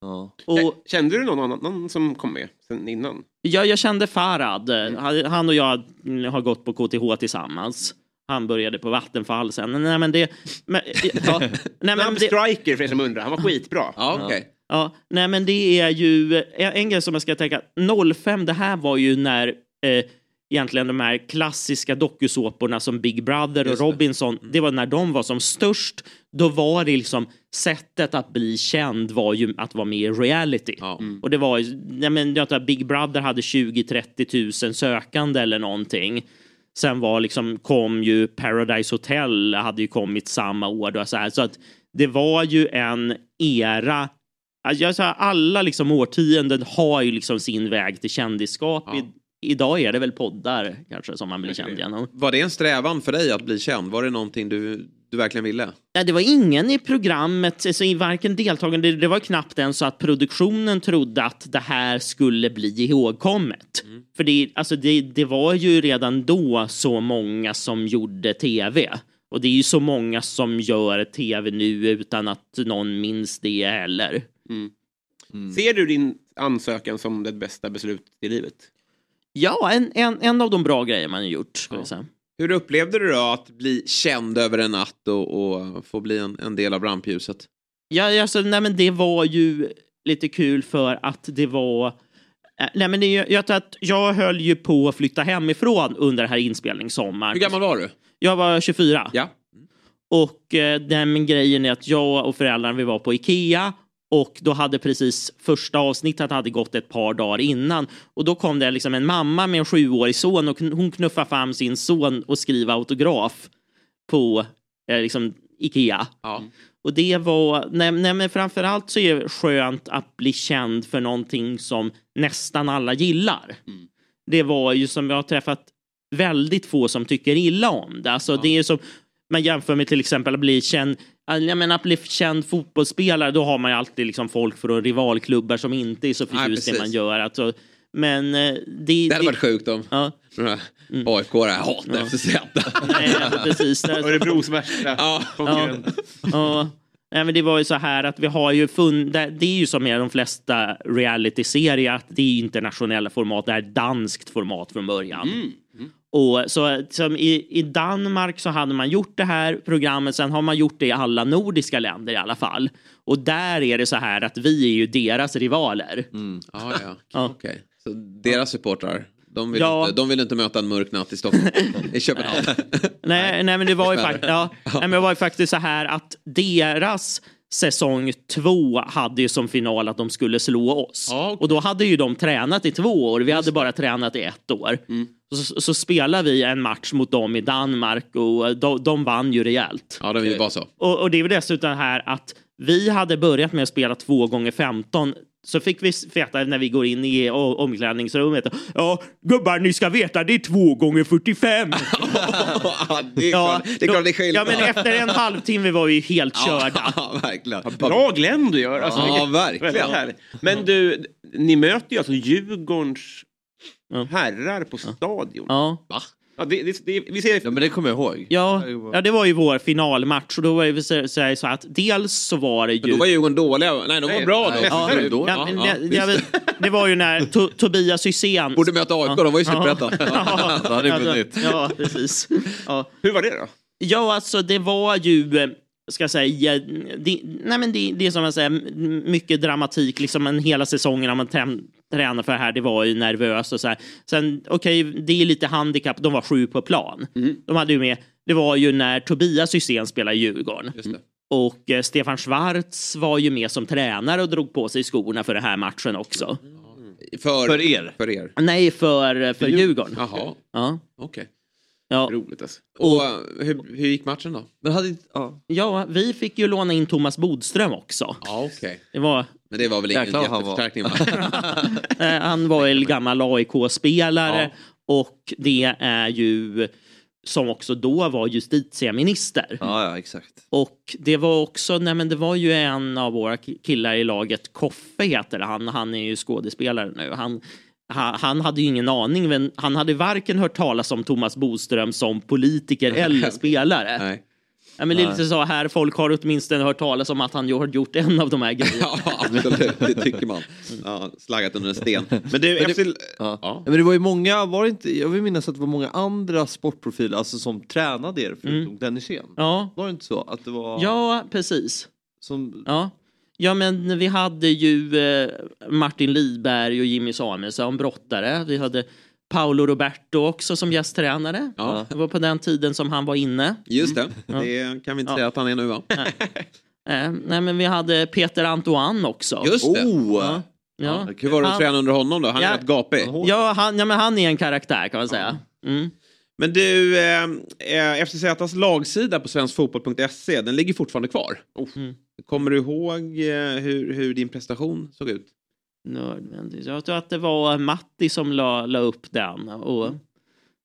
Ja. Och, Kände du någon annan som kom med sen innan? Ja, jag kände Farad. Han och jag har gått på KTH tillsammans. Han började på Vattenfall sen. Nej, men det... Men, ja, <laughs> nej, men Namn det, Striker för er som undrar, han var skitbra. Ja, okej. ja, nej, men det är ju en, en grej som jag ska tänka. 05, det här var ju när eh, egentligen de här klassiska dokusåporna som Big Brother och det. Robinson, det var när de var som störst. Då var det liksom sättet att bli känd var ju att vara med i reality. Ja. Och det var ju, nej men jag tror att Big Brother hade 20-30 000 sökande eller någonting. Sen var liksom, kom ju Paradise Hotel, hade ju kommit samma år. Då, så, här, så att det var ju en era Alltså, alla liksom årtionden har ju liksom sin väg till kändisskap. Ja. I, idag är det väl poddar kanske som man blir känd genom. Var det en strävan för dig att bli känd? Var det någonting du, du verkligen ville? Nej, det var ingen i programmet, alltså varken deltagande, det, var knappt ens så att produktionen trodde att det här skulle bli ihågkommet. För det, alltså det, det var ju redan då så många som gjorde tv. Och det är ju så många som gör tv nu utan att någon minns det heller. Ser du din ansökan som det bästa beslutet i livet? Ja, en, en, en av de bra grejer man har gjort. Säga. Hur upplevde du då att bli känd över en natt och, och få bli en, en del av rampljuset? Ja, alltså, nej, men det var ju lite kul för att det var... eh, Nej, men det, jag, att jag höll ju på att flytta hemifrån under den här inspelningssommaren. Hur gammal var du? Jag var 24. Ja. Och eh, den grejen är att jag och föräldrarna vi var på Ikea och då hade precis första avsnittet hade gått ett par dagar innan och då kom det liksom en mamma med en sjuårig son och hon knuffade fram sin son och skriva autograf på eh, liksom Ikea. Ja. Och det var, nej, nej men framförallt så är det skönt att bli känd för någonting som nästan alla gillar. Det var ju som jag har träffat väldigt få som tycker illa om det. Alltså det är som, man jämför med till exempel att bli känd, jag menar att bli känd fotbollsspelare, då har man ju alltid liksom folk från rivalklubbar som inte är så förtjust i det man gör. Alltså, men eh, det... Det hade varit sjukt om Ja. några aik hatar FCZ. Nej, precis. <laughs> Örebros värsta Ja. konkurrent. Ja. Nej, men det var ju så här att vi har ju funnit, det är ju som med de flesta reality-serier att det är internationella format, det är danskt format från början. Och så som i, i Danmark så hade man gjort det här programmet, sen har man gjort det i alla nordiska länder i alla fall. Och där är det så här att vi är ju deras rivaler. Ja, ja. <laughs> Ja. Okej. Så deras supportrar, de vill, Ja. inte, de vill inte möta en mörk natt i Stockholm. I Köpenhamn. <laughs> Nej, nej, men det var ju, fakt- ja, nej, men det var ju faktiskt så här att deras säsong två hade ju som final att de skulle slå oss. Ja, okej. Och då hade ju de tränat i två år. Vi hade bara tränat i ett år. Mm. Så, så spelade vi en match mot dem i Danmark och de, de vann ju rejält. Ja, de var så. Och, och det är väl dessutom här att vi hade börjat med att spela två gånger 15 så fick vi veta när vi går in i omklädningsrummet. Ja, gubbar, ni ska veta, det är två gånger 45. <laughs> Ja, det är klart det är, klart det är skillnad. Ja, men efter en halvtimme var vi ju helt körda. <laughs> Ja, verkligen. Bra Glenn du gör. Alltså, Ja, verkligen. Men du, ni möter ju alltså Djurgårdens Ja. herrar på stadion. Ja. Ja, det, det, det, vi ser Ja men det kommer jag ihåg. Ja, ja, det var ju vår finalmatch och då var det så, så, att dels så var det ju... Men då var Djurgården dåliga. Nej, de var Nej, bra då. nej, Ja, nej, då. ja, men Ja, det, det var ju när to, Tobias Hysén... Borde möta AIK, de var ju superettan. <laughs> Ja, Då hade det ja, vunnit. Ja, precis. Ja. Hur var det då? Ja, alltså det var ju, eh, ska jag säga, det, nej men det, det är som jag säger, mycket dramatik, liksom en hela säsongen när man tränar för det här, det var ju nervöst och så här. Sen, okej, det är lite handikapp, de var sju på plan. De hade ju med, det var ju när Tobias Hysén spelade i Djurgården. Just det. Och eh, Stefan Schwarz var ju med som tränare och drog på sig skorna för den här matchen också. För, För er? För er. Nej, för, för Djurgården. Jaha, Ja. okej. Ja. Roligt alltså. Och eh, hur, hur gick matchen då? Men hade. Ja. ja, vi fick ju låna in Thomas Bodström också. Ja, okej. Det var Men det var väl ingen vad han var. jätteförstärkning va? <laughs> Eh, han var en gammal AIK-spelare Ja. och det är ju som också då var justitieminister. Ja, ja exakt. Och det var också, nej men det var ju en av våra ki- killar i laget, Koffe heter han, han är ju skådespelare nu. Han, ha- han hade ju ingen aning, men han hade varken hört talas om Thomas Boström som politiker <laughs> eller spelare. Nej. Ja, men det är lite så här, folk har åtminstone hört talas om att han har gjort en av de här grejerna. <laughs> Ja, absolut. Det tycker man. Ja, slaggat under en sten. Men du, Men det- efter... Ja. Ja. Men det var ju många, var det inte, jag vill minnas att det var många andra sportprofiler alltså, som tränade er förutom Mm. Dennis. Ja. Var det inte så? Att det var Ja, precis. som... Ja. ja, men vi hade ju eh, Martin Lidberg och Jimmy Samuelsson, brottare. Vi hade Paolo Roberto också som gästtränare. Ja. Det var på den tiden som han var inne. Just det, Ja. det kan vi inte Ja. säga att han är nu va? <laughs> Eh, nej, men vi hade Peter Antoine också. Just det. Ja. Ja. Hur var det att Han- träna under honom då? Han är rätt gapig. Ja, han, ja, men han är en karaktär kan man säga. Mm. Men du, eh, eh, FCZs lagsida på svenskfotboll.se, den ligger fortfarande kvar. Mm. Kommer du ihåg eh, hur, hur din prestation såg ut? Nödvändigt. Jag tror att det var Matti som la, la upp den. Och,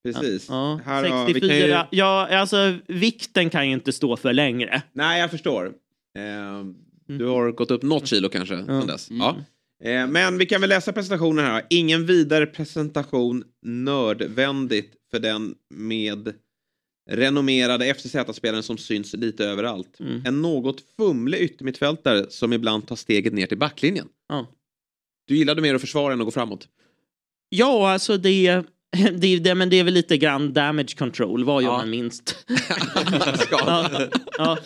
Precis. ja, vi 64. kan ju- Ja, alltså vikten kan ju inte stå för längre. Nej, jag förstår. Eh, du har gått upp något kilo kanske Ja. sedan dess. Ja. Eh, men vi kan väl läsa presentationen här. Ingen vidare presentation nödvändigt för den med renommerade FCZ-spelaren som syns lite överallt. Mm. En något fumlig yttermittfältare som ibland tar steget ner till backlinjen. Ja. Du gillade mer att försvara än att gå framåt. Ja, alltså det, det, det, men det är väl lite grann damage control, vad gör Ja. man minst? <laughs> ja. Ja.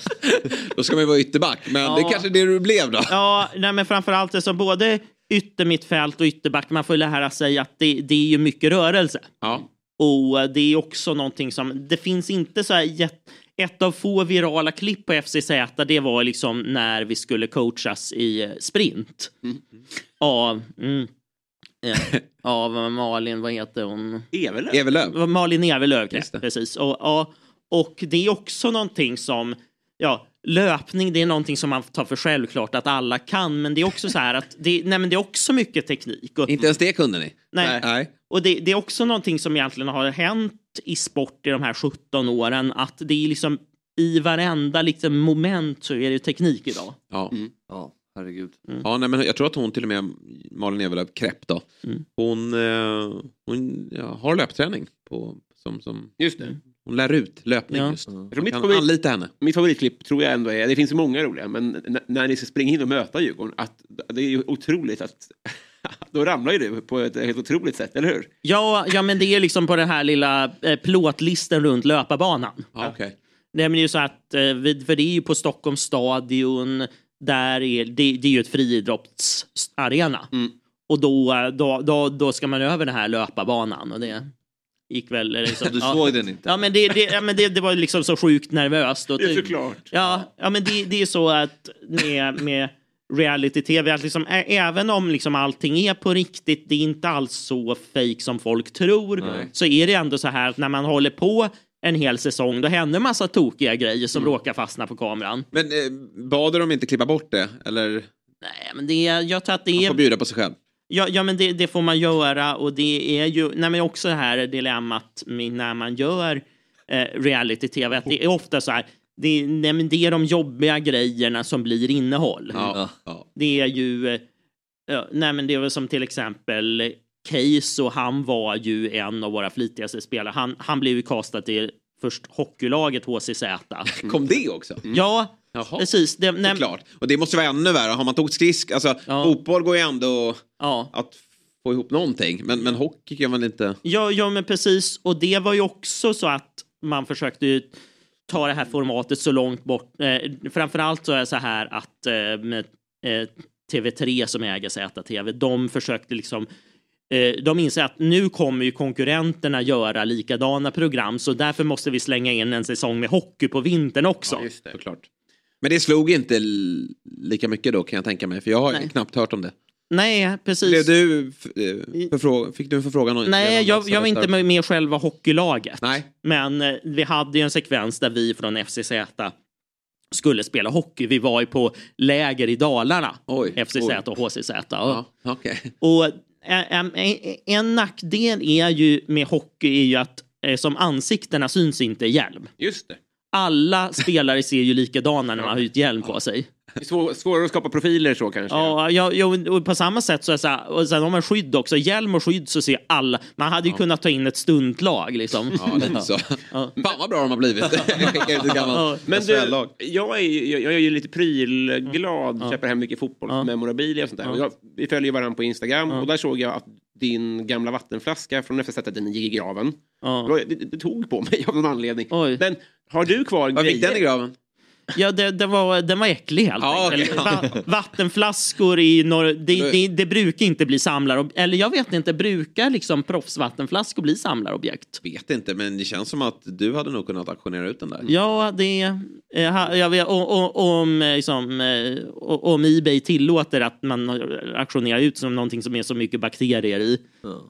Då ska man ju vara ytterback, men Ja. det är kanske det du blev då. Ja, nej, men framförallt det som både yttermittfält och ytterback, man får lära sig att det, det är ju mycket rörelse. Ja. Och det är också någonting som, det finns inte så här jätt, ett av få virala klipp på FCZ, det var liksom när vi skulle coachas i eh, sprint. Av, mm, eh, av Malin, vad heter hon? Evelöv. Evelöv. Malin Evelöv, det. precis. Och, ja, och det är också någonting som, ja, löpning det är någonting som man tar för självklart att alla kan, men det är också så här att det, nej, men det är också mycket teknik. Och, Inte ens det kunde ni? Nej. Nej. och det, det är också någonting som egentligen har hänt i sport i de här 17 åren, att det är liksom i varenda liksom, moment så är det teknik idag. Ja. Ja, herregud. Ja, nej, men jag tror att hon till och med, Malin Evelöv Krepp då, Mm. hon, eh, hon ja, har löpträning på, som, som, Just det. Hon lär ut löpning Ja. just. Jag tror mitt favorit- anlita henne. Mitt favoritklipp tror jag ändå är, det finns ju många roliga, men när ni ska springa in och möta Djurgården, att det är ju otroligt att <laughs> då ramlar ju du på ett helt otroligt sätt, eller hur? Ja, ja men det är liksom på den här lilla eh, plåtlisten runt löparbanan. Ja, okej. Nej, men det är ju så att, eh, vi- för det är ju på Stockholms stadion, där är, det, det är ju ett friidrottsarena. Mm. Och då, eh, då, då, då ska man över den här löparbanan och det gick väl... Liksom, <laughs> Du ja. såg den inte? Ja, men det, det, ja, men det, det var liksom så sjukt nervöst. Och Det är såklart. Ja, ja men det, det är så att med, med reality-tv, att liksom, även om liksom allting är på riktigt, det är inte alls så fake som folk tror, Nej. så är det ändå så här att när man håller på en hel säsong, då händer massa tokiga grejer som råkar fastna på kameran. Men eh, bad dem inte klippa bort det? Eller Nej, men det jag tror att det man är... får bjuda på sig själv? Ja, ja men det, det får man göra och det är ju nej, men också det här dilemmat med när man gör eh, reality-tv, att det är ofta så här, det, är- nej, men det är de jobbiga grejerna som blir innehåll. Ja. ja. Det är ju, eh, ja, nej men det är väl som till exempel Case och han var ju en av våra flitigaste spelare. Han, han blev ju castad till först hockeylaget HCZ. Kom det också? Ja, Jaha. precis. Det, nej, Såklart. Och det måste vara ännu värre. Har man tagit skridsk, alltså Ja. fotboll går ju ändå ja. att få ihop någonting. Men, men hockey kan man inte... Ja, ja, men precis. Och det var ju också så att man försökte ju ta det här formatet så långt bort. Eh, framförallt så är det så här att eh, med, eh, TV3 som äger ZTV, de försökte liksom eh, de inser att nu kommer ju konkurrenterna göra likadana program så därför måste vi slänga in en säsong med hockey på vintern också. Såklart. Men det slog inte lika mycket då kan jag tänka mig. För jag har Nej. knappt hört om det. Nej, precis. Blev du, eh, fick du en förfrågan? Nej, jag, jag var inte med, med själva hockeylaget. Nej. Men eh, vi hade ju en sekvens där vi från FCZ skulle spela hockey. Vi var ju på läger i Dalarna, Oj, FCZ oj. och HCZ. Ja, okej. Och eh, em, en, en nackdel är ju med hockey är ju att eh, som ansiktena syns inte i hjälm. Just det. Alla spelare ser ju likadana när man har ut hjälm på sig. Svår, svårare att skapa profiler så kanske. Ja, ja, ja, och på samma sätt så är det så här, och sen har man skydd också. Hjälm och skydd så ser alla. Man hade ju kunnat ta in ett stuntlag liksom. Ja, lite så. Fan vad bra de har blivit. <laughs> Gammalt Men du, jag är, ju- jag, jag är ju lite prylglad, köper hem mycket fotbollsmemorabilia och sånt där. Och Jag, vi följer varandra på Instagram och där såg jag att din gamla vattenflaska från FZ den gick i graven. Det, det, det tog på mig av någon anledning. Men har du kvar Vad fick grejer? den i graven? Ja, det, det var, den var äcklig helt Ja, enkelt. okej. Va, vattenflaskor i norr, det, det, det brukar inte bli samlar... Eller jag vet inte, brukar liksom proffsvattenflaskor bli samlarobjekt? Vet inte, men det känns som att du hade nog kunnat auktionera ut den där. Ja, det... eh, ha- Jag vet, och, och, om, eh, liksom, eh, om Ebay tillåter att man auktionerar ut som någonting som är så mycket bakterier i.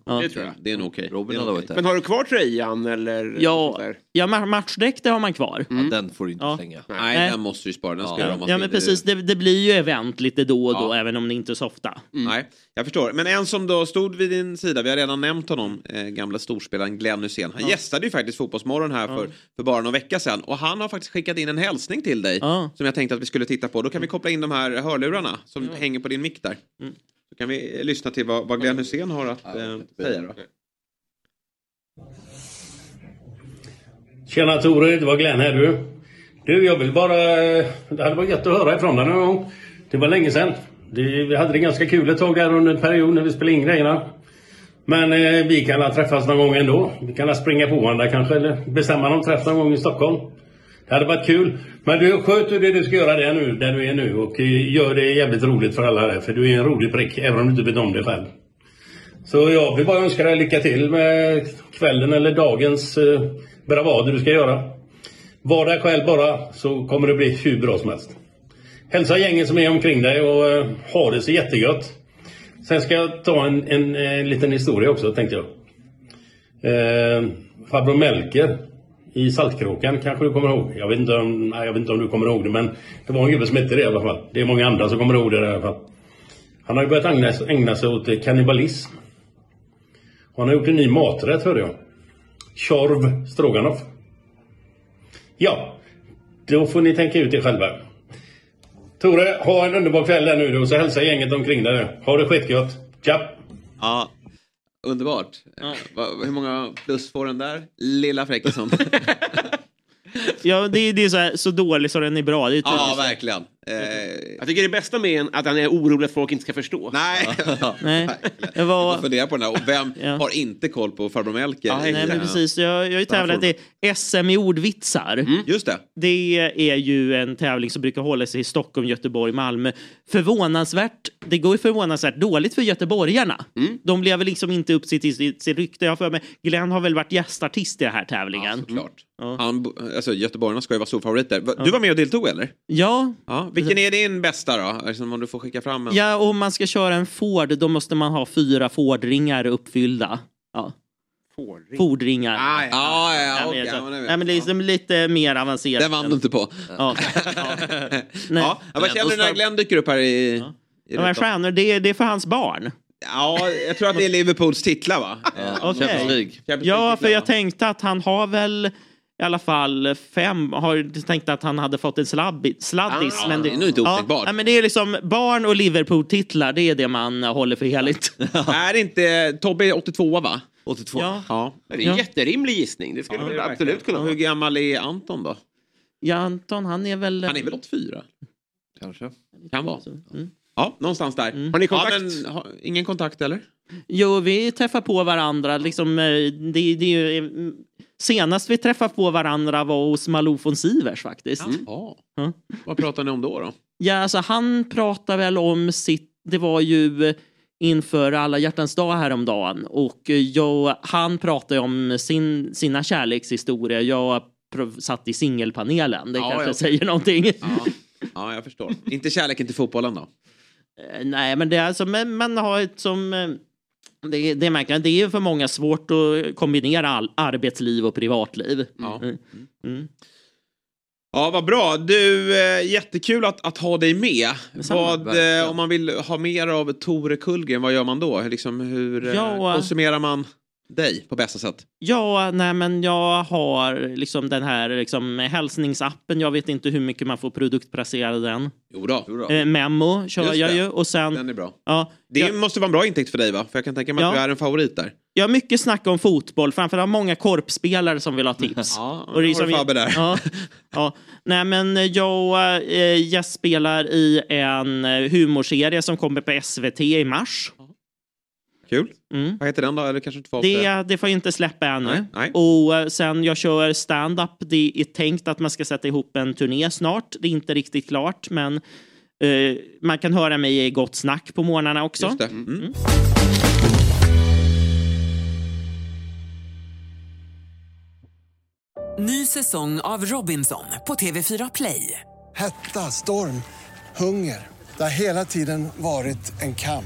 Ja. Det tror jag. Det är nog okej. Okej. där. Men har du kvar tröjan eller? Ja, ja ma- matchdräkt det har man kvar. Ja, den får du inte Ja. slänga. Nej, Nej. den måste du spara. Den ska Ja, ja men precis. Det, det blir ju event lite då och då, Ja. även om det inte är så ofta. Nej, jag förstår. Men en som då stod vid din sida, vi har redan nämnt honom, eh, gamla storspelaren Glenn Hysén. Han gästade ju faktiskt Fotbollsmorgon här för, för bara någon vecka sedan. Och han har faktiskt skickat in en hälsning till dig Ja. som jag tänkte att vi skulle titta på. Då kan vi koppla in de här hörlurarna som hänger på din mick där. Mm. Så kan vi eh, lyssna till vad, vad Glenn Hysén har att eh, säga. Då. Tjena Tore, det var Glenn här du. Du, jag vill bara... Eh, det hade varit gött att höra ifrån dig någon gång. Det var länge sedan. Det, vi hade det ganska kul ett tag där under en period när vi spelade in grejerna. Men eh, vi kan träffas någon gång ändå. Vi kan springa på varandra kanske eller bestämma någon träff någon gång i Stockholm. Det hade varit kul. Men du, sköt du det du ska göra där nu, där du är nu och eh, gör det jävligt roligt för alla där. För du är en rolig prick, även om du inte vet om det själv. Så jag vill bara önska dig lycka till med kvällen eller dagens eh, bravader du ska göra. Var dig själv bara så kommer det bli hur bra som helst. Hälsa gänget som är omkring dig och eh, ha det så jättegött. Sen ska jag ta en, en, en liten historia också tänkte jag. Eh, farbror Melker i Saltkråkan kanske du kommer ihåg. Jag vet, inte om, nej, jag vet inte om du kommer ihåg det men det var en gubbe som hette det i alla fall. Det är många andra som kommer ihåg det i alla fall. Han har ju börjat ägna, ägna sig åt eh, kannibalism. Han har gjort en ny maträtt hörde jag. Tjorv stroganoff. Ja, då får ni tänka ut det själva. Tore, ha en underbar kväll där nu då, så hälsa gänget omkring dig. Ha det skitgött. Tja! Ja, underbart. Eh, va- hur många plus får den där lilla fräckisen? <laughs> Ja, det, det är så, här, så dåligt så den är bra. Det är ja, verkligen. Eh, Jag tycker det bästa med en att han är orolig att folk inte ska förstå. nej, <laughs> Nej. Jag jag var... får fundera på den här. Och vem Ja. har inte koll på farbror Melker? Ja, nej, men Ja. precis. Jag, jag har ju tävlat i SM i ordvitsar. Just det. Det är ju en tävling som brukar hålla sig i Stockholm, Göteborg, Malmö. Förvånansvärt, det går ju förvånansvärt dåligt för göteborgarna. De lever liksom inte upp sitt, sitt, sitt rykte. Jag för mig, Glenn har väl varit gästartist i den här tävlingen. Såklart. Han, bo- alltså, göteborgarna ska ju vara storfavoriter. Du var med och deltog eller? Ja, Ja. Vilken är din bästa då? Alltså, om du får skicka fram en. ja, om man ska köra en Ford då måste man ha fyra Fordringar uppfyllda. Ja. Fordringar. Ah, ja, ja, ja, okej, så- ja, men nej, men liksom lite mer avancerat. Den vann du inte på. Ja. <laughs> Nej. Ja, vad känner du när Glenn dyker upp här i... i De här stjärnor, det är, det är för hans barn. Ja, jag tror att det är Liverpools titlar va? Okej. Champions League. Champions Ja, för jag va? tänkte att han har väl i alla fall fem, har tänkt att han hade fått en slabbi, sladdis. Ah, men det är nog inte otänkbart. Ja, nej, men det är liksom barn och Liverpool-titlar, det är det man håller för heligt. <laughs> Är inte Tobbe 82 va? 82. Ja. Ja. Det är en jätterimlig gissning. Det skulle Ja, det absolut kunna vara. Hur gammal är Anton då? Ja, Anton, han är väl... Han är väl 84? Kanske. Kan vara. Mm. Ja, någonstans där. Har ni kontakt? Ja, men, ha, ingen kontakt eller? Jo, vi träffar på varandra. Liksom, eh, det, det är ju, senast vi träffade på varandra var hos Malou von Sivers faktiskt. Ja. Ja. Vad pratar ni om då? då? Ja, alltså han pratar väl om sitt... Det var ju eh, inför alla hjärtans dag häromdagen och eh, jag, han pratade om sin, sina kärlekshistorier. Jag satt i singelpanelen. Det Ja, kanske ja. säger någonting. Ja, ja jag förstår. inte kärleken till fotbollen då? Eh, Nej, men det är alltså, men man har ett som... Det, det märker det är för många svårt att kombinera all, arbetsliv och privatliv. Ja. Mm. Mm. Ja, vad bra. Du, eh, jättekul att, att ha dig med. Vad, eh, om man vill ha mer av Tore Kullgren, vad gör man då? Liksom, hur eh, Ja, eh, konsumerar man dig på bästa sätt? Ja, nej men jag har liksom den här liksom, hälsningsappen. Jag vet inte hur mycket man får produktplacera den. Jo då. Eh, Memo kör Just jag det. ju. Och sen, Den är bra. Ja, Det jag, måste vara en bra intäkt för dig va? För jag kan tänka mig att Ja. du är en favorit där. jag har mycket snack om fotboll, framförallt många korpspelare som vill ha tips. <laughs> Ja, Och det är har du Fabbe där. Ja, <laughs> ja. Nej, men jag äh, gästspelar i en eh, humorserie som kommer på SVT i mars. Kul. Mm. Vad heter den då? Eller kanske inte Det, det får jag inte släppa ännu. Nej, nej. Och eh, sen jag kör stand-up. Det är tänkt att man ska sätta ihop en turné snart. Det är inte riktigt klart, men eh, man kan höra mig i Gott Snack på morgnarna också. Just det. Mm. Ny säsong av Robinson på TV4 Play. Hetta, storm, hunger. Det har hela tiden varit en kamp.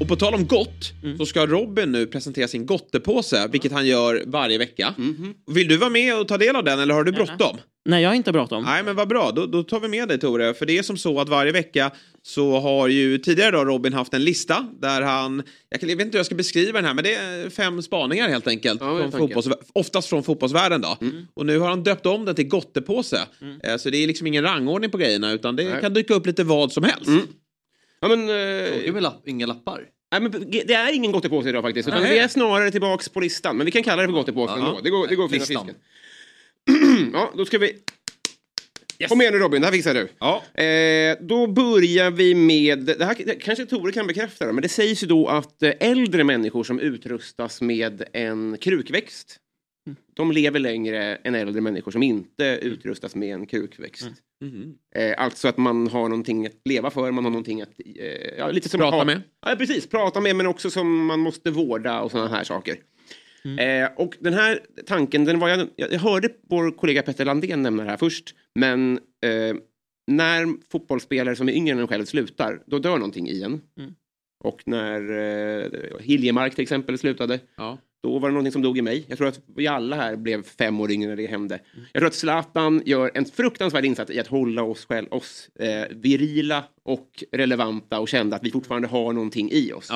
Och på tal om gott så ska Robin nu presentera sin gottepåse, vilket han gör varje vecka. Vill du vara med och ta del av den eller har du bråttom? Nej, jag har inte bråttom. Nej, men vad bra. Då, då tar vi med dig Tore. För det är som så att varje vecka så har ju tidigare då Robin haft en lista där han, jag, kan, jag vet inte hur jag ska beskriva den här, men det är fem spaningar helt enkelt. Ja, från fotbolls, oftast från fotbollsvärlden då. Och nu har han döpt om den till gottepåse. Eh, Så det är liksom ingen rangordning på grejerna utan det Nej. kan dyka upp lite vad som helst. Ja, men, eh, Det är väl lapp, inga lappar? Nej, men det är ingen gottepåse idag faktiskt. Utan Nej. vi är snarare tillbaks på listan. Men vi kan kalla det för gottepåse Ja. ändå. Det går, det går Listan. fisken. <clears throat> ja, då ska vi... Kom igen nu Robin, det här fixar du. Ja. Eh, då börjar vi med, det här det kanske Tore kan bekräfta, det, men det sägs ju då att eh, äldre människor som utrustas med en krukväxt, de lever längre än äldre människor som inte utrustas med en krukväxt. Eh, alltså att man har någonting att leva för, man har någonting att... Eh, ja, lite som Prata ha- med. Ja, precis. Prata med, men också som man måste vårda och sådana här saker. Eh, och den här tanken, den var jag, jag hörde vår kollega Petter Landén nämna det här först, men eh, när fotbollsspelare som är yngre än en själv slutar, då dör någonting i en. Mm. Och när eh, Hiljemark till exempel slutade, Ja. Då var det någonting som dog i mig. Jag tror att vi alla här blev fem år yngre när det hände. Jag tror att Zlatan gör en fruktansvärd insats i att hålla oss, själv, oss eh, virila och relevanta och kända att vi fortfarande har någonting i oss.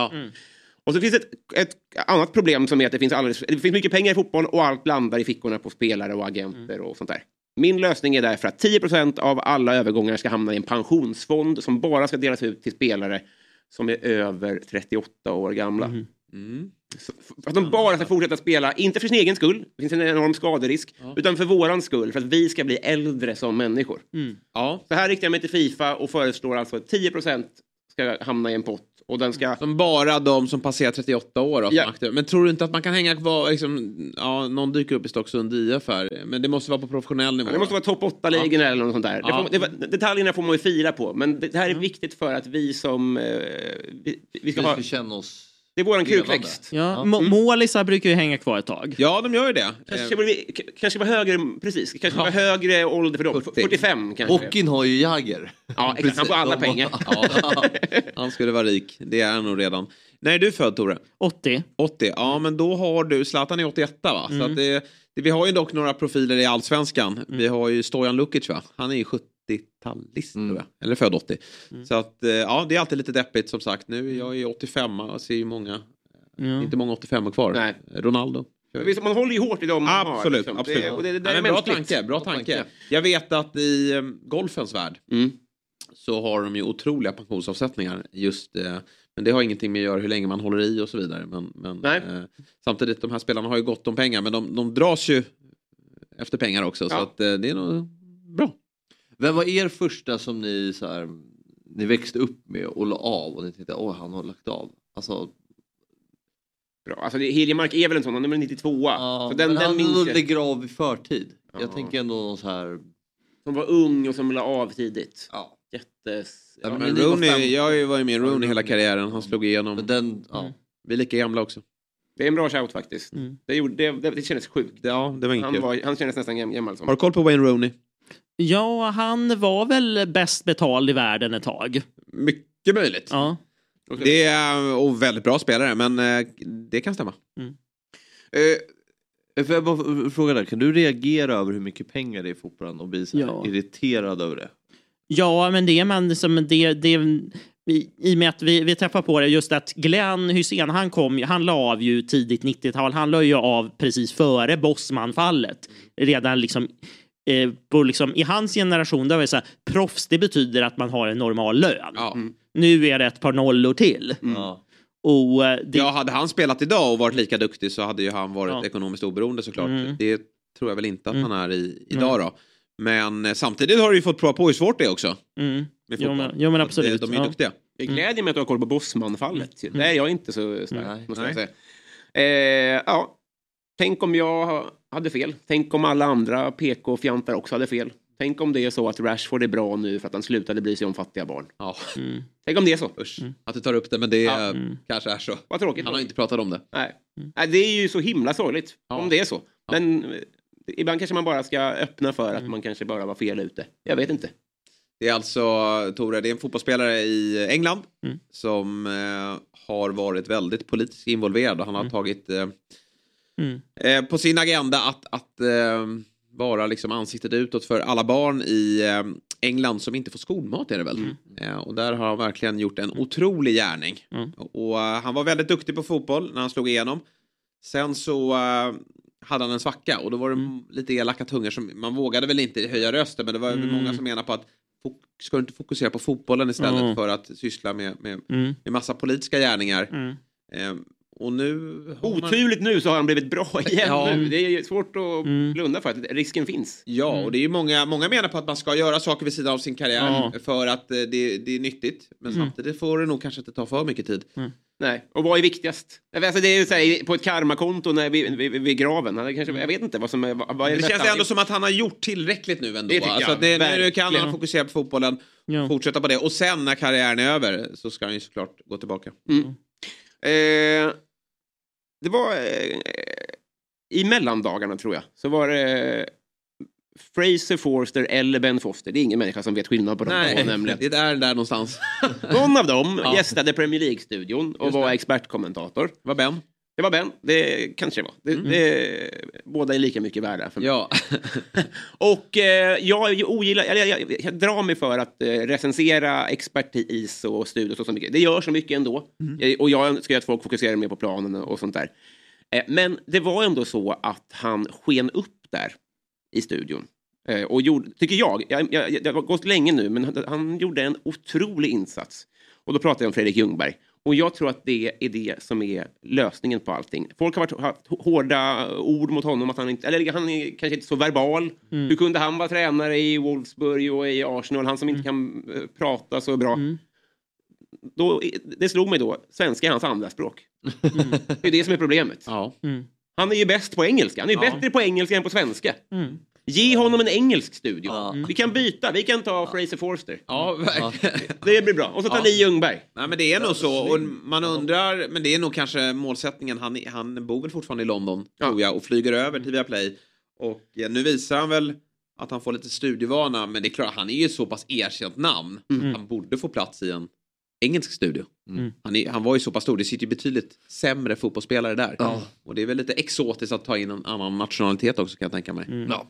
Och så finns ett, ett annat problem som är att det finns, alldeles, det finns mycket pengar i fotboll och allt landar i fickorna på spelare och agenter och sånt där. Min lösning är därför att 10% av alla övergångar ska hamna i en pensionsfond som bara ska delas ut till spelare som är över 38 år gamla. Så- För att de bara ska fortsätta spela, inte för sin egen skull, det finns en enorm skaderisk, utan för våran skull, för att vi ska bli äldre som människor. Ja. Så här riktar jag mig till Fifa och föreslår alltså att 10% ska hamna i en pott och den ska... Som bara de som passerar 38 år. Ja. Men tror du inte att man kan hänga kvar, liksom, ja, någon dyker upp i Stocksund IF här, men det måste vara på professionell nivå. Ja, det måste vara topp 8-ligorna eller något sånt där. Det Ja. får, det, detaljerna får man ju fira på, men det här är viktigt för att vi som... Eh, vi, vi ska Vi ha... känna oss... Det är våran krukväxt. Ja, må- Målisar brukar ju hänga kvar ett tag. Ja, de gör ju det. Kanske bli, k- kanske vara högre, precis, kanske vara högre ålder för dem. 45 kanske. Hockeyn har ju Jagger. Ja, exakt. Han får alla pengar. <laughs> Ja, han skulle vara rik. Det är han nog redan. När är du född Tore? 80. 80. Ja, men då har du, Zlatan är 81 va? Så Mm. att det, det, vi har ju dock några profiler i allsvenskan. Vi har ju Stojan Lukic va? Han är ju 70-talist tror jag. Eller född 80. Så att eh, ja, det är alltid lite deppigt som sagt. Nu är jag ju 85 och ser ju många, Ja. inte många 85 kvar. Nej. Har. Visst, Man håller ju hårt i dem man har. Absolut, liksom. absolut. Det, och det, det, det Ja, är bra tanke, bra tanke. Jag vet att i eh, golfens värld Mm. så har de ju otroliga pensionsavsättningar. Just, eh, men det har ingenting med att göra hur länge man håller i och så vidare. Men, men eh, samtidigt, de här spelarna har ju gott om pengar men de, de dras ju efter pengar också. Så Ja. att, eh, det är nog bra. Vem var er första som ni, så här, ni växte upp med och la av och ni tänkte oj han har lagt av? Alltså, bra. Alltså, det- Hiljemark är väl en sån, han är väl 92 Ja, så den, men den han minns jag. lägger av i förtid. Ja. Jag tänker ändå någon så här... Som var ung och som la av tidigt. Ja. Jättes... Ja, Ja, men det var Rooney, fem- jag har ju varit med i Rooney hela karriären. Han slog igenom. Men den, ja. Mm. Vi är lika gamla också. Det är en bra shout faktiskt. Mm. Det, gjorde, det, det, det kändes sjukt. Ja, det var inget Han, kul. var, han kändes nästan gam- gammal som. Har du koll på Wayne Rooney? Ja, han var väl bäst betald i världen ett tag. Mycket möjligt. Ja. Det är och väldigt bra spelare, men eh, det kan stämma. Eh, Får jag bara fråga där, kan du reagera över hur mycket pengar det är i fotbollen och bli så Ja. irriterad över det? Ja, men det är man som det, det i, i och med att vi, vi träffar på det just att Glenn Hussein, han kom han la av ju tidigt 90-tal. Han la ju av precis före Bosman-fallet. Redan liksom eh, på liksom, i hans generation, då var det så här, proffs, det betyder att man har en normal lön. Nu är det ett par nollor till. Ja. Och, eh, det, Ja, hade han spelat idag och varit lika duktig så hade ju han varit Ja. ekonomiskt oberoende såklart. Mm. Det tror jag väl inte att Mm. han är i, idag då. Men eh, samtidigt har du ju fått prova på hur svårt det är också. Mm. Jo, men, jo, men absolut. det- De är ju ja. duktiga. Det glädjer mig att du har koll på Bosman-fallet. Mm. Det är jag inte så stark, måste jag säga. Eh, ja. Tänk om jag hade fel. Tänk om alla andra PK-fjantar också hade fel. Tänk om det är så att Rashford är bra nu för att han slutade bry sig om fattiga barn. Ja. Mm. Tänk om det är så. Usch. Att du tar upp det, men det Ja. eh, kanske är så. Vad tråkigt. Han har inte pratat om det. Nej. Nej, det är ju så himla sorgligt om det är så. Men eh, ibland kanske man bara ska öppna för att man kanske bara var fel ute. Jag vet inte. Det är alltså, Tore, det är en fotbollsspelare i England Mm. som eh, har varit väldigt politiskt involverad och han har tagit eh, Mm. eh, på sin agenda att, att eh, vara liksom ansiktet utåt för alla barn i eh, England som inte får skolmat är det väl. Eh, och där har han verkligen gjort en otrolig gärning. Mm. Och eh, han var väldigt duktig på fotboll när han slog igenom. Sen så eh, hade han en svacka och då var det Mm. lite elaka tungor som man vågade väl inte höja rösten men det var väl Mm. många som menar på att ska du inte fokusera på fotbollen istället Mm. för att syssla med, med, Mm. med massa politiska gärningar. Mm. Och nu... har man- Oturligt nu så har han blivit bra <laughs> igen Ja. nu. Det är svårt att Mm. blunda för att risken finns. Ja, Mm. och det är ju många, många menar på att man ska göra saker vid sidan av sin karriär Ja. för att eh, det, det är nyttigt. Men Mm. samtidigt får det nog kanske inte ta för mycket tid. Nej, och vad är viktigast? Alltså det är ju så här, på ett karmakonto när vi, vid, vid graven. Han kanske, jag vet inte vad som är... Vad är Det bästa? känns ändå som att han har gjort tillräckligt nu ändå. Det tycker alltså jag, det, nu kan han fokusera på fotbollen, Ja. fortsätta på det och sen när karriären är över så ska han ju såklart gå tillbaka. Eh, det var eh, i mellandagarna tror jag. Så var det Fraser Forster eller Ben Foster. Det är ingen människa som vet skillnad på de två Nej, nämligen. det är där någonstans. Någon av dem <laughs> Ja. gästade Premier League-studion och Just var det. expertkommentator. Vad Ben? Det var Ben, det kanske det var. Det, Mm. det, båda är lika mycket värda för mig. Ja. <laughs> Och eh, jag, ogillar, eller jag, jag, jag drar mig för att eh, recensera expertis och studios och så mycket. Det gör så mycket ändå. Eh, Och jag önskar att folk fokuserar mer på planen och sånt där. Eh, men det var ändå så att han sken upp där i studion. Eh, och gjorde, tycker jag, jag, jag, jag har gått länge nu, men han, han gjorde en otrolig insats. Och då pratar jag om Fredrik Ljungberg. Och jag tror att det är det som är lösningen på allting. Folk har varit, haft hårda ord mot honom, att han inte, eller han är kanske inte så verbal. Mm. Hur kunde han vara tränare i Wolfsburg och i Arsenal, han som inte kan eh, prata så bra. Då, det slog mig då, svenska är hans andra språk. Det är det som är problemet. Mm. Han är ju bäst på engelska, han är ju Ja. bättre på engelska än på svenska. Mm. Ge honom en engelsk studio. Vi kan byta, vi kan ta Fraser Forster. Ja, verkligen. <laughs> Det blir bra. Och så tar Ja. ni Ljungberg. Nej men det är nog så. Och man undrar, men det är nog kanske målsättningen. Han, han bor väl fortfarande i London, tror jag, och flyger över till Viaplay. Och ja, nu visar han väl att han får lite studievana, men det är klart, han är ju så pass erkänt namn. Mm. Han borde få plats i en engelsk studio. Mm. Han, är, han var ju så pass stor, det sitter ju betydligt sämre fotbollsspelare där. Och det är väl lite exotiskt att ta in en annan nationalitet också kan jag tänka mig. Mm. Ja.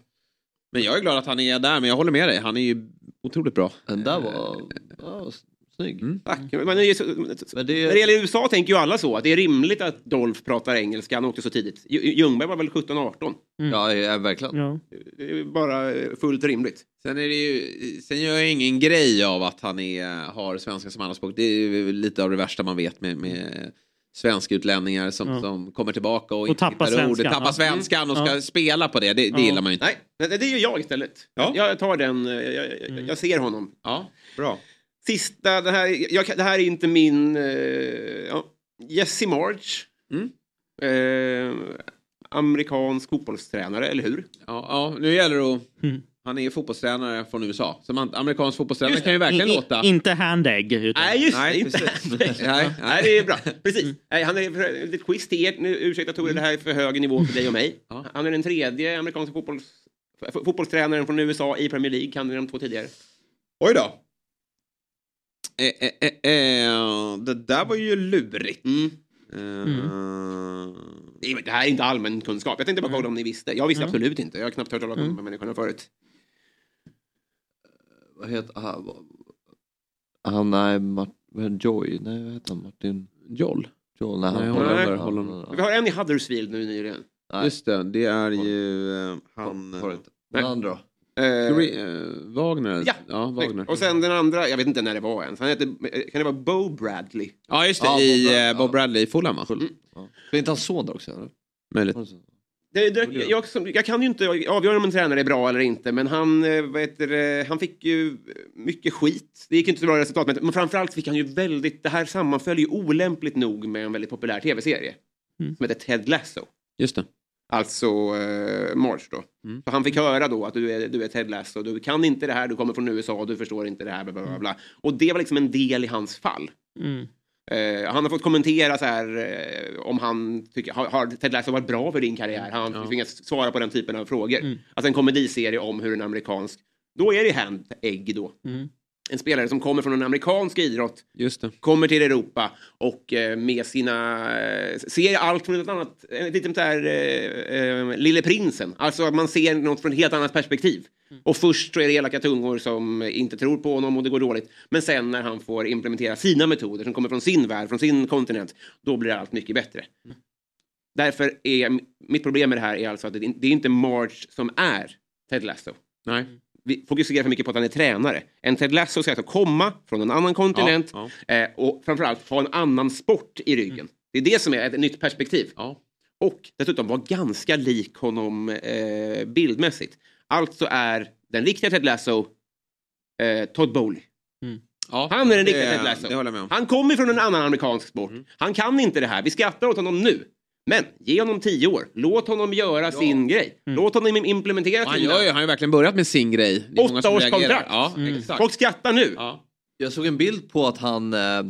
Men jag är glad att han är där, men jag håller med dig. Han är ju otroligt bra. Den där var ja, snygg. Mm. Tack. Men det är så, När det gäller USA tänker ju alla så, att det är rimligt att Dolph pratar engelska. Han åkte så tidigt. Ju- Ljungberg var väl 17-18? Ja, ja, verkligen. Ja. Det är bara eh, fullt rimligt. Sen, är det ju, sen gör jag ingen grej av att han är, har svenska som andraspråk. Det är ju lite av det värsta man vet med, med svenskutlänningar som, Ja. som kommer tillbaka och, Och inte tappar hittar ord, svenskan, tappar ja. svenskan och ska Ja. spela på det. Det, det Ja. gillar man ju inte. Nej, det, det gör jag istället. Jag tar den, eh, jag, jag, jag ser honom. Ja, bra. Sista, det här, jag, det här är inte min... Uh, ja. Jesse March. Mm. Eh, amerikansk fotbollstränare, eller hur? Ja, ja nu gäller det att... Han är fotbollstränare från USA. Så man, amerikansk fotbollstränare Just kan ju verkligen I- låta... Inte handegg. Utan... Nej, just Nej. Inte. Nej, Nej, det är bra. <laughs> Precis. Nej, han är lite quiz till er. Nu, ursäkta Tore, det här är för hög nivå för dig och mig. Han är den tredje amerikanska fotbolls, fotbollstränaren från USA i Premier League. Han är de två tidigare. Oj då. Eh, eh, eh, eh, det där var ju lurigt. Mm. Eh, Det är- Det här är inte allmän kunskap. Jag tänkte bara kolla om ni visste. Jag visste Mm. absolut inte. Jag har knappt hört talas om Mm. de här människorna förut. Vad heter han? Han, nej, Mart, vad heter Joy? Nej, vad heter han? Martin? Joll? Joll, nej, han Nej. Han- Holländare. Vi har en i Huddersfield nu nyligen. Nej. Just det, det är ju eh, han... Har du inte? Den andra? Eh, eh, Wagner? Ja, ja Wagner. Och sen den andra, jag vet inte när det var ens. Han heter, kan det vara Bo Bradley? Ja, just det. Ja, I Bradley, eh, Bradley i Fulham, va? Är inte hans son där också? Eller? Möjligt. Det, det, jag, jag kan ju inte avgöra om en tränare är bra eller inte, men han, eh, det, han fick ju mycket skit. Det gick inte så bra resultat, men, framförallt fick han ju väldigt... Det här sammanföll ju olämpligt nog med en väldigt populär tv-serie Mm. som heter Ted Lasso. Just det. Alltså eh, March då. Mm. Så han fick höra då att du är, du är Ted Lasso, du kan inte det här, du kommer från USA, du förstår inte det här, bla bla bla. bla. Och det var liksom en del i hans fall. Mm. Eh, han har fått kommentera så här eh, om han tycker, har, har Ted Lasso varit bra för din karriär? Han Ja. tvingas svara på den typen av frågor. Mm. Alltså en komediserie om hur en amerikansk, då är det hand ägg då. Mm. En spelare som kommer från en amerikansk idrott, kommer till Europa och eh, med sina, eh, ser allt från ett annat, lite där eh, Lille Prinsen. Alltså man ser något från ett helt annat perspektiv. Och först så är det elaka tungor som inte tror på honom och det går dåligt. Men sen när han får implementera sina metoder som kommer från sin värld, från sin kontinent, då blir allt mycket bättre. Därför är mitt problem med det här är alltså att det det är inte March som är Ted Lasso. Nej. Vi fokuserar för mycket på att han är tränare. En Ted Lasso ska alltså komma från en annan kontinent Ja, Eh, och framförallt ha en annan sport i ryggen. Det är det som är ett nytt perspektiv. Ja. Och dessutom vara ganska lik honom eh, bildmässigt. Alltså är den riktiga Ted Lasso eh, Todd Bowley. Ja, Han är den riktiga Ted Lasso. Han kommer från en annan amerikansk sport. Han kan inte det här. Vi skrattar åt honom nu. Men ge honom tio år. Låt honom göra sin grej. Låt honom im- implementera Han sina... gör ju, han har ju verkligen börjat med sin grej. Det är många Åtta som års reagerar. kontrakt. Ja, Mm. Folk skrattar nu. Ja. Jag såg en bild på att han eh,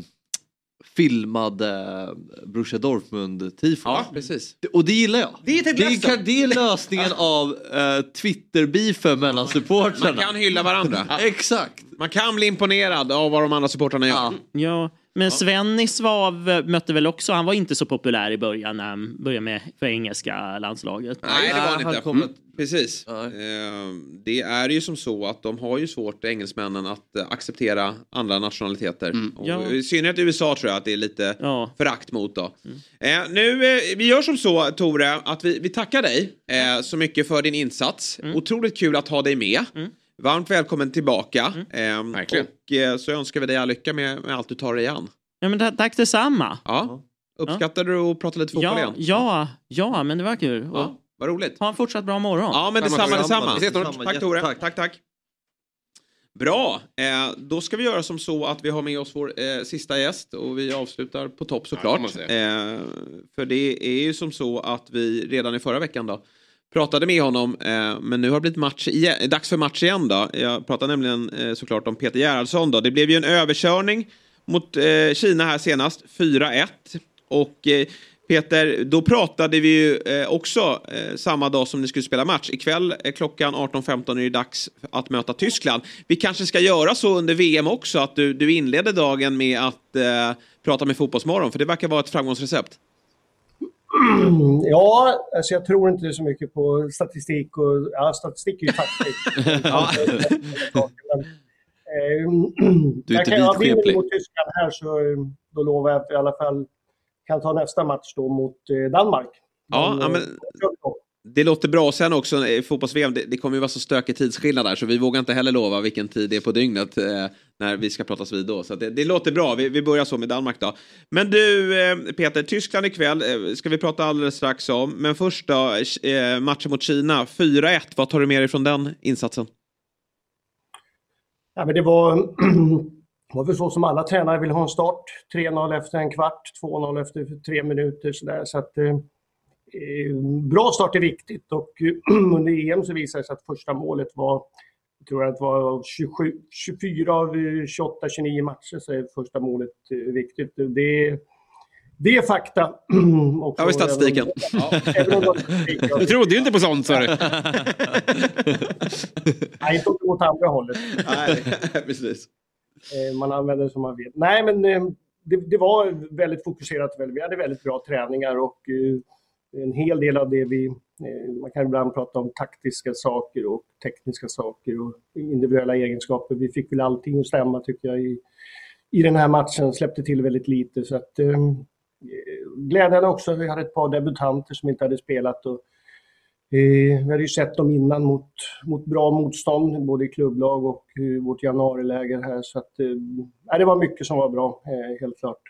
filmade Borussia Dortmund-tifo. Ja, precis. Och det gillar jag. Det är Ted det, kan, det är lösningen <laughs> av eh, Twitter-beefen mellan supportrarna. Man kan hylla varandra. <laughs> Exakt. Man kan bli imponerad av vad de andra supportrarna gör. Ja, men Svennis var, mötte väl också, han var inte så populär i början när han började med för engelska landslaget. Nej, det var han han inte. kommer- Mm, precis. Nej. Eh, det är ju som så att de har ju svårt, engelsmännen, att eh, acceptera andra nationaliteter. Och Ja. I synnerhet i USA tror jag att det är lite Ja. förakt mot. Då. Eh, nu, eh, vi gör som så, Tore, att vi, vi tackar dig eh, så mycket för din insats. Otroligt kul att ha dig med. Varmt välkommen tillbaka. Eh, Verkligen. och eh, så önskar vi dig all lycka med, med allt du tar dig an. Ja, men ta- tack detsamma. Ja. Uppskattar du att prata lite fotboll Ja, igen? ja, ja, men det var kul. Och Ja, vad roligt. Ha en fortsatt bra morgon. Ja, men Samma detsamma, sak. detsamma. Vi ses snart. Tack Tore. Tack, tack. tack. Bra, eh, då ska vi göra som så att vi har med oss vår eh, sista gäst och vi avslutar på topp Ja, såklart. säga. eh, för det är ju som så att vi redan i förra veckan då pratade med honom eh, men nu har det blivit match igen, dags för match igen då. Jag pratade nämligen eh, såklart om Peter Gerhardsson då. Det blev ju en överkörning mot eh, Kina här senast, 4-1. Och eh, Peter, då pratade vi ju eh, också eh, samma dag som ni skulle spela match. Ikväll eh, klockan 18.15 är det dags att möta Tyskland. Vi kanske ska göra så under VM också, att du, du inleder dagen med att eh, prata med Fotbollsmorgon, för det verkar vara ett framgångsrecept. <clears throat> Ja, alltså jag tror inte så mycket på statistik och ja, statistik är ju taktik. <laughs> Ja. Men, <clears throat> eh, Du är inte vidskeplig. mot Tyskland här så eh, då lovar jag att i alla fall kan ta nästa match då mot eh, Danmark. Ja, eh, men- det låter bra. Sen också i fotbolls-VM, det, det kommer ju vara så stökig tidsskillnad där så vi vågar inte heller lova vilken tid det är på dygnet eh, när vi ska pratas vid då. Så att det, det låter bra. Vi, vi börjar så med Danmark då. Men du eh, Peter, Tyskland ikväll eh, ska vi prata alldeles strax om. Men först då, eh, matchen mot Kina, 4-1. Vad tar du med dig från den insatsen? Ja, men det var, <clears throat> var väl så som alla tränare vill ha en start. 3-0 efter en kvart, 2-0 efter tre minuter. sådär. så att, eh, bra start är viktigt och <clears throat> under EM så visade det sig att första målet var, jag tror att det var 27, 24 av 28, 29 matcher så är första målet eh, viktigt. Det, det är fakta. <clears throat> Och Har vi statistiken? även- även ja. Du trodde ju inte på sånt sa <laughs> du. Nej, inte åt andra hållet. Nej, <laughs> precis. Eh, Man använder det som man vill. Nej, men eh, det, det var väldigt fokuserat. Vi hade väldigt bra träningar och eh, en hel del av det vi... Eh, man kan ibland prata om taktiska saker och tekniska saker och individuella egenskaper. Vi fick väl allting att stämma tycker jag i, i den här matchen. Släppte till väldigt lite så att... eh, Glädjande också, att vi hade ett par debutanter som inte hade spelat och Eh, vi hade ju sett dem innan mot, mot bra motstånd, både i klubblag och eh, vårt januariläger här. Så att, eh, det var mycket som var bra, eh, helt klart.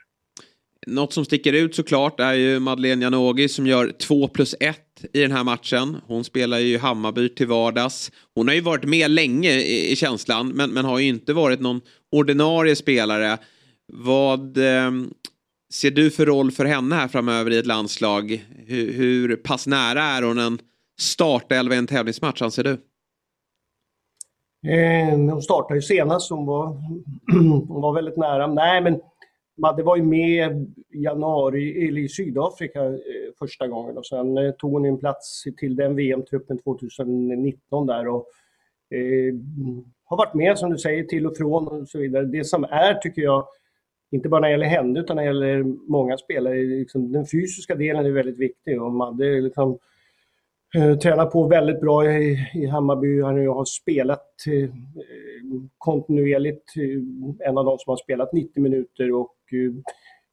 Något som sticker ut såklart är ju Madeleine Janogy som gör 2 plus 1 i den här matchen. Hon spelar ju i Hammarby till vardags. Hon har ju varit med länge i, i känslan men, men har ju inte varit någon ordinarie spelare. Vad eh, ser du för roll för henne här framöver i ett landslag? Hur, hur pass nära är hon en startelva i en tävlingsmatch anser du? Eh, hon startade ju senast, hon var, <clears throat> hon var väldigt nära. Nej, men Madde var ju med i januari, eller i Sydafrika eh, första gången och sen eh, tog hon en plats till den VM-truppen 2019 där och eh, har varit med som du säger till och från och så vidare. Det som är, tycker jag, inte bara när det gäller henne utan när det gäller många spelare, liksom, den fysiska delen är väldigt viktig och Madde liksom, eh, Eh, tränar på väldigt bra i, i Hammarby. Han har spelat eh, kontinuerligt, eh, en av de som har spelat 90 minuter och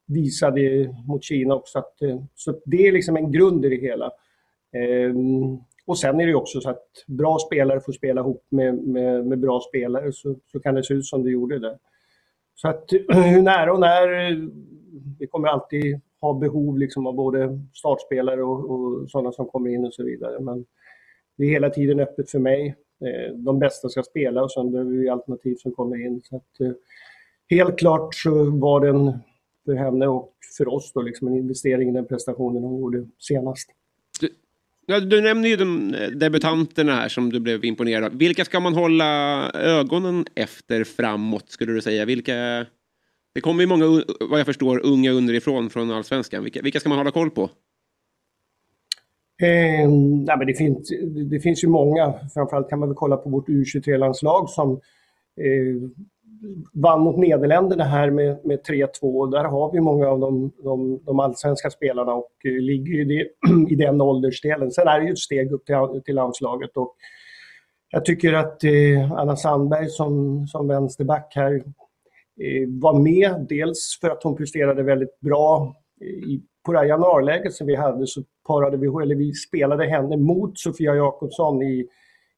visade mot Kina också att så det är liksom en grund i det hela. Och sen är det också så att bra spelare får spela ihop med, med, med bra spelare så, så kan det se ut som det gjorde där. Så att <clears throat> hur nära och när, det vi kommer alltid ha behov liksom av både startspelare och, och sådana som kommer in och så vidare. Men det är hela tiden öppet för mig. Eh, de bästa ska spela och sen behöver vi alternativ som kommer in. Så att, eh, helt klart så var den för henne och för oss då liksom en investering i den prestationen hon gjorde senast. Ja, du nämner ju de eh, debutanterna här som du blev imponerad av. Vilka ska man hålla ögonen efter framåt skulle du säga? Vilka... Det kommer ju många, vad jag förstår, unga underifrån från allsvenskan. Vilka, vilka ska man hålla koll på? Eh, nej, men det, finns, det finns ju många. Framförallt kan man väl kolla på vårt U23-landslag som eh, vann mot Nederländerna här med, med 3-2. Där har vi många av de, de, de allsvenska spelarna och eh, ligger ju det, <clears throat> i den åldersdelen. Sen är det ju ett steg upp till, till landslaget. Och jag tycker att eh, Anna Sandberg som, som vänsterback här Eh, var med. Dels för att hon presterade väldigt bra eh, i, på det här januariläget som vi hade så parade vi, eller vi spelade henne mot Sofia Jakobsson i,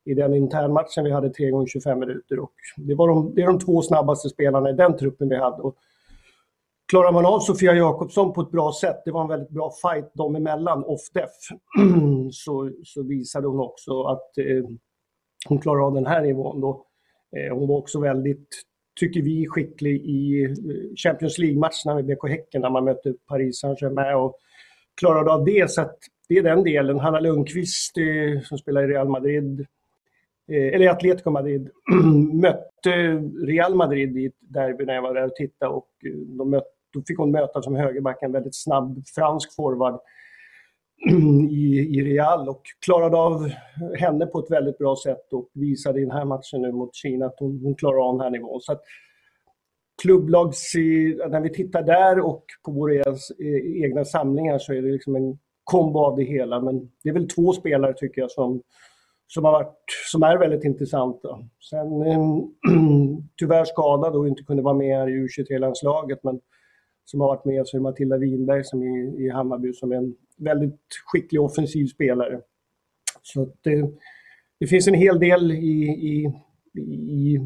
i den internmatchen vi hade 3 gånger 25 minuter. Och det, var de, det är de två snabbaste spelarna i den truppen vi hade. Och klarar man av Sofia Jakobsson på ett bra sätt, det var en väldigt bra fight dem emellan, off-def, <clears throat> så, så visade hon också att eh, hon klarar av den här nivån. Då. Eh, hon var också väldigt, tycker vi, skicklig i eh, Champions League-matcherna med BK Häcken när man mötte Paris Saint-Germain och klarade av det. Så att det är den delen. Hanna Lundqvist eh, som spelar i Real Madrid, eh, eller i Atletico Madrid, <clears throat> mötte Real Madrid i ett derby när jag var där och tittade och de mötte, då fick hon möta som högerback en väldigt snabb fransk forward i, i Real och klarade av henne på ett väldigt bra sätt och visade i den här matchen nu mot Kina att hon, hon klarar av den här nivån. Så att klubblags, när vi tittar där och på våra eh, egna samlingar så är det liksom en kombo av det hela. Men det är väl två spelare tycker jag som, som, har varit, som är väldigt intressanta. Sen eh, <clears throat> tyvärr skadad och inte kunde vara med här i U23-landslaget men som har varit med så är Matilda Winberg som är i Hammarby som är en väldigt skicklig offensiv spelare. Så att det, det finns en hel del i, i, i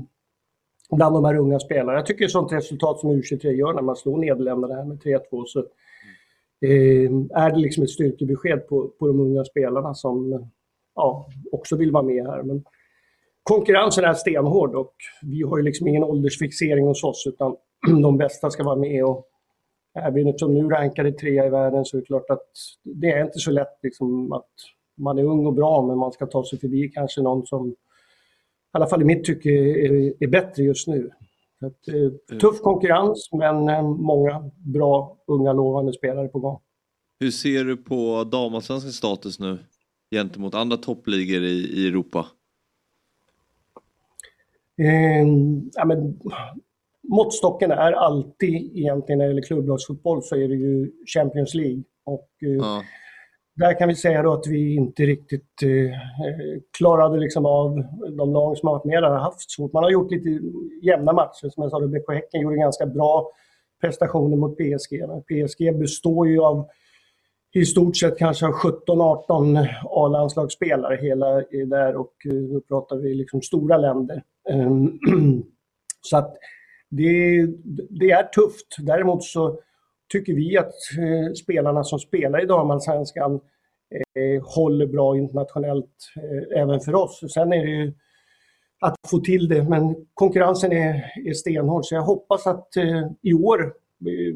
bland de här unga spelarna. Jag tycker ett sånt resultat som U23 gör när man slår Nederländerna här med 3-2 så eh, är det liksom ett styrkebesked på, på de unga spelarna som ja, också vill vara med här. Men konkurrensen är stenhård och vi har ju liksom ingen åldersfixering hos oss utan <clears throat> de bästa ska vara med och är vi som nu rankade trea i världen så är det klart att det är inte så lätt liksom att man är ung och bra men man ska ta sig förbi kanske någon som i alla fall i mitt tycke är, är bättre just nu. Att, eh, tuff konkurrens men eh, många bra unga lovande spelare på gång. Hur ser du på damallsvenskans status nu gentemot andra toppligor i, i Europa? Eh, ja, men, måttstocken är alltid, egentligen när det gäller klubblagsfotboll, så är det ju Champions League. Och, eh, Ja. Där kan vi säga då att vi inte riktigt eh, klarade liksom av de lag som har varit med där har haft svårt. Man har gjort lite jämna matcher. Som jag sa, BK Häcken gjorde ganska bra prestationer mot PSG. Men PSG består ju av i stort sett kanske 17-18 A-landslagsspelare hela är där och eh, då pratar vi liksom stora länder. Ehm, <clears throat> Så att det, det är tufft. Däremot så tycker vi att eh, spelarna som spelar i damallsvenskan eh, håller bra internationellt eh, även för oss. Sen är det ju att få till det, men konkurrensen är, är stenhård. Så jag hoppas att eh, i år, eh,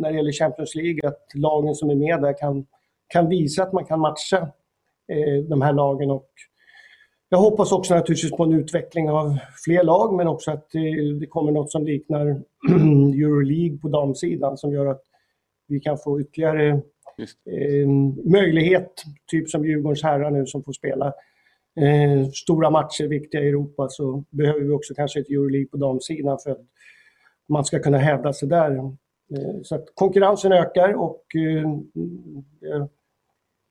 när det gäller Champions League, att lagen som är med där kan, kan visa att man kan matcha eh, de här lagen. Och jag hoppas också naturligtvis på en utveckling av fler lag, men också att det kommer något som liknar <clears throat> Euroleague på damsidan som gör att vi kan få ytterligare eh, möjlighet, typ som Djurgårdens herrar nu som får spela eh, stora matcher viktiga i Europa så behöver vi också kanske ett Euroleague på damsidan för att man ska kunna hävda sig där. Eh, så att konkurrensen ökar och eh,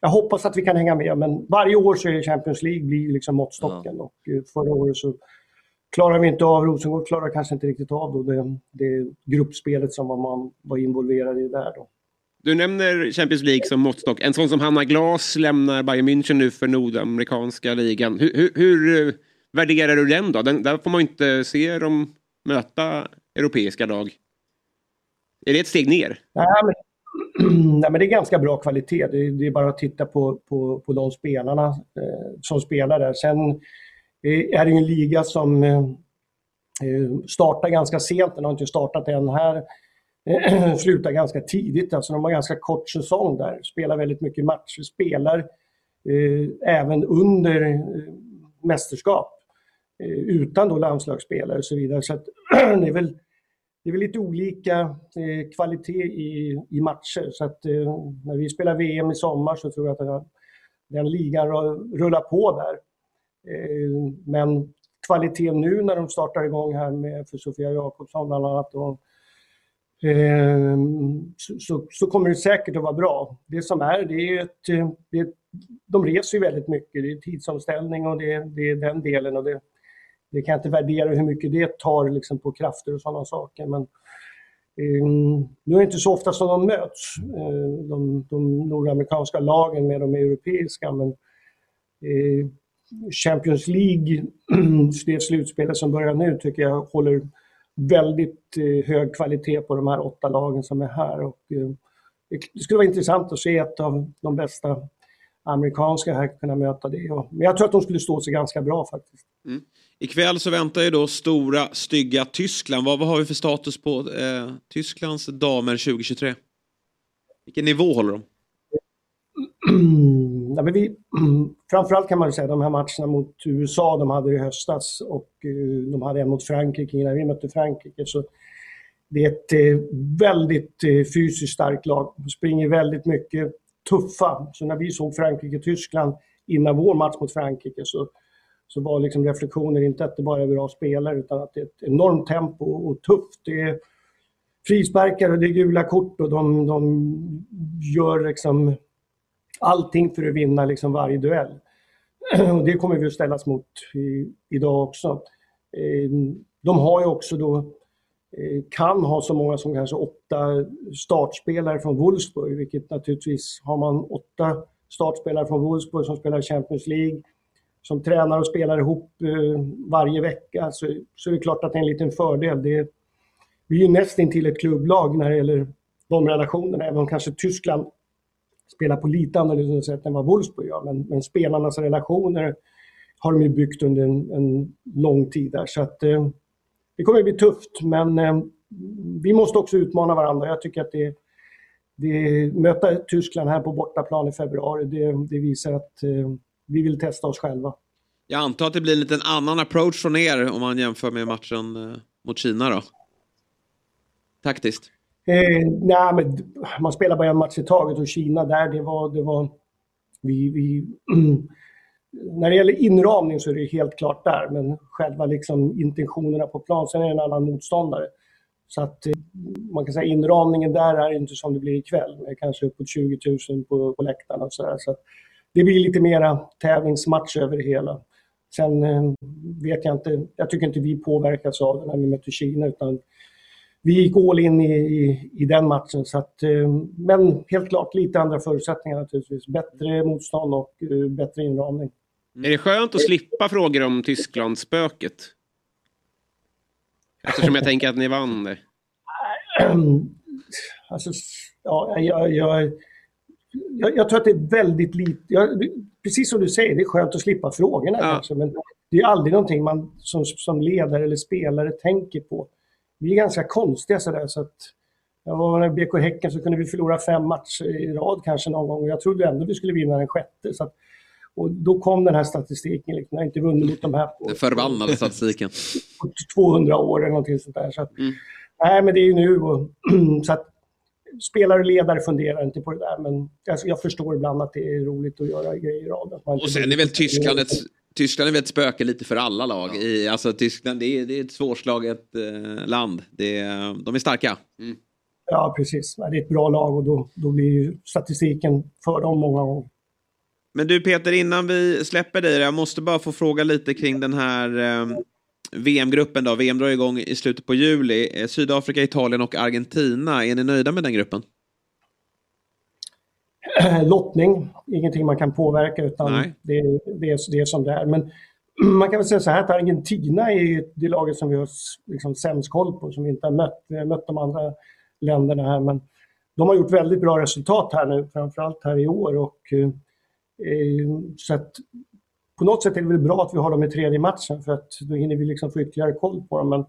jag hoppas att vi kan hänga med men varje år så är Champions League blir liksom måttstocken och eh, förra året så klarar vi inte av, Rosengård klarar kanske inte riktigt av då det, det gruppspelet som man var involverad i där då. Du nämner Champions League som måttstock. En sån som Hanna Glas lämnar Bayern München nu för nordamerikanska ligan. Hur, hur, hur eh, värderar du den då? Den, där får man ju inte se dem möta europeiska lag. Är det ett steg ner? Nej, men, <clears throat> nej, men det är ganska bra kvalitet. Det är, det är bara att titta på, på, på de spelarna eh, som spelar där. Sen eh, är det en liga som eh, eh, startar ganska sent. Den har inte startat än här. Eh, <clears throat> slutar ganska tidigt. Alltså de har ganska kort säsong där. Spelar väldigt mycket matcher. Spelar eh, även under eh, mästerskap. Eh, utan då landslagsspelare och så vidare. Så att, <clears throat> det är väl det är väl lite olika eh, kvalitet i, i matcher. Så att eh, när vi spelar VM i sommar så tror jag att den, den ligan rullar på där. Eh, men kvaliteten nu när de startar igång här med för Sofia Jakobsson bland annat. Och, eh, så, så, så kommer det säkert att vara bra. Det som är, det är ett, eh, det är, de reser ju väldigt mycket. Det är tidsomställning och det, det är den delen. Och det, det kan jag inte värdera hur mycket det tar liksom, på krafter och sådana saker. Men, eh, nu är det inte så ofta som de möts, eh, de, de nordamerikanska lagen med de europeiska. Men eh, Champions League, <clears throat> det slutspelet som börjar nu, tycker jag håller väldigt eh, hög kvalitet på de här åtta lagen som är här. Och, eh, det skulle vara intressant att se ett av de bästa amerikanska här kunna möta det. Men jag tror att de skulle stå sig ganska bra faktiskt. Mm. Ikväll så väntar ju då stora, stygga Tyskland. Vad, vad har vi för status på eh, Tysklands damer 2023? Vilken nivå håller de? <clears throat> Ja, men vi, <clears throat> framförallt kan man ju säga de här matcherna mot USA de hade i höstas och eh, de hade en mot Frankrike innan vi mötte Frankrike. Så det är ett eh, väldigt eh, fysiskt starkt lag. De springer väldigt mycket, tuffa. Så när vi såg Frankrike-Tyskland innan vår match mot Frankrike så, så var liksom reflektionen inte att det bara är bra spelare utan att det är ett enormt tempo och tufft. Det är frisparkar och det är gula kort och de, de gör liksom allting för att vinna liksom varje duell. Och det kommer vi att ställas mot i, idag också. Eh, de har ju också då, eh, kan ha så många som kanske åtta startspelare från Wolfsburg, vilket naturligtvis har man åtta startspelare från Wolfsburg som spelar Champions League, som tränar och spelar ihop eh, varje vecka, så, så är det klart att det är en liten fördel. Det, vi är ju nästan till ett klubblag när det gäller de relationerna, även om kanske Tyskland spelar på lite annorlunda sätt än vad Wolfsburg gör. Men, men spelarnas relationer har de ju byggt under en, en lång tid där. Så att, eh, det kommer att bli tufft, men eh, vi måste också utmana varandra. Jag tycker att det, det, möta Tyskland här på bortaplan i februari, det, det visar att eh, vi vill testa oss själva. Jag antar att det blir en liten annan approach från er om man jämför med matchen eh, mot Kina då? Taktiskt? Eh, nej, men man spelar bara en match i taget och Kina där, det var... Det var vi, vi, <clears throat> när det gäller inramning så är det helt klart där, men själva liksom intentionerna på plan, sen är det en annan motståndare. Så att eh, man kan säga inramningen där är inte som det blir ikväll, med kanske uppåt 20 000 på, på läktarna och så där. Så det blir lite mera tävlingsmatch över det hela. Sen eh, vet jag inte, jag tycker inte vi påverkas av det när vi möter Kina, utan vi gick all in i, i, i den matchen. Så att, eh, men helt klart lite andra förutsättningar naturligtvis. Bättre motstånd och eh, bättre inramning. Är det skönt att slippa frågor om Tysklandsspöket? Eftersom jag tänker att ni vann det. <clears throat> Alltså, ja, jag, jag, jag, jag tror att det är väldigt lite... Jag, precis som du säger, det är skönt att slippa frågorna Ja. kanske, men det är aldrig någonting man som, som ledare eller spelare tänker på. Vi är ganska konstiga sådär så att... Jag var när BK Häcken så kunde vi förlora fem matcher i rad kanske någon gång och jag trodde ändå vi skulle vinna den sjätte. Så att, och då kom den här statistiken, liksom, jag har inte vunnit mot de här på, Den förbannade statistiken. <laughs> på 200 år eller någonting sånt där. Så att, Nej, men det är ju nu och, <clears throat> så att spelare och ledare funderar inte på det där, men jag, jag förstår ibland att det är roligt att göra grejer av det. Och sen är väl Tyskland ett, Tyskland är väl ett spöke lite för alla lag. I, alltså Tyskland det är, det är ett svårslaget eh, land. Det är, de är starka. Ja, precis. Det är ett bra lag och då, då blir ju statistiken för dem många gånger. Men du Peter, innan vi släpper dig, jag måste bara få fråga lite kring den här eh, VM-gruppen då. VM drar igång i slutet på juli. Eh, Sydafrika, Italien och Argentina. Är ni nöjda med den gruppen? <clears throat> Lottning, ingenting man kan påverka utan det, det, är, det är som det är. Men <clears throat> man kan väl säga så här att Argentina är det laget som vi har liksom sämst koll på, som vi inte har mött. Vi har mött de andra länderna här, men de har gjort väldigt bra resultat här nu, framförallt här i år. Och, eh, så att på något sätt är det väl bra att vi har dem i tredje matchen för att då hinner vi liksom få ytterligare koll på dem. Men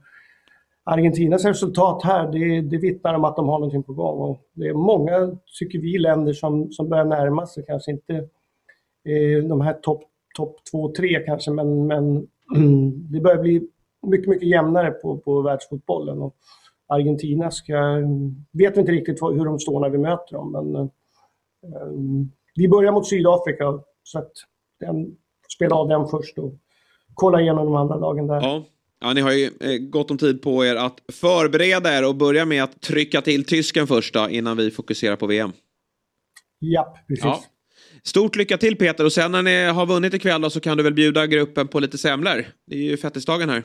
Argentinas resultat här, det, det vittnar om att de har någonting på gång. Och det är många, tycker vi, länder som, som börjar närma sig, kanske inte eh, de här topp top två, tre kanske, men, men <clears throat> det börjar bli mycket, mycket jämnare på, på världsfotbollen. Och Argentina ska, vet vi inte riktigt vad, hur de står när vi möter dem, men eh, vi börjar mot Sydafrika, så att den, spela av den först och kolla igenom de andra lagen där. Ja. Ja, ni har ju eh, gott om tid på er att förbereda er och börja med att trycka till tysken först då, innan vi fokuserar på VM. Japp, precis. Ja. Stort lycka till Peter och sen när ni har vunnit ikväll då, så kan du väl bjuda gruppen på lite semlor. Det är ju fettisdagen här.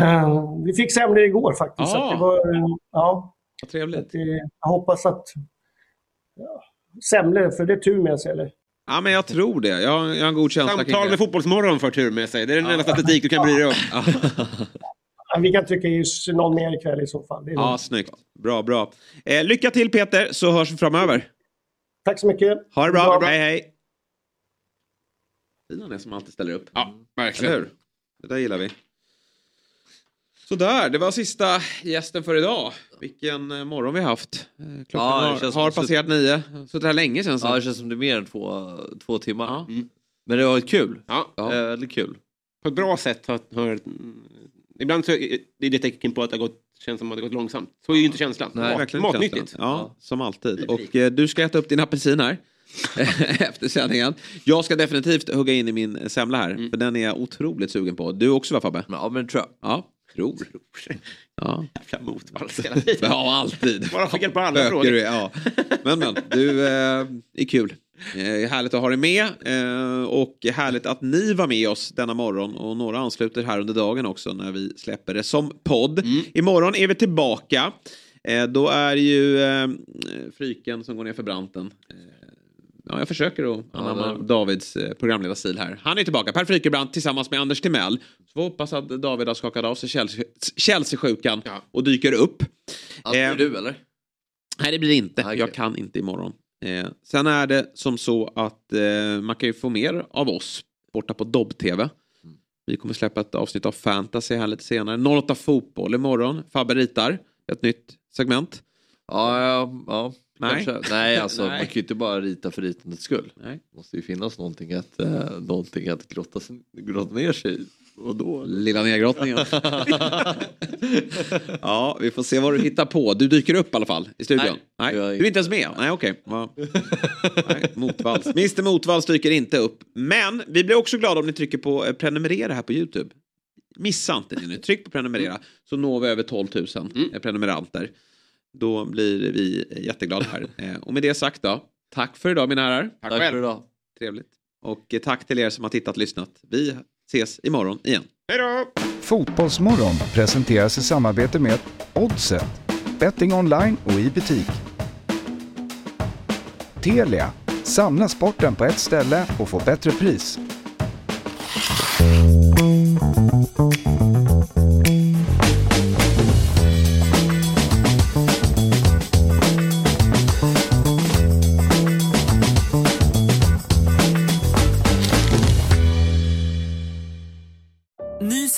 Eh, Vi fick semlor igår faktiskt. Så Ah. det var, eh, ja, Vad trevligt. jag hoppas att... Ja, semlor, för det är tur med sig eller? Ja, men jag tror det. Jag, har- jag har en god känsla kring Samtal det. med Fotbollsmorgon för tur med sig. Det är den enda statistik du kan bry dig om. <laughs> Ja, vi kan trycka i någon mer ikväll i så fall. Det är Ja, lugnt. snyggt. Bra, bra. Eh, lycka till Peter, så hörs vi framöver. Tack så mycket. Ha det bra. Bra. Hej, hej. Fin han är som alltid ställer upp. Ja, verkligen. Eller hur? Det där gillar vi. Sådär, det var sista gästen för idag. Vilken eh, morgon vi har haft. Eh, Klockan Ja, det har, har passerat nio. Suttit här länge känns det Ja, det känns som det är mer än två, två timmar. Men det var kul. Ja. Eh, Väldigt kul. På ett bra sätt har... har mm, ibland så är det ett tecken på att det har gått, känns som att det har gått långsamt. Så är ju inte känslan. Nej, Mat, verkligen matnyttigt. känslan. Ja, som alltid. Och eh, du ska äta upp din apelsin här. <laughs> Efter sändningen. Jag ska definitivt hugga in i min semla här. För den är jag otroligt sugen på. Du också va Fabbe? Ja men tror jag. Ja, tror. <laughs> Ja. Jävla motvalls hela tiden. Ja, alltid. Bara fick på alla frågor. du ja. Men men, du eh, är kul. Eh, härligt att ha dig med eh, och härligt att ni var med oss denna morgon och några ansluter här under dagen också när vi släpper det som podd. Imorgon är vi tillbaka. Eh, då är ju eh, Fryken som går ner för branten. Ja, jag försöker att anamma det- Davids eh, programledarstil här. Han är tillbaka, Per Frykebrant tillsammans med Anders Timell. Så hoppas att David har skakat av sig Chelsea- Chelsea-sjukan och dyker upp. Alltid Eh, du eller? Nej, det blir det inte. Jag kan inte imorgon. Eh, sen är det som så att eh, man kan ju få mer av oss borta på Dobb-TV. Vi kommer släppa ett avsnitt av Fantasy här lite senare. 08 Fotboll imorgon. Fabbe ritar. Ett nytt segment. Ja, ja, ja. Nej. Kanske. Nej, alltså Nej. man kan ju inte bara rita för ritandets skull. Nej. Det måste ju finnas någonting att, eh, någonting att grotta, grotta ner sig i. Och då... Lilla nedgrottningen. <laughs> ja, vi får se vad du hittar på. Du dyker upp i alla fall i studion. Nej, är du är inte ens med? Nej, okej. <laughs> Nej, Motvalls. Mr Motvalls dyker inte upp. Men vi blir också glada om ni trycker på eh, prenumerera här på YouTube. Missa inte det nu. Tryck på prenumerera så når vi över 12 000 eh, prenumeranter. Då blir vi jätteglada här. <laughs> Eh, Och med det sagt då, tack för idag mina herrar. Tack Tack för idag. Trevligt. Och eh, tack till er som har tittat och lyssnat. Vi ses imorgon igen. Hej då! Fotbollsmorgon presenteras i samarbete med Oddset, betting online och i butik. Telia, samla sporten på ett ställe och få bättre pris.